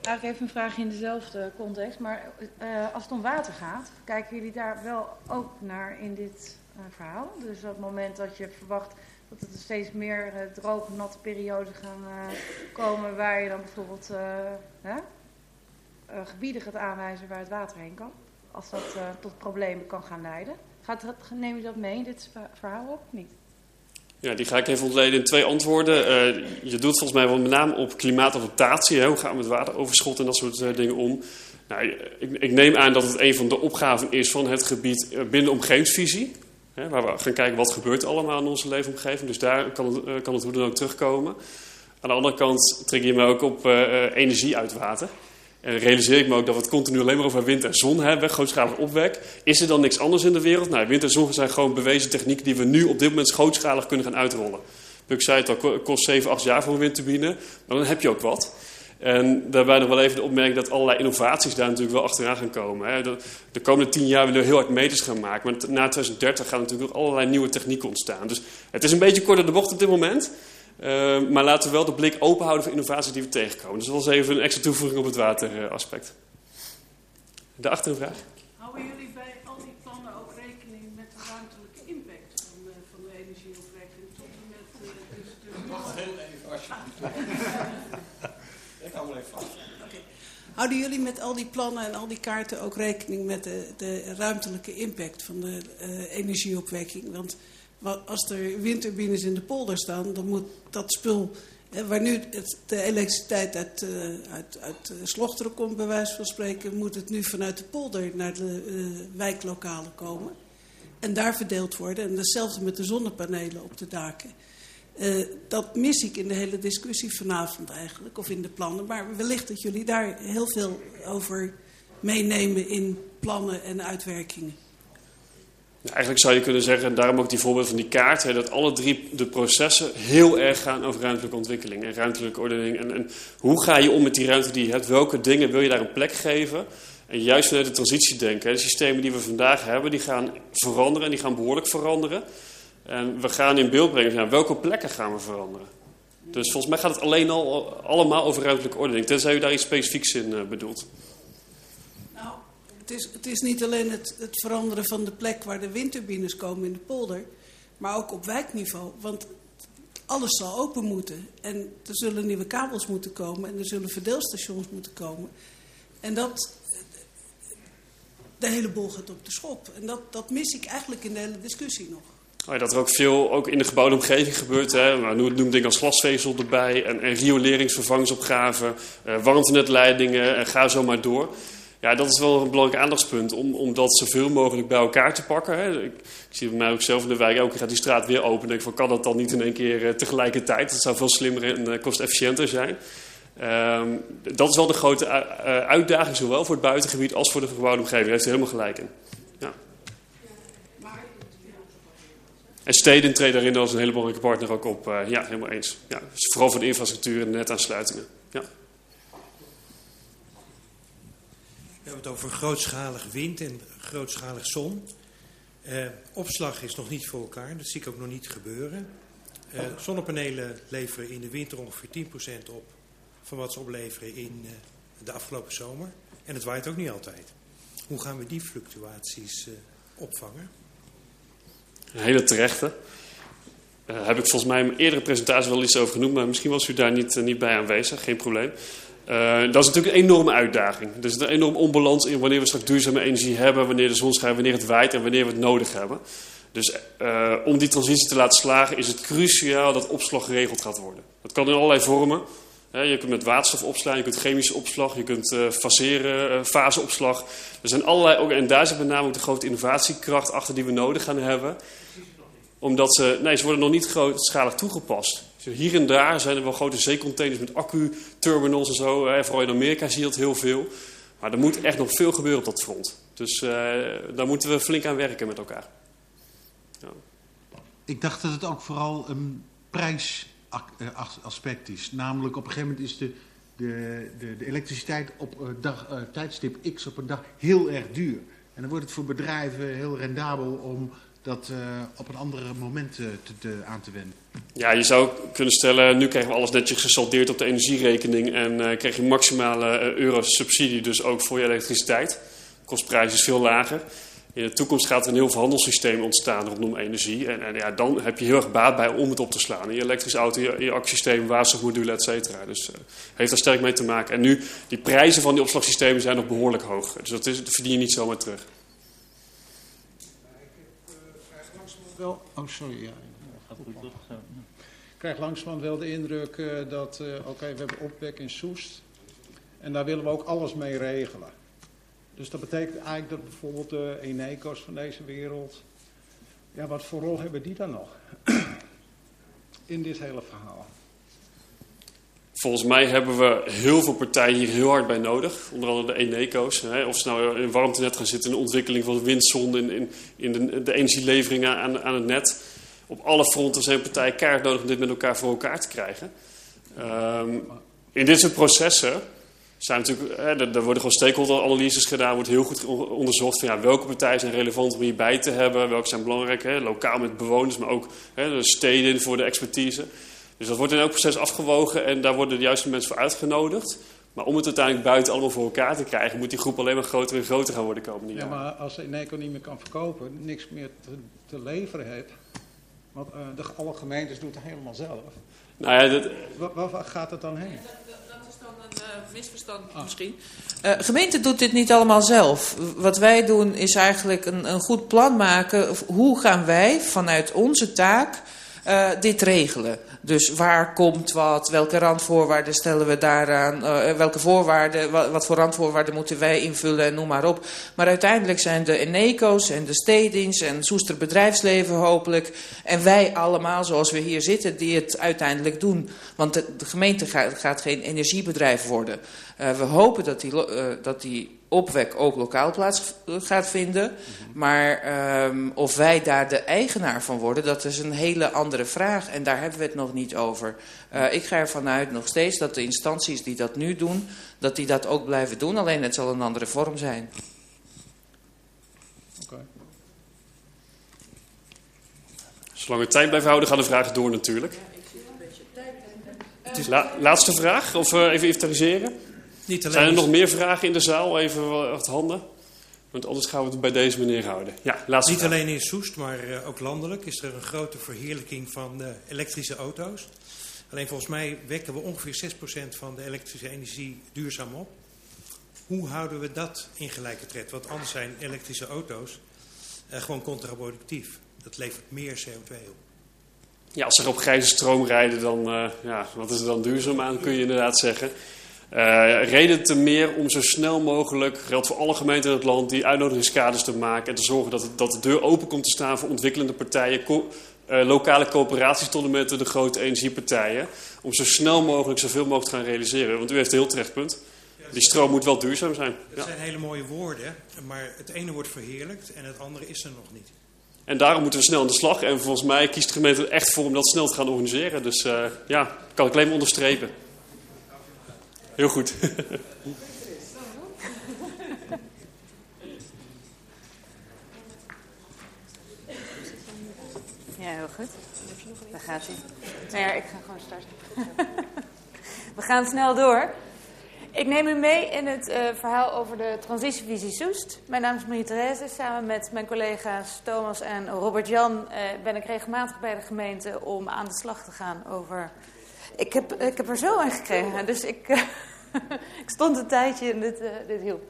Eigenlijk even een vraag in dezelfde context, maar als het om water gaat, kijken jullie daar wel ook naar in dit verhaal? Dus op het moment dat je verwacht dat er steeds meer uh, droge, natte perioden gaan uh, komen waar je dan bijvoorbeeld uh, hè, eh, gebieden gaat aanwijzen waar het water heen kan. Als dat tot problemen kan gaan leiden. Gaat dat, neem je dat mee dit verhaal op of niet? Ja, die ga ik even ontleden in twee antwoorden. Je doet volgens mij wel met name op klimaatadaptatie. Hoe gaan we met wateroverschot en dat soort dingen om? Nou, ik, ik, neem aan dat het een van de opgaven is van het gebied binnen omgevingsvisie. Waar we gaan kijken wat gebeurt allemaal in onze leefomgeving. Dus daar kan het, kan het hoe dan ook terugkomen. Aan de andere kant trek je me ook op energie uit water. En realiseer ik me ook dat we het continu alleen maar over wind en zon hebben, grootschalig opwek. Is er dan niks anders in de wereld? Nou, wind en zon zijn gewoon bewezen technieken die we nu op dit moment grootschalig kunnen gaan uitrollen. Puk zei het al, kost 7, 8 jaar voor een windturbine, maar dan heb je ook wat. En daarbij nog wel even de opmerking dat allerlei innovaties daar natuurlijk wel achteraan gaan komen. Hè. De, de, komende 10 jaar willen we heel hard meters gaan maken, maar na 2030 gaan natuurlijk ook allerlei nieuwe technieken ontstaan. Dus het is een beetje kort de bocht op dit moment. Uh, maar laten we wel de blik open houden voor innovaties die we tegenkomen. Dus dat was even een extra toevoeging op het wateraspect. De achtere vraag. Houden jullie bij al die plannen ook rekening met de ruimtelijke impact van, uh, van de energieopwekking? Tot en met. Uh, dus, dus... Wacht heel even, alsjeblieft. Ik hou wel even vast. Okay. Houden jullie met al die plannen en al die kaarten ook rekening met de, de ruimtelijke impact van de uh, energieopwekking? Want als er windturbines in de polder staan, dan moet dat spul... waar nu het, de elektriciteit uit, uh, uit, uit Slochteren komt, bij wijze van spreken... moet het nu vanuit de polder naar de wijklokalen komen. En daar verdeeld worden. En hetzelfde met de zonnepanelen op de daken. Uh, dat mis ik in de hele discussie vanavond eigenlijk, of in de plannen. Maar wellicht dat jullie daar heel veel over meenemen in plannen en uitwerkingen. Eigenlijk zou je kunnen zeggen, en daarom ook die voorbeeld van die kaart, hè, dat alle drie de processen heel erg gaan over ruimtelijke ontwikkeling en ruimtelijke ordening. En, en, hoe ga je om met die ruimte die je hebt? Welke dingen wil je daar een plek geven? En juist vanuit de transitie denken. Hè, de systemen die we vandaag hebben, die gaan veranderen en die gaan behoorlijk veranderen. En we gaan in beeld brengen, welke plekken gaan we veranderen? Dus volgens mij gaat het alleen al allemaal over ruimtelijke ordening, tenzij u daar iets specifieks in uh, bedoelt. Het is, het is niet alleen het, het, veranderen van de plek waar de windturbines komen in de polder, maar ook op wijkniveau. Want alles zal open moeten. En er zullen nieuwe kabels moeten komen en er zullen verdeelstations moeten komen. En dat, de hele boel gaat op de schop. En dat, dat mis ik eigenlijk in de hele discussie nog. Oh dat er ook veel ook in de gebouwde omgeving gebeurt. Hè. Maar noem dingen als glasvezel erbij en, en rioleringsvervangingsopgaven, eh, warmtenetleidingen en ga zo maar door. Ja, dat is wel een belangrijk aandachtspunt om, om dat zoveel mogelijk bij elkaar te pakken. Hè. Ik, ik, zie bij mij ook zelf in de wijk, elke keer gaat die straat weer open. denk van, kan dat dan niet in één keer uh, tegelijkertijd? Dat zou veel slimmer en uh, kostefficiënter zijn. Um, dat is wel de grote uh, uitdaging, zowel voor het buitengebied als voor de gebouwde omgeving. Daar heeft u helemaal gelijk in. Ja. En steden treden daarin als een hele belangrijke partner ook op. ja, helemaal eens. Ja, dus vooral voor de infrastructuur en netaansluitingen. Ja. We hebben het over grootschalig wind en grootschalig zon. Uh, opslag is nog niet voor elkaar, dat zie ik ook nog niet gebeuren. Uh, zonnepanelen leveren in de winter ongeveer 10% op van wat ze opleveren in de afgelopen zomer. En het waait ook niet altijd. Hoe gaan we die fluctuaties opvangen? Een hele terechte. Daar heb ik volgens mij in mijn eerdere presentatie wel iets over genoemd, maar misschien was u daar niet, niet bij aanwezig, geen probleem. Uh, dat is natuurlijk een enorme uitdaging. Er is een enorm onbalans in wanneer we straks duurzame energie hebben, wanneer de zon schijnt, wanneer het waait en wanneer we het nodig hebben. Dus om die transitie te laten slagen is het cruciaal dat opslag geregeld gaat worden. Dat kan in allerlei vormen. Je kunt met waterstof opslaan, je kunt chemische opslag, je kunt uh, faseren, faseopslag. Er zijn allerlei, en daar zit met name ook de grote innovatiekracht achter die we nodig gaan hebben. Omdat ze, nee, ze worden nog niet grootschalig toegepast. Hier en daar zijn er wel grote zeecontainers met accu-terminals en zo. Vooral in Amerika zie je dat heel veel. Maar er moet echt nog veel gebeuren op dat front. Dus daar moeten we flink aan werken met elkaar. Ja. Ik dacht dat het ook vooral een prijsaspect is. Namelijk op een gegeven moment is de, de, de, de elektriciteit op uh, dag, uh, tijdstip X op een dag heel erg duur. En dan wordt het voor bedrijven heel rendabel om dat op een andere moment te, aan te wenden? Ja, je zou kunnen stellen, nu krijgen we alles netjes gesaldeerd op de energierekening en krijg je maximale euro subsidie dus ook voor je elektriciteit. De kostprijs is veel lager. In de toekomst gaat er een heel veel handelssysteem ontstaan rondom energie. En, en ja, dan heb je heel erg baat bij om het op te slaan. In je elektrische auto, in je, je waterstofmodule, et cetera. Dus uh, heeft daar sterk mee te maken. En nu, die prijzen van die opslagsystemen zijn nog behoorlijk hoog. Dus dat, verdien je niet zomaar terug. Wel, oh sorry, ja. Ik krijg langzamerhand wel de indruk uh, dat, oké, we hebben opwek in Soest. En daar willen we ook alles mee regelen. Dus dat betekent eigenlijk dat bijvoorbeeld de Eneco's van deze wereld... Ja, wat voor rol hebben die dan nog in dit hele verhaal? Volgens mij hebben we heel veel partijen hier heel hard bij nodig. Onder andere de Eneco's. Hè, of ze nou in warmtenet gaan zitten in de ontwikkeling van de windzon... in, in, in de, de energielevering aan, aan het net. Op alle fronten zijn partijen keihard nodig om dit met elkaar voor elkaar te krijgen. Um, in dit soort processen zijn natuurlijk, hè, er, worden gewoon stakeholder-analyses gedaan, wordt heel goed onderzocht van ja, welke partijen zijn relevant om hierbij te hebben, welke zijn belangrijk, hè, lokaal met bewoners, maar ook hè, de steden voor de expertise. Dus dat wordt in elk proces afgewogen en daar worden de juiste mensen voor uitgenodigd. Maar om het uiteindelijk buiten allemaal voor elkaar te krijgen, moet die groep alleen maar groter en groter gaan worden de komende jaren. Ja, maar als Eneco niet meer kan verkopen, niks meer te, te leveren heeft, want uh, de, alle gemeentes doen het helemaal zelf. Nou ja, dat... waar, waar gaat het dan heen? Uh, misverstand misschien. Uh, gemeente doet dit niet allemaal zelf. Wat wij doen is eigenlijk een, een goed plan maken. Hoe gaan wij vanuit onze taak uh, dit regelen? Dus waar komt wat? Welke randvoorwaarden stellen we daaraan? Uh, welke voorwaarden, wat, voor randvoorwaarden moeten wij invullen en noem maar op. Maar uiteindelijk zijn de Eneco's en de stedings en Soester bedrijfsleven hopelijk. En wij allemaal zoals we hier zitten die het uiteindelijk doen. Want de, gemeente gaat, geen energiebedrijf worden. Uh, we hopen dat die, dat die opwek ook lokaal plaats gaat vinden. Maar um, of wij daar de eigenaar van worden, dat is een hele andere vraag. En daar hebben we het nog niet over. Uh, ik ga ervan uit nog steeds dat de instanties die dat nu doen, dat die dat ook blijven doen. Alleen het zal een andere vorm zijn. Okay. Zolang we tijd blijven houden, gaan de vragen door natuurlijk. La laatste vraag, of uh, even inventariseren? Niet alleen Zijn er nog meer vragen in de zaal? Even wat handen. Want anders gaan we het bij deze meneer houden. Ja, laatste Niet vraag. alleen in Soest, maar uh, ook landelijk is er een grote verheerlijking van elektrische auto's. Alleen volgens mij wekken we ongeveer 6% van de elektrische energie duurzaam op. Hoe houden we dat in gelijke tred? Want anders zijn elektrische auto's uh, gewoon contraproductief. Dat levert meer CO2 op. Ja, als ze op grijze stroom rijden, dan, uh, ja, wat is er dan duurzaam aan, kun je inderdaad zeggen. Uh, reden te meer om zo snel mogelijk, geldt voor alle gemeenten in het land, die uitnodigingskaders te maken en te zorgen dat, het, dat de deur open komt te staan voor ontwikkelende partijen, co uh, lokale coöperaties tot en met de grote energiepartijen, om zo snel mogelijk zoveel mogelijk te gaan realiseren. Want u heeft een heel terecht punt. Die stroom moet wel duurzaam zijn. Dat ja. zijn hele mooie woorden, maar het ene wordt verheerlijkt en het andere is er nog niet. En daarom moeten we snel aan de slag. En volgens mij kiest de gemeente er echt voor om dat snel te gaan organiseren. Dus uh, ja, kan ik alleen maar onderstrepen. Heel goed. Ja, heel goed. Daar gaat hij. Nou ja, ik ga gewoon starten. We gaan snel door. Ik neem u mee in het uh, verhaal over de transitievisie Soest. Mijn naam is Marie-Therese. Samen met mijn collega's Thomas en Robert-Jan uh, ben ik regelmatig bij de gemeente om aan de slag te gaan over... Ik heb, ik heb er zo aan gekregen, dus ik... Uh, ik stond een tijdje en dit, uh, dit hielp.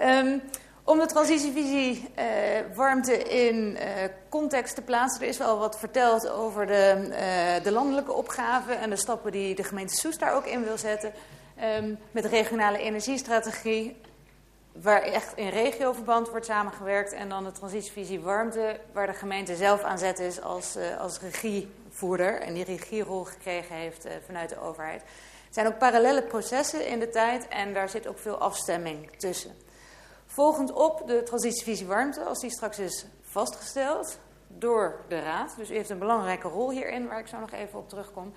Um, om de transitievisie uh, warmte in context te plaatsen. Er is wel wat verteld over de, de, landelijke opgave en de stappen die de gemeente Soest daar ook in wil zetten. Um, met regionale energiestrategie, waar echt in regioverband wordt samengewerkt. En dan de transitievisie warmte, waar de gemeente zelf aan zet is als, als regievoerder. En die regierol gekregen heeft vanuit de overheid. Er zijn ook parallele processen in de tijd en daar zit ook veel afstemming tussen. Volgend op de transitievisie warmte, als die straks is vastgesteld door de Raad, dus u heeft een belangrijke rol hierin, waar ik zo nog even op terugkom,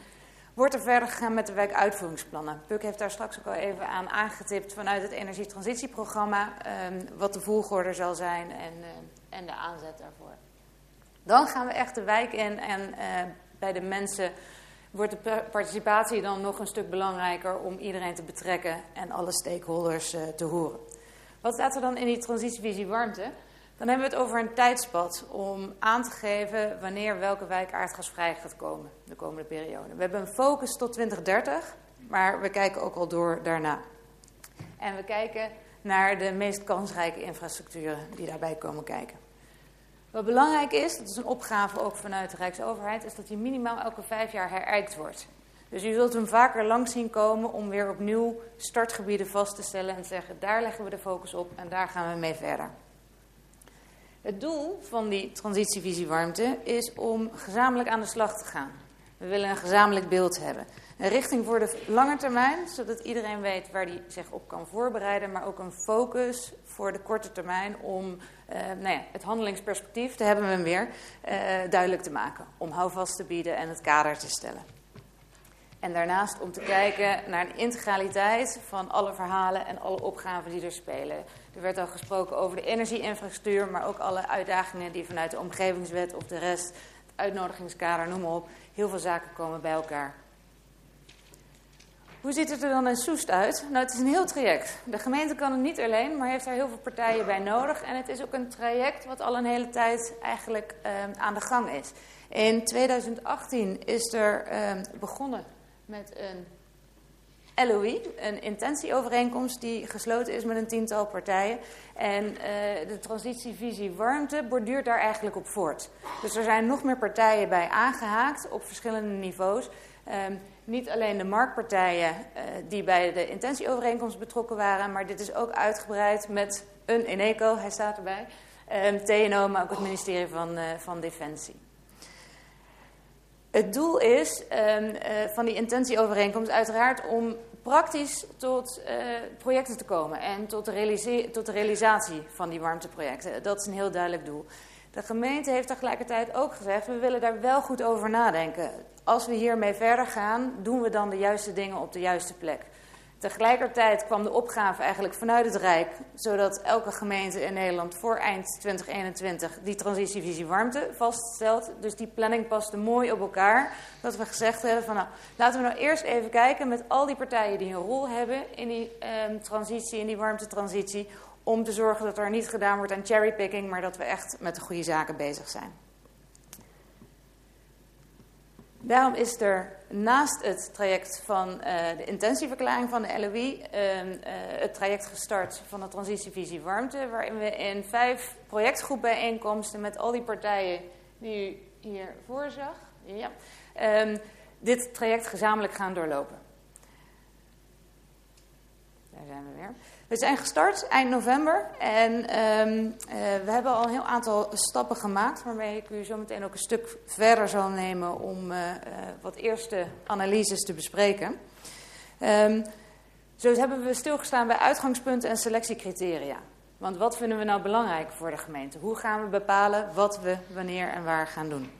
wordt er verder gegaan met de wijkuitvoeringsplannen. Puk heeft daar straks ook al even aan aangetipt vanuit het energietransitieprogramma, um, wat de volgorde zal zijn en, uh, en de aanzet daarvoor. Dan gaan we echt de wijk in en uh, bij de mensen wordt de participatie dan nog een stuk belangrijker om iedereen te betrekken en alle stakeholders uh, te horen. Wat staat er dan in die transitievisie warmte? Dan hebben we het over een tijdspad om aan te geven wanneer welke wijk aardgasvrij gaat komen de komende periode. We hebben een focus tot 2030, maar we kijken ook al door daarna. En we kijken naar de meest kansrijke infrastructuren die daarbij komen kijken. Wat belangrijk is, dat is een opgave ook vanuit de Rijksoverheid, is dat die minimaal elke vijf jaar herijkt wordt. Dus u zult hem vaker langs zien komen om weer opnieuw startgebieden vast te stellen en te zeggen, daar leggen we de focus op en daar gaan we mee verder. Het doel van die transitievisie warmte is om gezamenlijk aan de slag te gaan. We willen een gezamenlijk beeld hebben. Een richting voor de lange termijn, zodat iedereen weet waar hij zich op kan voorbereiden, maar ook een focus voor de korte termijn om uh, nou ja, het handelingsperspectief, daar hebben we hem weer, uh, duidelijk te maken. Om houvast te bieden en het kader te stellen. En daarnaast om te kijken naar een integraliteit van alle verhalen en alle opgaven die er spelen. Er werd al gesproken over de energieinfrastructuur, maar ook alle uitdagingen die vanuit de omgevingswet of de rest, het uitnodigingskader, noem maar op. Heel veel zaken komen bij elkaar. Hoe ziet het er dan in Soest uit? Nou, het is een heel traject. De gemeente kan het niet alleen, maar heeft daar heel veel partijen bij nodig. En het is ook een traject wat al een hele tijd eigenlijk uh, aan de gang is. In 2018 is er uh, begonnen met een LOI, een intentieovereenkomst die gesloten is met een tiental partijen. En uh, de transitievisie warmte borduurt daar eigenlijk op voort. Dus er zijn nog meer partijen bij aangehaakt op verschillende niveaus. Um, niet alleen de marktpartijen uh, die bij de intentieovereenkomst betrokken waren, maar dit is ook uitgebreid met een Eneco, hij staat erbij, um, TNO, maar ook het ministerie van, uh, van Defensie. Het doel is um, uh, van die intentieovereenkomst uiteraard om praktisch tot projecten te komen en tot tot de, realisatie van die warmteprojecten. Dat is een heel duidelijk doel. De gemeente heeft tegelijkertijd ook gezegd, we willen daar wel goed over nadenken. Als we hiermee verder gaan, doen we dan de juiste dingen op de juiste plek. Tegelijkertijd kwam de opgave eigenlijk vanuit het Rijk, zodat elke gemeente in Nederland voor eind 2021 die transitievisie warmte vaststelt. Dus die planning paste mooi op elkaar. Dat we gezegd hebben van nou, laten we nou eerst even kijken met al die partijen die een rol hebben in die um, transitie, in die warmtetransitie. Om te zorgen dat er niet gedaan wordt aan cherrypicking, maar dat we echt met de goede zaken bezig zijn. Daarom is er naast het traject van uh, de intentieverklaring van de LOI uh, uh, het traject gestart van de transitievisie warmte, waarin we in vijf projectgroepbijeenkomsten met al die partijen die u hier voor zag, ja, um, dit traject gezamenlijk gaan doorlopen. Daar zijn we weer. We zijn gestart eind november en um, uh, we hebben al een heel aantal stappen gemaakt, waarmee ik u zo meteen ook een stuk verder zal nemen om uh, uh, wat eerste analyses te bespreken. Um, zo hebben we stilgestaan bij uitgangspunten en selectiecriteria. Want wat vinden we nou belangrijk voor de gemeente? Hoe gaan we bepalen wat we wanneer en waar gaan doen?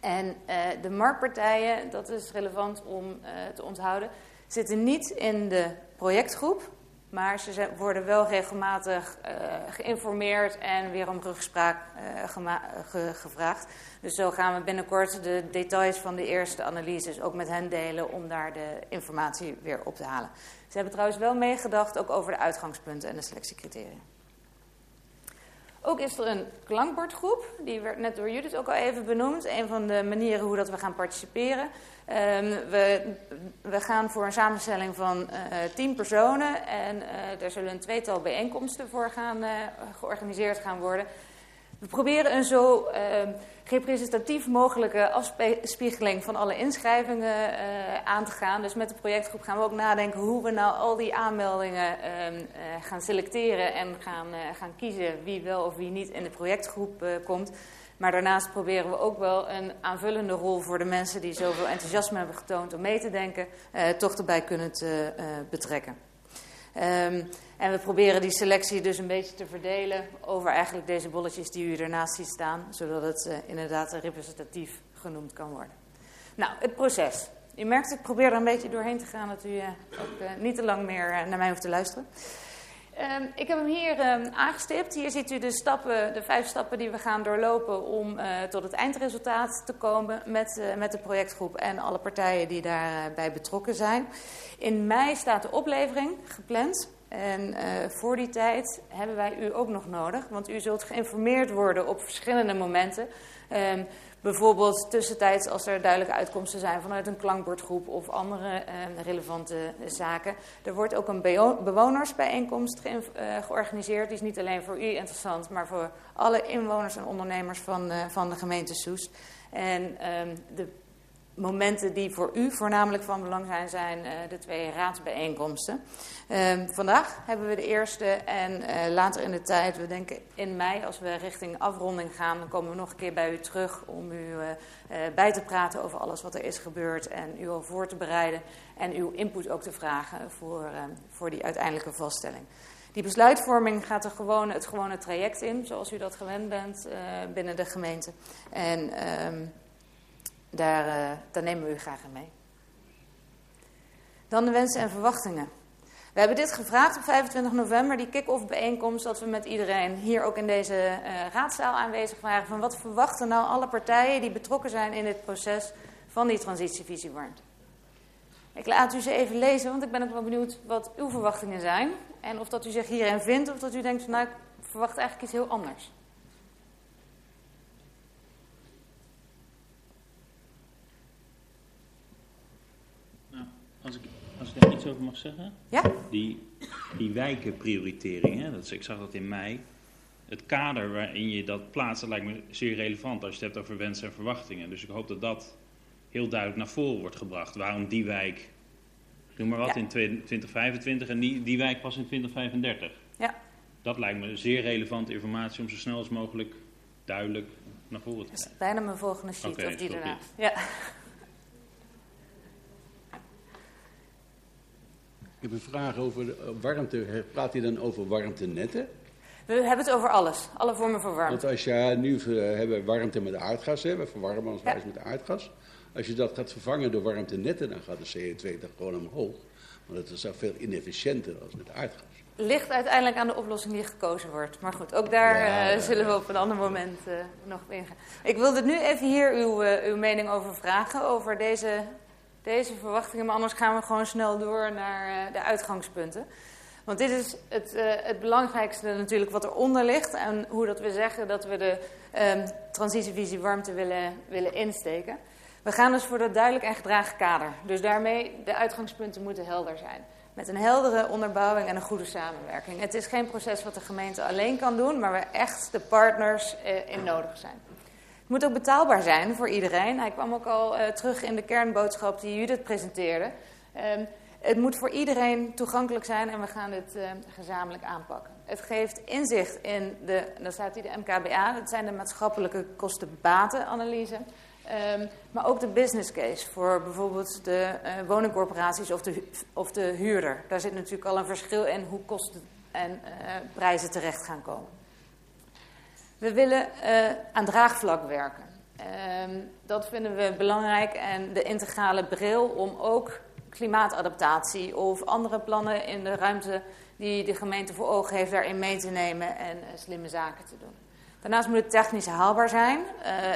En de marktpartijen, dat is relevant om te onthouden, zitten niet in de projectgroep, maar ze worden wel regelmatig uh, geïnformeerd en weer om rugspraak uh, ge gevraagd. Dus zo gaan we binnenkort de details van de eerste analyses ook met hen delen om daar de informatie weer op te halen. Ze hebben trouwens wel meegedacht ook over de uitgangspunten en de selectiecriteria. Ook is er een klankbordgroep, die werd net door Judith ook al even benoemd. Een van de manieren hoe dat we gaan participeren. Um, we, we, gaan voor een samenstelling van uh, tien personen en uh, daar zullen een tweetal bijeenkomsten voor gaan, uh, georganiseerd gaan worden. We proberen een zo ehm, representatief mogelijke afspiegeling van alle inschrijvingen aan te gaan. Dus met de projectgroep gaan we ook nadenken hoe we nou al die aanmeldingen ehm, gaan selecteren en gaan, gaan kiezen wie wel of wie niet in de projectgroep komt. Maar daarnaast proberen we ook wel een aanvullende rol voor de mensen die zoveel enthousiasme hebben getoond om mee te denken, eh, toch erbij kunnen te betrekken. Um, en we proberen die selectie dus een beetje te verdelen over eigenlijk deze bolletjes die u ernaast ziet staan, zodat het uh, inderdaad representatief genoemd kan worden. Nou, het proces. U merkt, ik probeer er een beetje doorheen te gaan, dat u ook niet te lang meer naar mij hoeft te luisteren. Um, ik heb hem hier um, aangestipt. Hier ziet u de, stappen, de vijf stappen die we gaan doorlopen om tot het eindresultaat te komen met, met de projectgroep en alle partijen die daarbij betrokken zijn. In mei staat de oplevering gepland. En uh, voor die tijd hebben wij u ook nog nodig, want u zult geïnformeerd worden op verschillende momenten. Um, bijvoorbeeld tussentijds als er duidelijke uitkomsten zijn vanuit een klankbordgroep of andere uh, relevante zaken. Er wordt ook een bewonersbijeenkomst ge uh, georganiseerd. Die is niet alleen voor u interessant, maar voor alle inwoners en ondernemers van, van de gemeente Soest. En um, de momenten die voor u voornamelijk van belang zijn, zijn uh, de twee raadsbijeenkomsten. Uh, vandaag hebben we de eerste en uh, later in de tijd, we denken in mei, als we richting afronding gaan, dan komen we nog een keer bij u terug om u uh, bij te praten over alles wat er is gebeurd en u al voor te bereiden en uw input ook te vragen voor, voor die uiteindelijke vaststelling. Die besluitvorming gaat er gewoon, het gewone traject in, zoals u dat gewend bent binnen de gemeente. En ehm, daar, daar nemen we u graag in mee. Dan de wensen en verwachtingen. We hebben dit gevraagd op 25 november, die kick-off bijeenkomst, dat we met iedereen hier ook in deze uh, raadzaal aanwezig waren. Van wat verwachten nou alle partijen die betrokken zijn in dit proces van die transitievisie warmte? Ik laat u ze even lezen, want ik ben ook wel benieuwd wat uw verwachtingen zijn. En of dat u zich hierin vindt, of dat u denkt van nou, ik verwacht eigenlijk iets heel anders. Als ik, als ik daar iets over mag zeggen. Ja? Die, die wijkenprioritering, hè, dat is, ik zag dat in mei. Het kader waarin je dat plaatst, dat lijkt me zeer relevant als je het hebt over wensen en verwachtingen. Dus ik hoop dat dat heel duidelijk naar voren wordt gebracht. Waarom die wijk, noem maar wat, ja. in 2025 en die, die wijk pas in 2035. Ja. Dat lijkt me zeer relevante informatie om zo snel als mogelijk duidelijk naar voren te krijgen. Dat is bijna mijn volgende sheet, okay, of die daarna. Ja. Ik heb een vraag over de warmte. Praat hij dan over warmtenetten? We hebben het over alles. Alle vormen van warmte. Want als je nu hebben warmte met aardgas, hè, we verwarmen ons ja. met aardgas. Als je dat gaat vervangen door warmtenetten, dan gaat de CO2 gewoon omhoog. Want dat is veel inefficiënter dan met aardgas. Ligt uiteindelijk aan de oplossing die gekozen wordt. Maar goed, ook daar ja, uh, zullen we op een ander moment uh, nog op ingaan. Ik wilde nu even hier uw, uw mening over vragen. Over deze deze verwachtingen. Maar anders gaan we gewoon snel door naar uh, de uitgangspunten. Want dit is het, uh, het belangrijkste natuurlijk wat eronder ligt. En hoe dat we zeggen dat we de um, transitievisie warmte willen, willen insteken. We gaan dus voor dat duidelijk en gedragen kader. Dus daarmee, de uitgangspunten moeten helder zijn. Met een heldere onderbouwing en een goede samenwerking. Het is geen proces wat de gemeente alleen kan doen, maar waar echt de partners uh, in nodig zijn. Het moet ook betaalbaar zijn voor iedereen. Hij kwam ook al uh, terug in de kernboodschap die Judith presenteerde. Um, het moet voor iedereen toegankelijk zijn en we gaan dit uh, gezamenlijk aanpakken. Het geeft inzicht in de, dan staat hier de MKBA, dat zijn de maatschappelijke kosten-batenanalyse. Um, maar ook de business case voor bijvoorbeeld de uh, woningcorporaties of de, of de huurder. Daar zit natuurlijk al een verschil in hoe kosten en prijzen terecht gaan komen. We willen uh, aan draagvlak werken. Uh, dat vinden we belangrijk en de integrale bril om ook klimaatadaptatie of andere plannen in de ruimte die de gemeente voor ogen heeft daarin mee te nemen en uh, slimme zaken te doen. Daarnaast moet het technisch haalbaar zijn. Uh,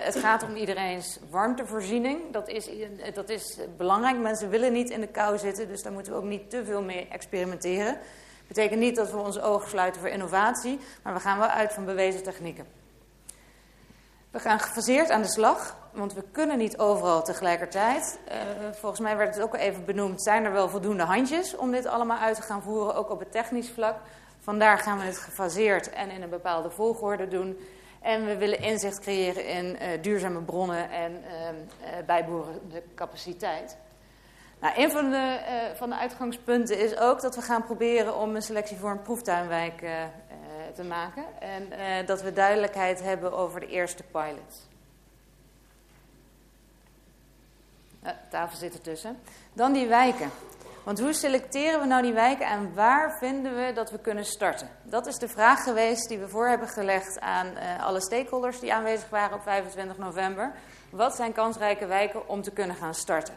het gaat om iedereen's warmtevoorziening. Dat is, dat is belangrijk. Mensen willen niet in de kou zitten, dus daar moeten we ook niet te veel mee experimenteren. Dat betekent niet dat we onze ogen sluiten voor innovatie, maar we gaan wel uit van bewezen technieken. We gaan gefaseerd aan de slag, want we kunnen niet overal tegelijkertijd. Uh, volgens mij werd het ook al even benoemd, zijn er wel voldoende handjes om dit allemaal uit te gaan voeren, ook op het technisch vlak. Vandaar gaan we het gefaseerd en in een bepaalde volgorde doen. En we willen inzicht creëren in uh, duurzame bronnen en uh, bijbehorende capaciteit. Nou, een van de, van de uitgangspunten is ook dat we gaan proberen om een selectie voor een proeftuinwijk te maken. En dat we duidelijkheid hebben over de eerste pilots. Uh, tafel zit ertussen. Dan die wijken. Want hoe selecteren we nou die wijken en waar vinden we dat we kunnen starten? Dat is de vraag geweest die we voor hebben gelegd aan alle stakeholders die aanwezig waren op 25 november. Wat zijn kansrijke wijken om te kunnen gaan starten?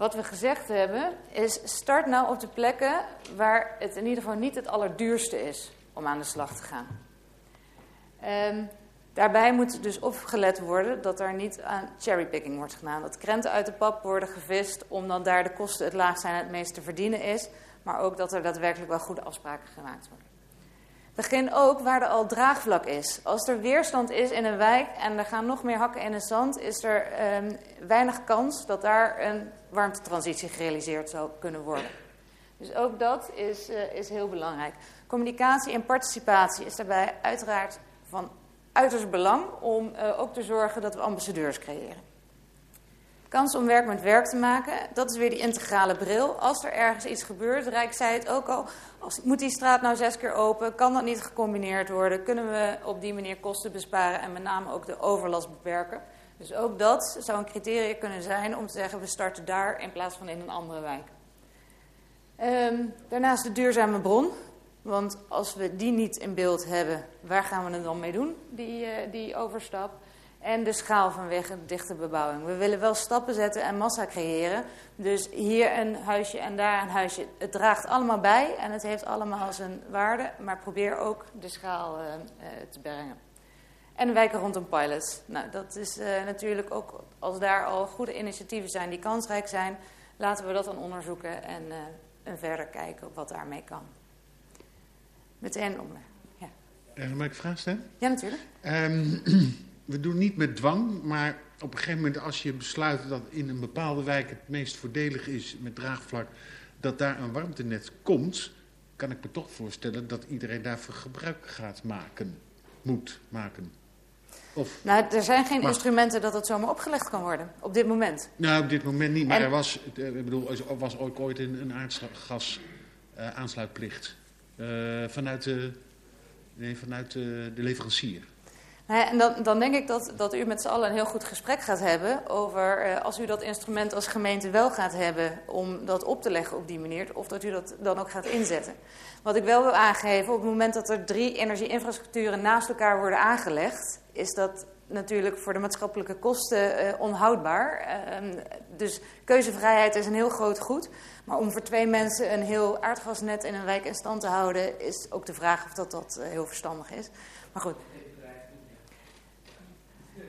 Wat we gezegd hebben is start nou op de plekken waar het in ieder geval niet het allerduurste is om aan de slag te gaan. Um, daarbij moet dus opgelet worden dat er niet aan cherrypicking wordt gedaan. Dat krenten uit de pap worden gevist omdat daar de kosten het laagst zijn en het meest te verdienen is. Maar ook dat er daadwerkelijk wel goede afspraken gemaakt worden. Begin ook waar er al draagvlak is. Als er weerstand is in een wijk en er gaan nog meer hakken in het zand, is er ehm, weinig kans dat daar een warmtetransitie gerealiseerd zou kunnen worden. Dus ook dat is, uh, is heel belangrijk. Communicatie en participatie is daarbij uiteraard van uiterst belang om uh, ook te zorgen dat we ambassadeurs creëren. Kans om werk met werk te maken, dat is weer die integrale bril. Als er ergens iets gebeurt, Rijk zei het ook al, als, moet die straat nou zes keer open? Kan dat niet gecombineerd worden? Kunnen we op die manier kosten besparen en met name ook de overlast beperken? Dus ook dat zou een criterium kunnen zijn om te zeggen, we starten daar in plaats van in een andere wijk. Um, daarnaast de duurzame bron. Want als we die niet in beeld hebben, waar gaan we het dan mee doen, die, uh, die overstap? En de schaal vanwege dichte bebouwing. We willen wel stappen zetten en massa creëren. Dus hier een huisje en daar een huisje. Het draagt allemaal bij en het heeft allemaal zijn waarde. Maar probeer ook de schaal uh, uh, te brengen. En wijken rondom pilots. Nou, dat is uh, natuurlijk ook, als daar al goede initiatieven zijn die kansrijk zijn, laten we dat dan onderzoeken en, en verder kijken op wat daarmee kan. Meteen om. Ja. mag ik vraag stellen? Ja, natuurlijk. Um, we doen niet met dwang, maar op een gegeven moment als je besluit dat in een bepaalde wijk het meest voordelig is met draagvlak, dat daar een warmtenet komt, kan ik me toch voorstellen dat iedereen daarvoor gebruik gaat maken, moet maken. Of, nou, er zijn geen maar, instrumenten dat het zomaar opgelegd kan worden, op dit moment. Nou, op dit moment niet, maar en, er was, ik bedoel, er was ook ooit een, een aardgas uh, aansluitplicht uh, vanuit, de, nee, vanuit de, de leverancier. En dan, dan, denk ik dat, dat u met z'n allen een heel goed gesprek gaat hebben over uh, als u dat instrument als gemeente wel gaat hebben om dat op te leggen op die manier, of dat u dat dan ook gaat inzetten. Wat ik wel wil aangeven, op het moment dat er drie energieinfrastructuren naast elkaar worden aangelegd, is dat natuurlijk voor de maatschappelijke kosten uh, onhoudbaar. Uh, dus keuzevrijheid is een heel groot goed. Maar om voor twee mensen een heel aardgasnet in een wijk in stand te houden, is ook de vraag of dat, dat uh, heel verstandig is. Maar goed.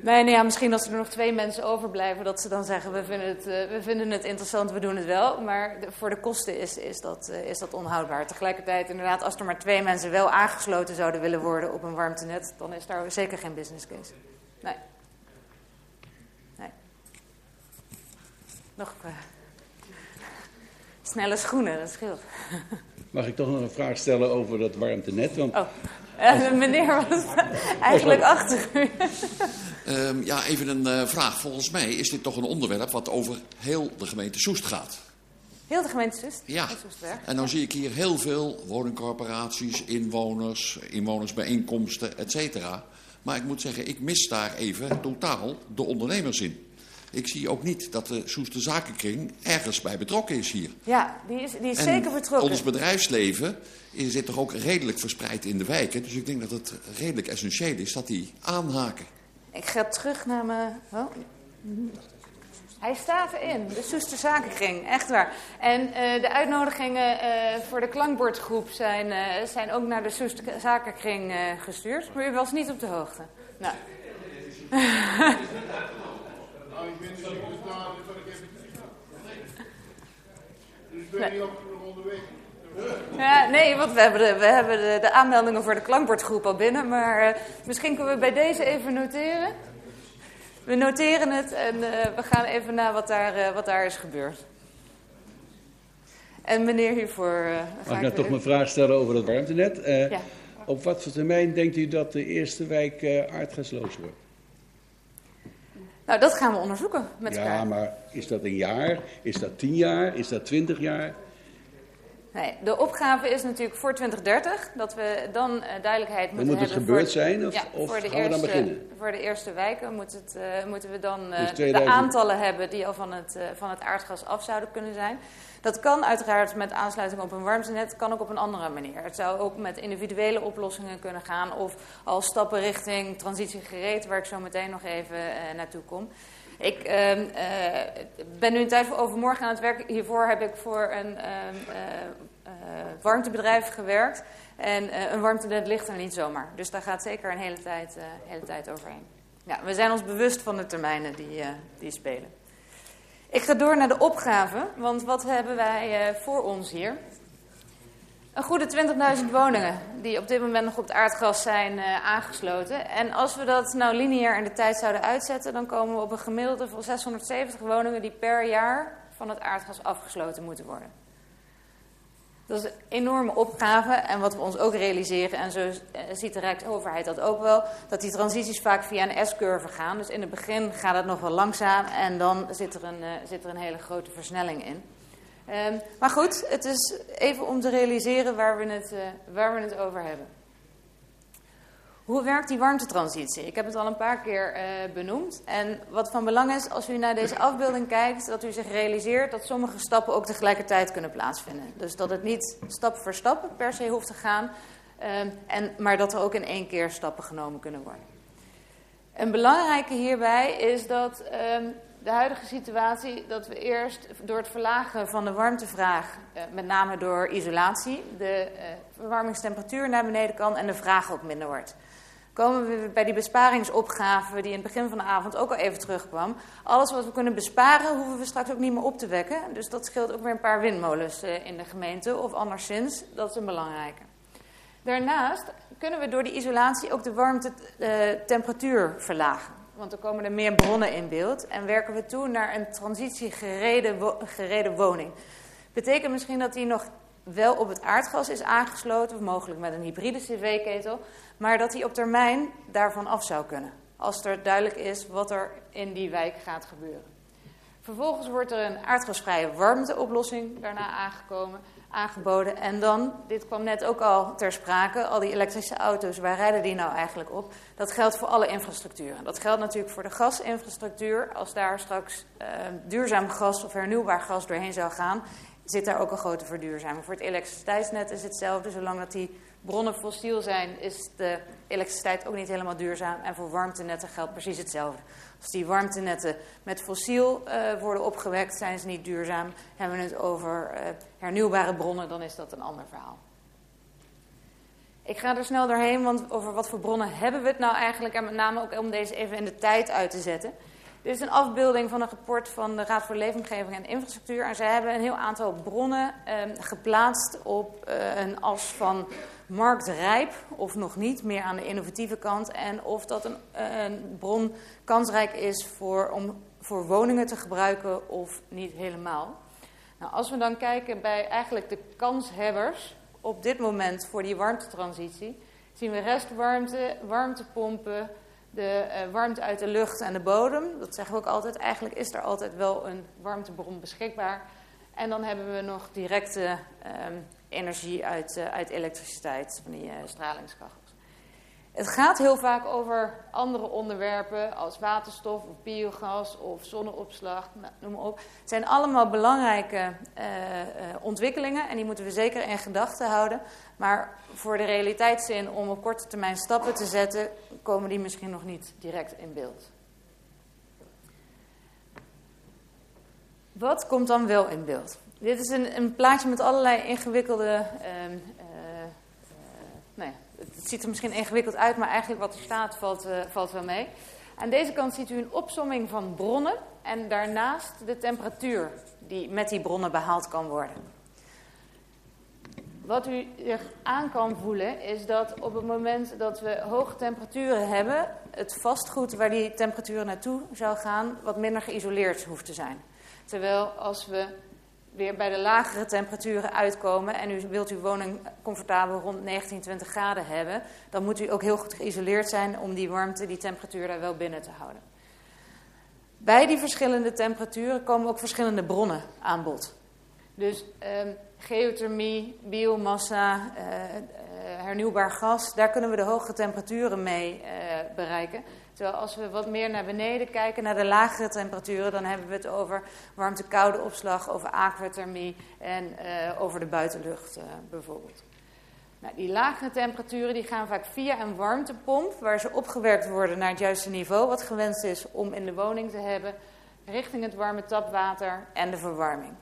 Nee, nee ja, misschien als er nog twee mensen overblijven, dat ze dan zeggen: we vinden het, uh, we vinden het interessant, we doen het wel. Maar de, voor de kosten is, is, dat, uh, is dat onhoudbaar. Tegelijkertijd, inderdaad, als er maar twee mensen wel aangesloten zouden willen worden op een warmtenet, dan is daar zeker geen business case. Nee. Nee. Nog uh, snelle schoenen, dat scheelt. Mag ik toch nog een vraag stellen over dat warmtenet? Want oh. Uh, meneer was eigenlijk achter u. Um, ja, even een uh, vraag. Volgens mij is dit toch een onderwerp wat over heel de gemeente Soest gaat. Heel de gemeente Soest? Ja. En dan zie ik hier heel veel woningcorporaties, inwoners, inwonersbijeenkomsten, et cetera. Maar ik moet zeggen, ik mis daar even totaal de ondernemers in. Ik zie ook niet dat de Soeste Zakenkring ergens bij betrokken is hier. Ja, die is, die is zeker betrokken. ons bedrijfsleven zit toch ook redelijk verspreid in de wijken. Dus ik denk dat het redelijk essentieel is dat die aanhaken. Ik ga terug naar mijn... Oh. Hij staat erin, de Soester Zakenkring, echt waar. En uh, de uitnodigingen uh, voor de klankbordgroep zijn, uh, zijn ook naar de Soester Zakenkring gestuurd. Maar u was niet op de hoogte. Nou. Nou, Ja, nee, want we hebben, de, we hebben de, de aanmeldingen voor de klankbordgroep al binnen. Maar uh, misschien kunnen we bij deze even noteren. We noteren het en uh, we gaan even naar wat daar, uh, wat daar is gebeurd. En meneer hiervoor... Mag ik nou toch mijn vraag stellen over het warmtenet? Ja. Op wat voor termijn denkt u dat de eerste wijk aardgasloos wordt? Nou, dat gaan we onderzoeken met ja, elkaar. Ja, maar is dat een jaar? Is dat tien jaar? Is dat twintig jaar? Nee, de opgave is natuurlijk voor 2030 dat we dan uh, duidelijkheid moeten moet het hebben. gebeurd voor, zijn of, ja, of gaan eerste, we dan beginnen? Voor de eerste wijken moet het, uh, moeten we dan uh, dus 2000... de aantallen hebben die al van het, van het aardgas af zouden kunnen zijn. Dat kan uiteraard met aansluiting op een warmtenet, kan ook op een andere manier. Het zou ook met individuele oplossingen kunnen gaan of al stappen richting transitie gereed, waar ik zo meteen nog even naartoe kom. Ik uh, uh, ben nu een tijd voor overmorgen aan het werk. Hiervoor heb ik voor een uh, warmtebedrijf gewerkt. En een warmtenet ligt er niet zomaar. Dus daar gaat zeker een hele tijd, hele tijd overheen. Ja, we zijn ons bewust van de termijnen die, die spelen. Ik ga door naar de opgave, want wat hebben wij voor ons hier? Een goede 20.000 woningen die op dit moment nog op het aardgas zijn uh, aangesloten. En als we dat nou lineair in de tijd zouden uitzetten, dan komen we op een gemiddelde van 670 woningen die per jaar van het aardgas afgesloten moeten worden. Dat is een enorme opgave. En wat we ons ook realiseren, en zo eh, ziet de Rijksoverheid dat ook wel, dat die transities vaak via een S-curve gaan. Dus in het begin gaat het nog wel langzaam en dan zit er een, uh, zit er een hele grote versnelling in. Um, maar goed, het is even om te realiseren waar we het, uh, waar we het over hebben. Hoe werkt die warmtetransitie? Ik heb het al een paar keer uh, benoemd. En wat van belang is, als u naar deze afbeelding kijkt, dat u zich realiseert dat sommige stappen ook tegelijkertijd kunnen plaatsvinden. Dus dat het niet stap voor stap per se hoeft te gaan, um, en, maar dat er ook in één keer stappen genomen kunnen worden. Een belangrijke hierbij is dat um, de huidige situatie dat we eerst door het verlagen van de warmtevraag, eh, met name door isolatie, de eh, verwarmingstemperatuur naar beneden kan en de vraag ook minder wordt. Komen we bij die besparingsopgave die in het begin van de avond ook al even terugkwam. Alles wat we kunnen besparen hoeven we straks ook niet meer op te wekken. Dus dat scheelt ook weer een paar windmolens eh, in de gemeente of anderszins. Dat is een belangrijke. Daarnaast kunnen we door die isolatie ook de warmte-temperatuur verlagen want er komen er meer bronnen in beeld. En werken we toe naar een transitiegereden wo gereden woning. Betekent misschien dat die nog wel op het aardgas is aangesloten, of mogelijk met een hybride cv-ketel, maar dat die op termijn daarvan af zou kunnen. Als er duidelijk is wat er in die wijk gaat gebeuren. Vervolgens wordt er een aardgasvrije warmteoplossing daarna aangekomen aangeboden. En dan, dit kwam net ook al ter sprake, al die elektrische auto's, waar rijden die nou eigenlijk op? Dat geldt voor alle infrastructuren. Dat geldt natuurlijk voor de gasinfrastructuur. Als daar straks uh, duurzaam gas of hernieuwbaar gas doorheen zou gaan, zit daar ook een grote verduurzaming. Voor het elektriciteitsnet is hetzelfde. Zolang dat die bronnen fossiel zijn, is de elektriciteit ook niet helemaal duurzaam. En voor warmtenetten geldt precies hetzelfde. Als die warmtenetten met fossiel uh, worden opgewekt, zijn ze niet duurzaam. Hebben we het over uh, hernieuwbare bronnen, dan is dat een ander verhaal. Ik ga er snel doorheen, want over wat voor bronnen hebben we het nou eigenlijk? En met name ook om deze even in de tijd uit te zetten. Dit is een afbeelding van een rapport van de Raad voor Leefomgeving en Infrastructuur. En zij hebben een heel aantal bronnen eh, geplaatst op uh, een as van marktrijp of nog niet, meer aan de innovatieve kant. En of dat een, een bron kansrijk is voor, om voor woningen te gebruiken of niet helemaal. Nou, als we dan kijken bij eigenlijk de kanshebbers op dit moment voor die warmtetransitie, zien we restwarmte, warmtepompen, de uh, warmte uit de lucht en de bodem. Dat zeggen we ook altijd. Eigenlijk is er altijd wel een warmtebron beschikbaar. En dan hebben we nog directe um, energie uit, uh, uit elektriciteit, van die uh, stralingskachels. Het gaat heel vaak over andere onderwerpen als waterstof of biogas of zonneopslag, nou, noem maar op. Het zijn allemaal belangrijke uh, ontwikkelingen en die moeten we zeker in gedachten houden. Maar voor de realiteitszin om op korte termijn stappen te zetten, komen die misschien nog niet direct in beeld. Wat komt dan wel in beeld? Dit is een, een plaatje met allerlei ingewikkelde. Ja, het ziet er misschien ingewikkeld uit, maar eigenlijk wat er staat valt, uh, valt wel mee. Aan deze kant ziet u een opsomming van bronnen en daarnaast de temperatuur die met die bronnen behaald kan worden. Wat u zich aan kan voelen is dat op het moment dat we hoge temperaturen hebben, het vastgoed waar die temperatuur naartoe zou gaan wat minder geïsoleerd hoeft te zijn. Terwijl als we weer bij de lagere temperaturen uitkomen en u wilt uw woning comfortabel rond 19, 20 graden hebben, dan moet u ook heel goed geïsoleerd zijn om die warmte, die temperatuur daar wel binnen te houden. Bij die verschillende temperaturen komen ook verschillende bronnen aan bod. Dus eh, geothermie, biomassa, uh, uh, hernieuwbaar gas, daar kunnen we de hoge temperaturen mee bereiken. Terwijl als we wat meer naar beneden kijken, naar de lagere temperaturen, dan hebben we het over warmte-koude opslag, over aquathermie en uh, over de buitenlucht uh, bijvoorbeeld. Nou, die lagere temperaturen die gaan vaak via een warmtepomp, waar ze opgewerkt worden naar het juiste niveau, wat gewenst is om in de woning te hebben, richting het warme tapwater en de verwarming.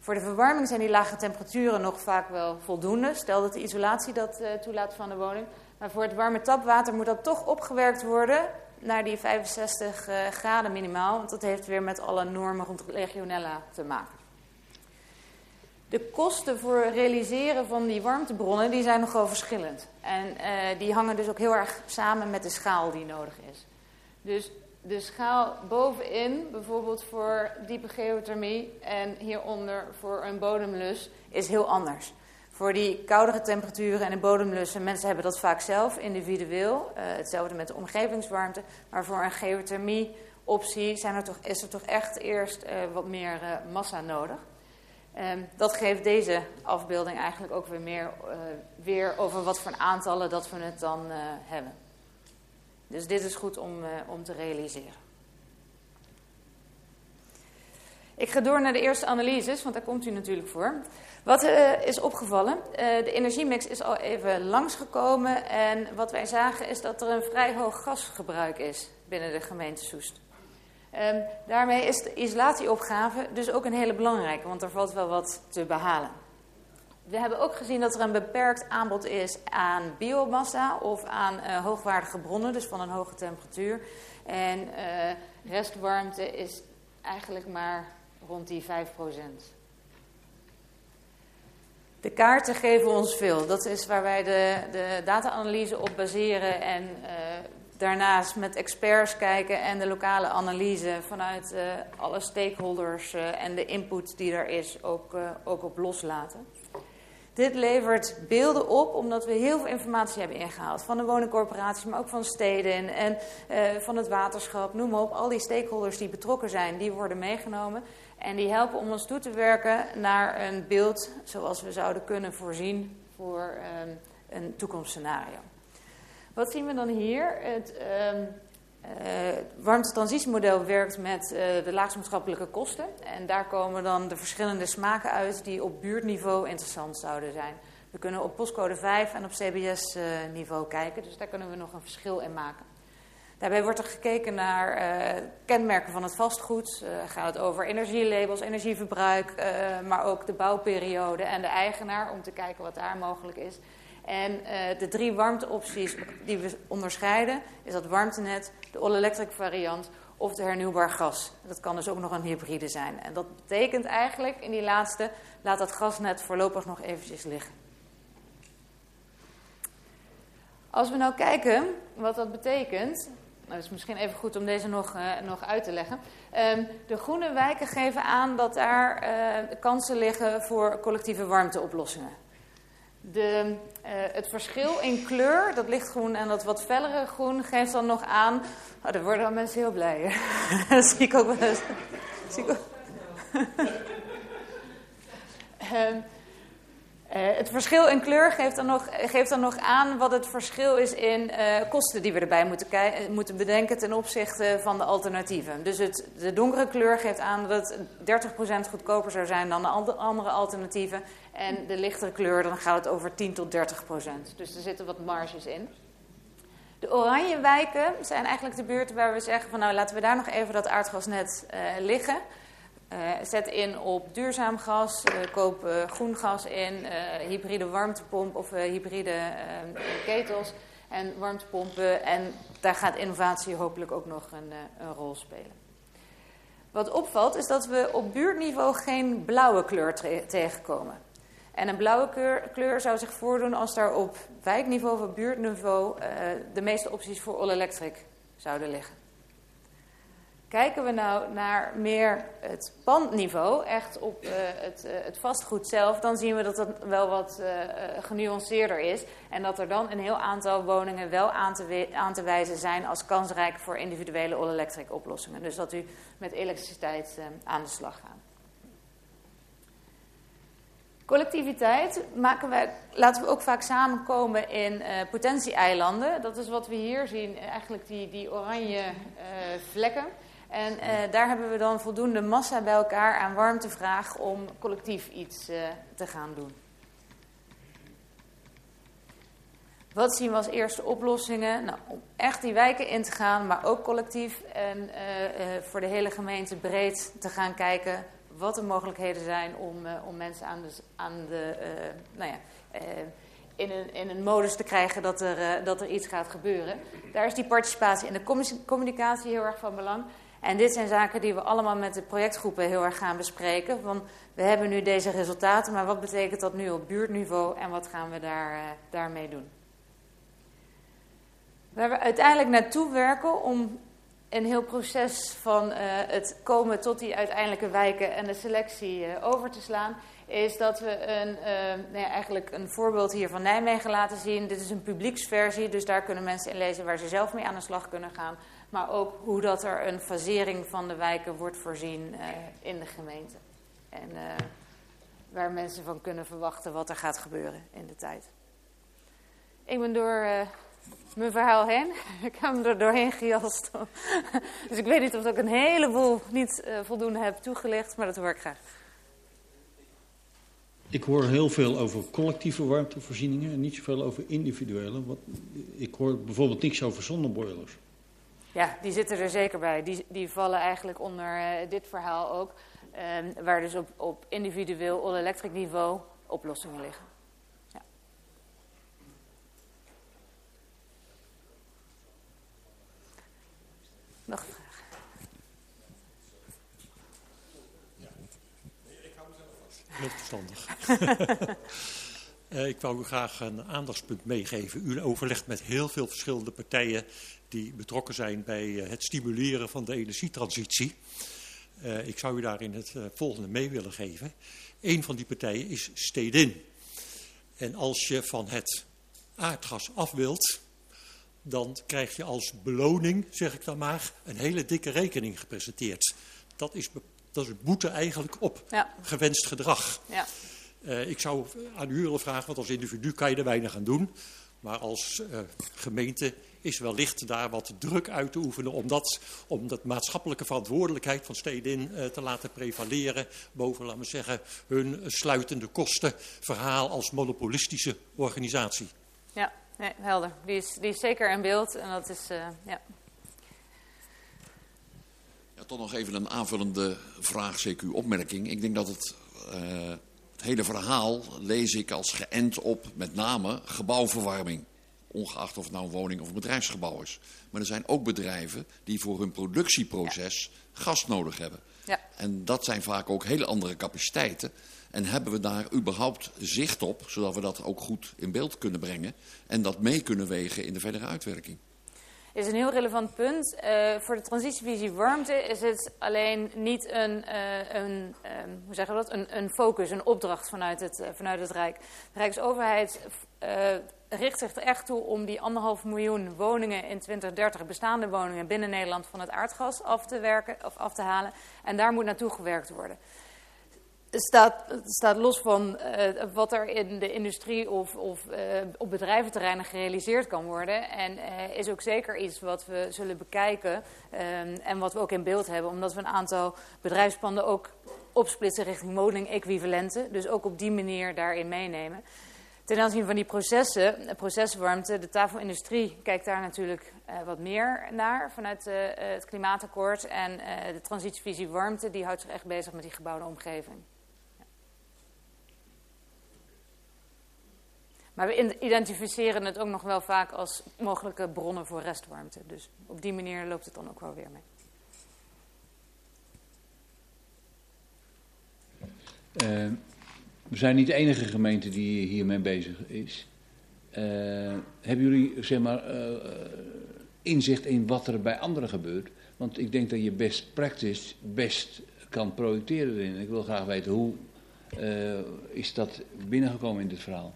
Voor de verwarming zijn die lage temperaturen nog vaak wel voldoende, stel dat de isolatie dat uh, toelaat van de woning. Maar voor het warme tapwater moet dat toch opgewerkt worden naar die 65 uh, graden minimaal. Want dat heeft weer met alle normen rond legionella te maken. De kosten voor realiseren van die warmtebronnen die zijn nogal verschillend. En uh, die hangen dus ook heel erg samen met de schaal die nodig is. Dus de schaal bovenin, bijvoorbeeld voor diepe geothermie en hieronder voor een bodemlus, is heel anders. Voor die koudere temperaturen en de bodemlussen, mensen hebben dat vaak zelf individueel. Uh, hetzelfde met de omgevingswarmte. Maar voor een geothermie optie zijn er toch, is er toch echt eerst uh, wat meer uh, massa nodig. Um, dat geeft deze afbeelding eigenlijk ook weer meer weer over wat voor aantallen dat we het dan hebben. Dus dit is goed om, om te realiseren. Ik ga door naar de eerste analyses, want daar komt u natuurlijk voor. Wat uh, is opgevallen? Uh, de energiemix is al even langsgekomen en wat wij zagen is dat er een vrij hoog gasgebruik is binnen de gemeente Soest. Um, daarmee is de isolatieopgave dus ook een hele belangrijke, want er valt wel wat te behalen. We hebben ook gezien dat er een beperkt aanbod is aan biomassa of aan uh, hoogwaardige bronnen, dus van een hoge temperatuur. En restwarmte is eigenlijk maar rond die 5 procent. De kaarten geven ons veel. Dat is waar wij de, de data-analyse op baseren en uh, daarnaast met experts kijken en de lokale analyse vanuit uh, alle stakeholders uh, en de input die er is ook, ook op loslaten. Dit levert beelden op omdat we heel veel informatie hebben ingehaald. Van de woningcorporaties, maar ook van steden en van het waterschap. Noem maar op, al die stakeholders die betrokken zijn, die worden meegenomen. En die helpen om ons toe te werken naar een beeld zoals we zouden kunnen voorzien voor um, een toekomstscenario. Wat zien we dan hier? Het um, uh, warmtetransitiemodel werkt met uh, de laagste kosten. En daar komen dan de verschillende smaken uit die op buurtniveau interessant zouden zijn. We kunnen op postcode 5 en op CBS-niveau uh, kijken, dus daar kunnen we nog een verschil in maken. Daarbij wordt er gekeken naar uh, kenmerken van het vastgoed. Uh, gaat het over energielabels, energieverbruik, uh, maar ook de bouwperiode en de eigenaar om te kijken wat daar mogelijk is. En de drie warmteopties die we onderscheiden is dat warmtenet, de all-electric variant of de hernieuwbaar gas. Dat kan dus ook nog een hybride zijn. En dat betekent eigenlijk in die laatste, laat dat gasnet voorlopig nog eventjes liggen. Als we nou kijken wat dat betekent, nou, is misschien even goed om deze nog, uh, nog uit te leggen. Um, de groene wijken geven aan dat daar uh, kansen liggen voor collectieve warmteoplossingen. De, uh, het verschil in kleur, dat lichtgroen en dat wat fellere groen, geeft dan nog aan. Oh, daar worden dan mensen heel blij. dat zie ik ook wel eens. Uh, het verschil in kleur geeft dan, nog, geeft dan nog aan wat het verschil is in uh, kosten die we erbij moeten, moeten, bedenken ten opzichte van de alternatieven. Dus het, de donkere kleur geeft aan dat het 30% goedkoper zou zijn dan de andere alternatieven. En de lichtere kleur, dan gaat het over 10 tot 30%. Dus er zitten wat marges in. De oranje wijken zijn eigenlijk de buurten waar we zeggen van nou laten we daar nog even dat aardgasnet uh, liggen. Uh, zet in op duurzaam gas, uh, koop uh, groen gas in, hybride warmtepomp of hybride ketels en warmtepompen. En daar gaat innovatie hopelijk ook nog een, rol spelen. Wat opvalt is dat we op buurtniveau geen blauwe kleur tegenkomen. En een blauwe kleur, kleur, zou zich voordoen als daar op wijkniveau of buurtniveau de meeste opties voor all-electric zouden liggen. Kijken we nou naar meer het pandniveau, echt op uh, het, uh, het, vastgoed zelf, dan zien we dat dat wel wat uh, genuanceerder is. En dat er dan een heel aantal woningen wel aan te, aan te wijzen zijn als kansrijk voor individuele all-electric oplossingen. Dus dat u met elektriciteit aan de slag gaat. Collectiviteit maken wij, laten we ook vaak samenkomen in potentieeilanden. Dat is wat we hier zien, eigenlijk die, die oranje vlekken. En uh, daar hebben we dan voldoende massa bij elkaar aan warmtevraag om collectief iets uh, te gaan doen. Wat zien we als eerste oplossingen? Nou, om echt die wijken in te gaan, maar ook collectief en uh, voor de hele gemeente breed te gaan kijken wat de mogelijkheden zijn om, om mensen aan de, aan de nou ja, in, een, in een modus te krijgen dat er, dat er iets gaat gebeuren. Daar is die participatie en de communicatie heel erg van belang. En dit zijn zaken die we allemaal met de projectgroepen heel erg gaan bespreken. Want we hebben nu deze resultaten, maar wat betekent dat nu op buurtniveau en wat gaan we daar, uh, daarmee doen? Waar we uiteindelijk naartoe werken om een heel proces van uh, het komen tot die uiteindelijke wijken en de selectie uh, over te slaan, is dat we een, nou ja, eigenlijk een voorbeeld hier van Nijmegen laten zien. Dit is een publieksversie, dus daar kunnen mensen in lezen waar ze zelf mee aan de slag kunnen gaan. Maar ook hoe dat er een fasering van de wijken wordt voorzien in de gemeente. En waar mensen van kunnen verwachten wat er gaat gebeuren in de tijd. Ik ben door mijn verhaal heen. Ik heb hem er doorheen gejast. Dus ik weet niet of ik een heleboel niet voldoende heb toegelicht, maar dat hoor ik graag. Ik hoor heel veel over collectieve warmtevoorzieningen en niet zoveel over individuele. Ik hoor bijvoorbeeld niks over zonneboilers. Ja, die zitten er zeker bij. Die, die vallen eigenlijk onder uh, dit verhaal ook. Um, waar dus op, op individueel all-electric niveau oplossingen liggen. Nog een vraag? Ja. Nee, ik hou mezelf vast. Heel verstandig. uh, ik wou u graag een aandachtspunt meegeven. U overlegt met heel veel verschillende partijen die betrokken zijn bij uh, het stimuleren van de energietransitie. Uh, ik zou u daarin het volgende mee willen geven. Een van die partijen is Stedin. En als je van het aardgas af wilt, dan krijg je als beloning, zeg ik dan maar, een hele dikke rekening gepresenteerd. Dat is, dat is een boete eigenlijk op ja. gewenst gedrag. Ja. Uh, ik zou aan u willen vragen, want als individu kan je er weinig aan doen. Maar als gemeente is wellicht daar wat druk uit te oefenen om dat, om dat maatschappelijke verantwoordelijkheid van steden uh, te laten prevaleren boven, laten we zeggen, hun sluitende kosten verhaal als monopolistische organisatie. Ja. Nee, helder. Die is, die is zeker in beeld en dat is, uh, ja. ja. Toch nog even een aanvullende vraag, CQ opmerking. Ik denk dat het, uh, het hele verhaal lees ik als geënt op met name gebouwverwarming. Ongeacht of het nou een woning of een bedrijfsgebouw is. Maar er zijn ook bedrijven die voor hun productieproces ja. gas nodig hebben. Ja. En dat zijn vaak ook hele andere capaciteiten. En hebben we daar überhaupt zicht op, zodat we dat ook goed in beeld kunnen brengen en dat mee kunnen wegen in de verdere uitwerking? is een heel relevant punt. Uh, voor de transitievisie warmte is het alleen niet een, uh, een um, hoe zeggen we dat? Een, een, focus, een opdracht vanuit het, uh, vanuit het Rijk. De Rijksoverheid richt zich er echt toe om die anderhalf miljoen woningen in 2030, bestaande woningen binnen Nederland, van het aardgas af te, werken, of af te halen. En daar moet naartoe gewerkt worden staat, staat los van uh, wat er in de industrie of, of uh, op bedrijventerreinen gerealiseerd kan worden. En is ook zeker iets wat we zullen bekijken um, en wat we ook in beeld hebben. Omdat we een aantal bedrijfspanden ook opsplitsen richting woning-equivalenten. Dus ook op die manier daarin meenemen. Ten aanzien van die processen, proceswarmte, de tafelindustrie kijkt daar natuurlijk wat meer naar vanuit het klimaatakkoord. En de transitievisie warmte, die houdt zich echt bezig met die gebouwde omgeving. Maar we identificeren het ook nog wel vaak als mogelijke bronnen voor restwarmte. Dus op die manier loopt het dan ook wel weer mee. Uh, we zijn niet de enige gemeente die hiermee bezig is. Uh, hebben jullie zeg maar, uh, inzicht in wat er bij anderen gebeurt? Want ik denk dat je best practice best kan projecteren erin. Ik wil graag weten hoe is dat binnengekomen in dit verhaal?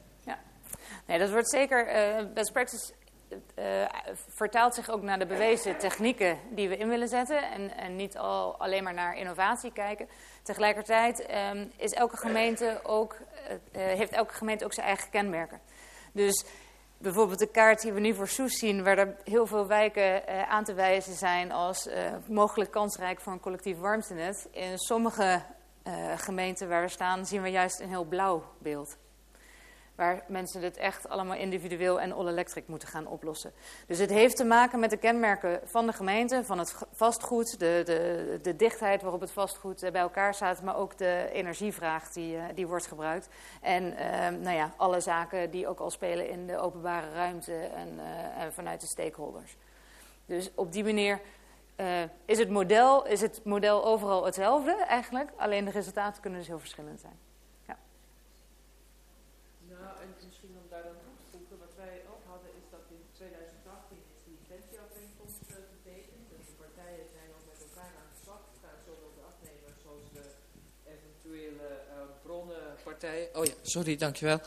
Nee, dat wordt zeker. Best practice vertaalt zich ook naar de bewezen technieken die we in willen zetten. En, en niet al alleen maar naar innovatie kijken. Tegelijkertijd um, is elke gemeente ook, uh, heeft elke gemeente ook zijn eigen kenmerken. Dus bijvoorbeeld de kaart die we nu voor Soes zien, waar er heel veel wijken uh, aan te wijzen zijn als mogelijk kansrijk voor een collectief warmtenet. In sommige gemeenten waar we staan, zien we juist een heel blauw beeld waar mensen dit echt allemaal individueel en all-electric moeten gaan oplossen. Dus het heeft te maken met de kenmerken van de gemeente, van het vastgoed, de, de, de dichtheid waarop het vastgoed eh, bij elkaar staat, maar ook de energievraag die, eh, die wordt gebruikt. En eh, nou ja, alle zaken die ook al spelen in de openbare ruimte en, uh, en vanuit de stakeholders. Dus op die manier is, het model, is het model overal hetzelfde eigenlijk, alleen de resultaten kunnen dus heel verschillend zijn. Ja. Nou, en misschien om daar dan toe te voegen, wat wij ook hadden, is dat in 2018 is die intentieovereenkomst uh, getekend. En de partijen zijn ook met elkaar aan de slag gegaan, zowel de afnemers zoals de eventuele uh, Oh ja, sorry, dankjewel.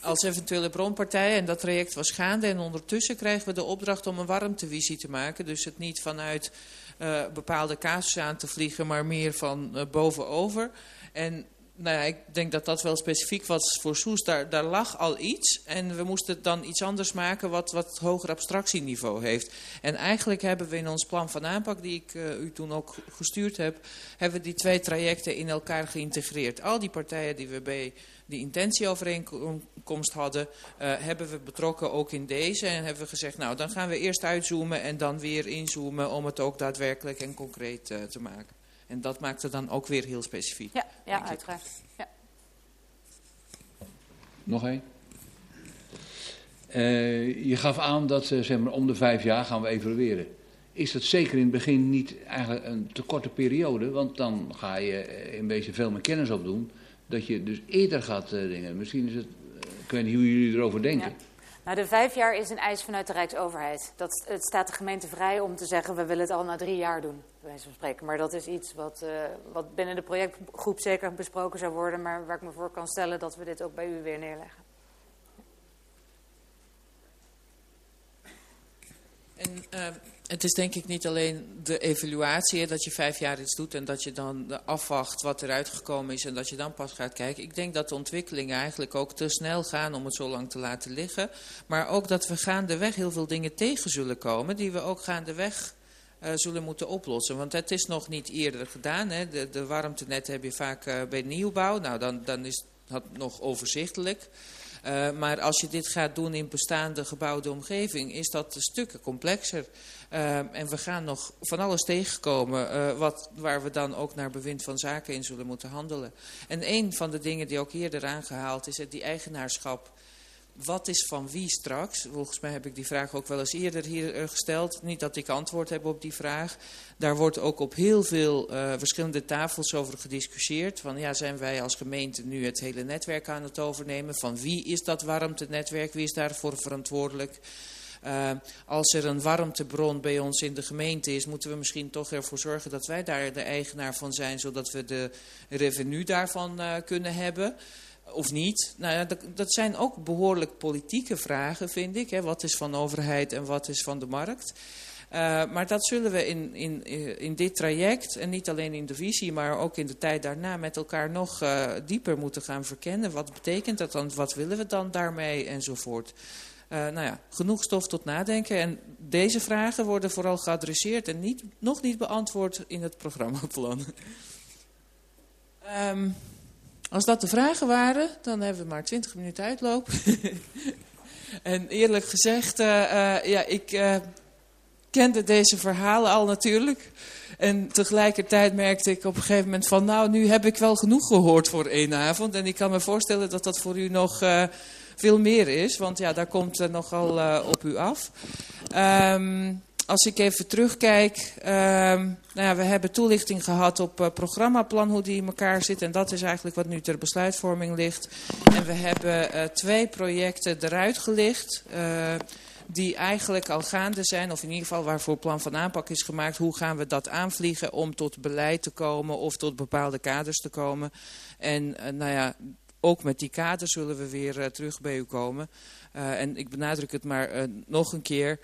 Als eventuele bronpartijen. En dat traject was gaande. En ondertussen krijgen we de opdracht om een warmtevisie te maken. Dus het niet vanuit uh, bepaalde casussen aan te vliegen, maar meer van uh, bovenover. En nou ja, ik denk dat dat wel specifiek was voor Soes. Daar, lag al iets en we moesten dan iets anders maken wat, wat hoger abstractieniveau heeft. En eigenlijk hebben we in ons plan van aanpak, die ik uh, u toen ook gestuurd heb, hebben we die twee trajecten in elkaar geïntegreerd. Al die partijen die we bij die intentieovereenkomst hadden, uh, hebben we betrokken ook in deze. En hebben we gezegd, nou dan gaan we eerst uitzoomen en dan weer inzoomen om het ook daadwerkelijk en concreet uh, te maken. En dat maakt het dan ook weer heel specifiek. Ja, ja uiteraard. Ja. Nog één? Uh, je gaf aan dat uh, zeg maar, om de vijf jaar gaan we evalueren. Is dat zeker in het begin niet eigenlijk een te korte periode? Want dan ga je in wezen veel meer kennis opdoen. Dat je dus eerder gaat uh, dingen. Misschien is het, ik weet niet hoe jullie erover denken. Ja. Nou, de vijf jaar is een eis vanuit de Rijksoverheid. Dat, het staat de gemeente vrij om te zeggen, we willen het al na drie jaar doen, bij wijze van spreken. Maar dat is iets wat, uh, wat binnen de projectgroep zeker besproken zou worden, maar waar ik me voor kan stellen dat we dit ook bij u weer neerleggen. En uh, het is denk ik niet alleen de evaluatie, dat je vijf jaar iets doet en dat je dan afwacht wat eruit gekomen is en dat je dan pas gaat kijken. Ik denk dat de ontwikkelingen eigenlijk ook te snel gaan om het zo lang te laten liggen. Maar ook dat we gaandeweg heel veel dingen tegen zullen komen die we ook gaandeweg uh, zullen moeten oplossen. Want het is nog niet eerder gedaan. Hè. De, de warmtenet heb je vaak uh, bij nieuwbouw. Nou, dan, dan is dat nog overzichtelijk. Maar als je dit gaat doen in bestaande gebouwde omgeving, is dat stukken complexer. Uh, en we gaan nog van alles tegenkomen uh, wat, waar we dan ook naar bewind van zaken in zullen moeten handelen. En een van de dingen die ook eerder aangehaald is, die eigenaarschap. Wat is van wie straks? Volgens mij heb ik die vraag ook wel eens eerder hier gesteld. Niet dat ik antwoord heb op die vraag. Daar wordt ook op heel veel uh, verschillende tafels over gediscussieerd. Van ja, zijn wij als gemeente nu het hele netwerk aan het overnemen? Van wie is dat warmtenetwerk? Wie is daarvoor verantwoordelijk? Uh, als er een warmtebron bij ons in de gemeente is, moeten we misschien toch ervoor zorgen dat wij daar de eigenaar van zijn, zodat we de revenue daarvan uh, kunnen hebben. Of niet? Nou dat, dat, zijn ook behoorlijk politieke vragen, vind ik. Hè. Wat is van overheid en wat is van de markt? Uh, maar dat zullen we in, in, in dit traject, en niet alleen in de visie, maar ook in de tijd daarna met elkaar nog dieper moeten gaan verkennen. Wat betekent dat dan? Wat willen we dan daarmee? Enzovoort. Uh, nou ja, genoeg stof tot nadenken. En deze vragen worden vooral geadresseerd en niet, nog niet beantwoord in het programmaplan. um, als dat de vragen waren, dan hebben we maar 20 minuten uitloop. en eerlijk gezegd, uh, uh, ja, ik kende deze verhalen al natuurlijk. En tegelijkertijd merkte ik op een gegeven moment van, nou, nu heb ik wel genoeg gehoord voor één avond. En ik kan me voorstellen dat dat voor u nog veel meer is, want ja, daar komt uh, nogal uh, op u af. Um, als ik even terugkijk, um, nou ja, we hebben toelichting gehad op uh, programmaplan, hoe die in elkaar zit. En dat is eigenlijk wat nu ter besluitvorming ligt. En we hebben twee projecten eruit gelicht die eigenlijk al gaande zijn, of in ieder geval waarvoor plan van aanpak is gemaakt. Hoe gaan we dat aanvliegen om tot beleid te komen of tot bepaalde kaders te komen. En nou ja, ook met die kaders zullen we weer uh, terug bij u komen. Uh, en ik benadruk het maar uh, nog een keer.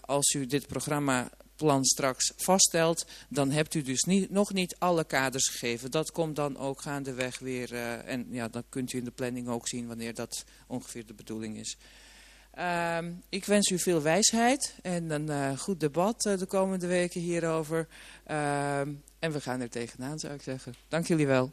als u dit programmaplan straks vaststelt, dan hebt u dus niet, nog niet alle kaders gegeven. Dat komt dan ook gaandeweg weer. en ja, dan kunt u in de planning ook zien wanneer dat ongeveer de bedoeling is. Uh, ik wens u veel wijsheid en een goed debat de komende weken hierover. Uh, en we gaan er tegenaan, zou ik zeggen. Dank jullie wel.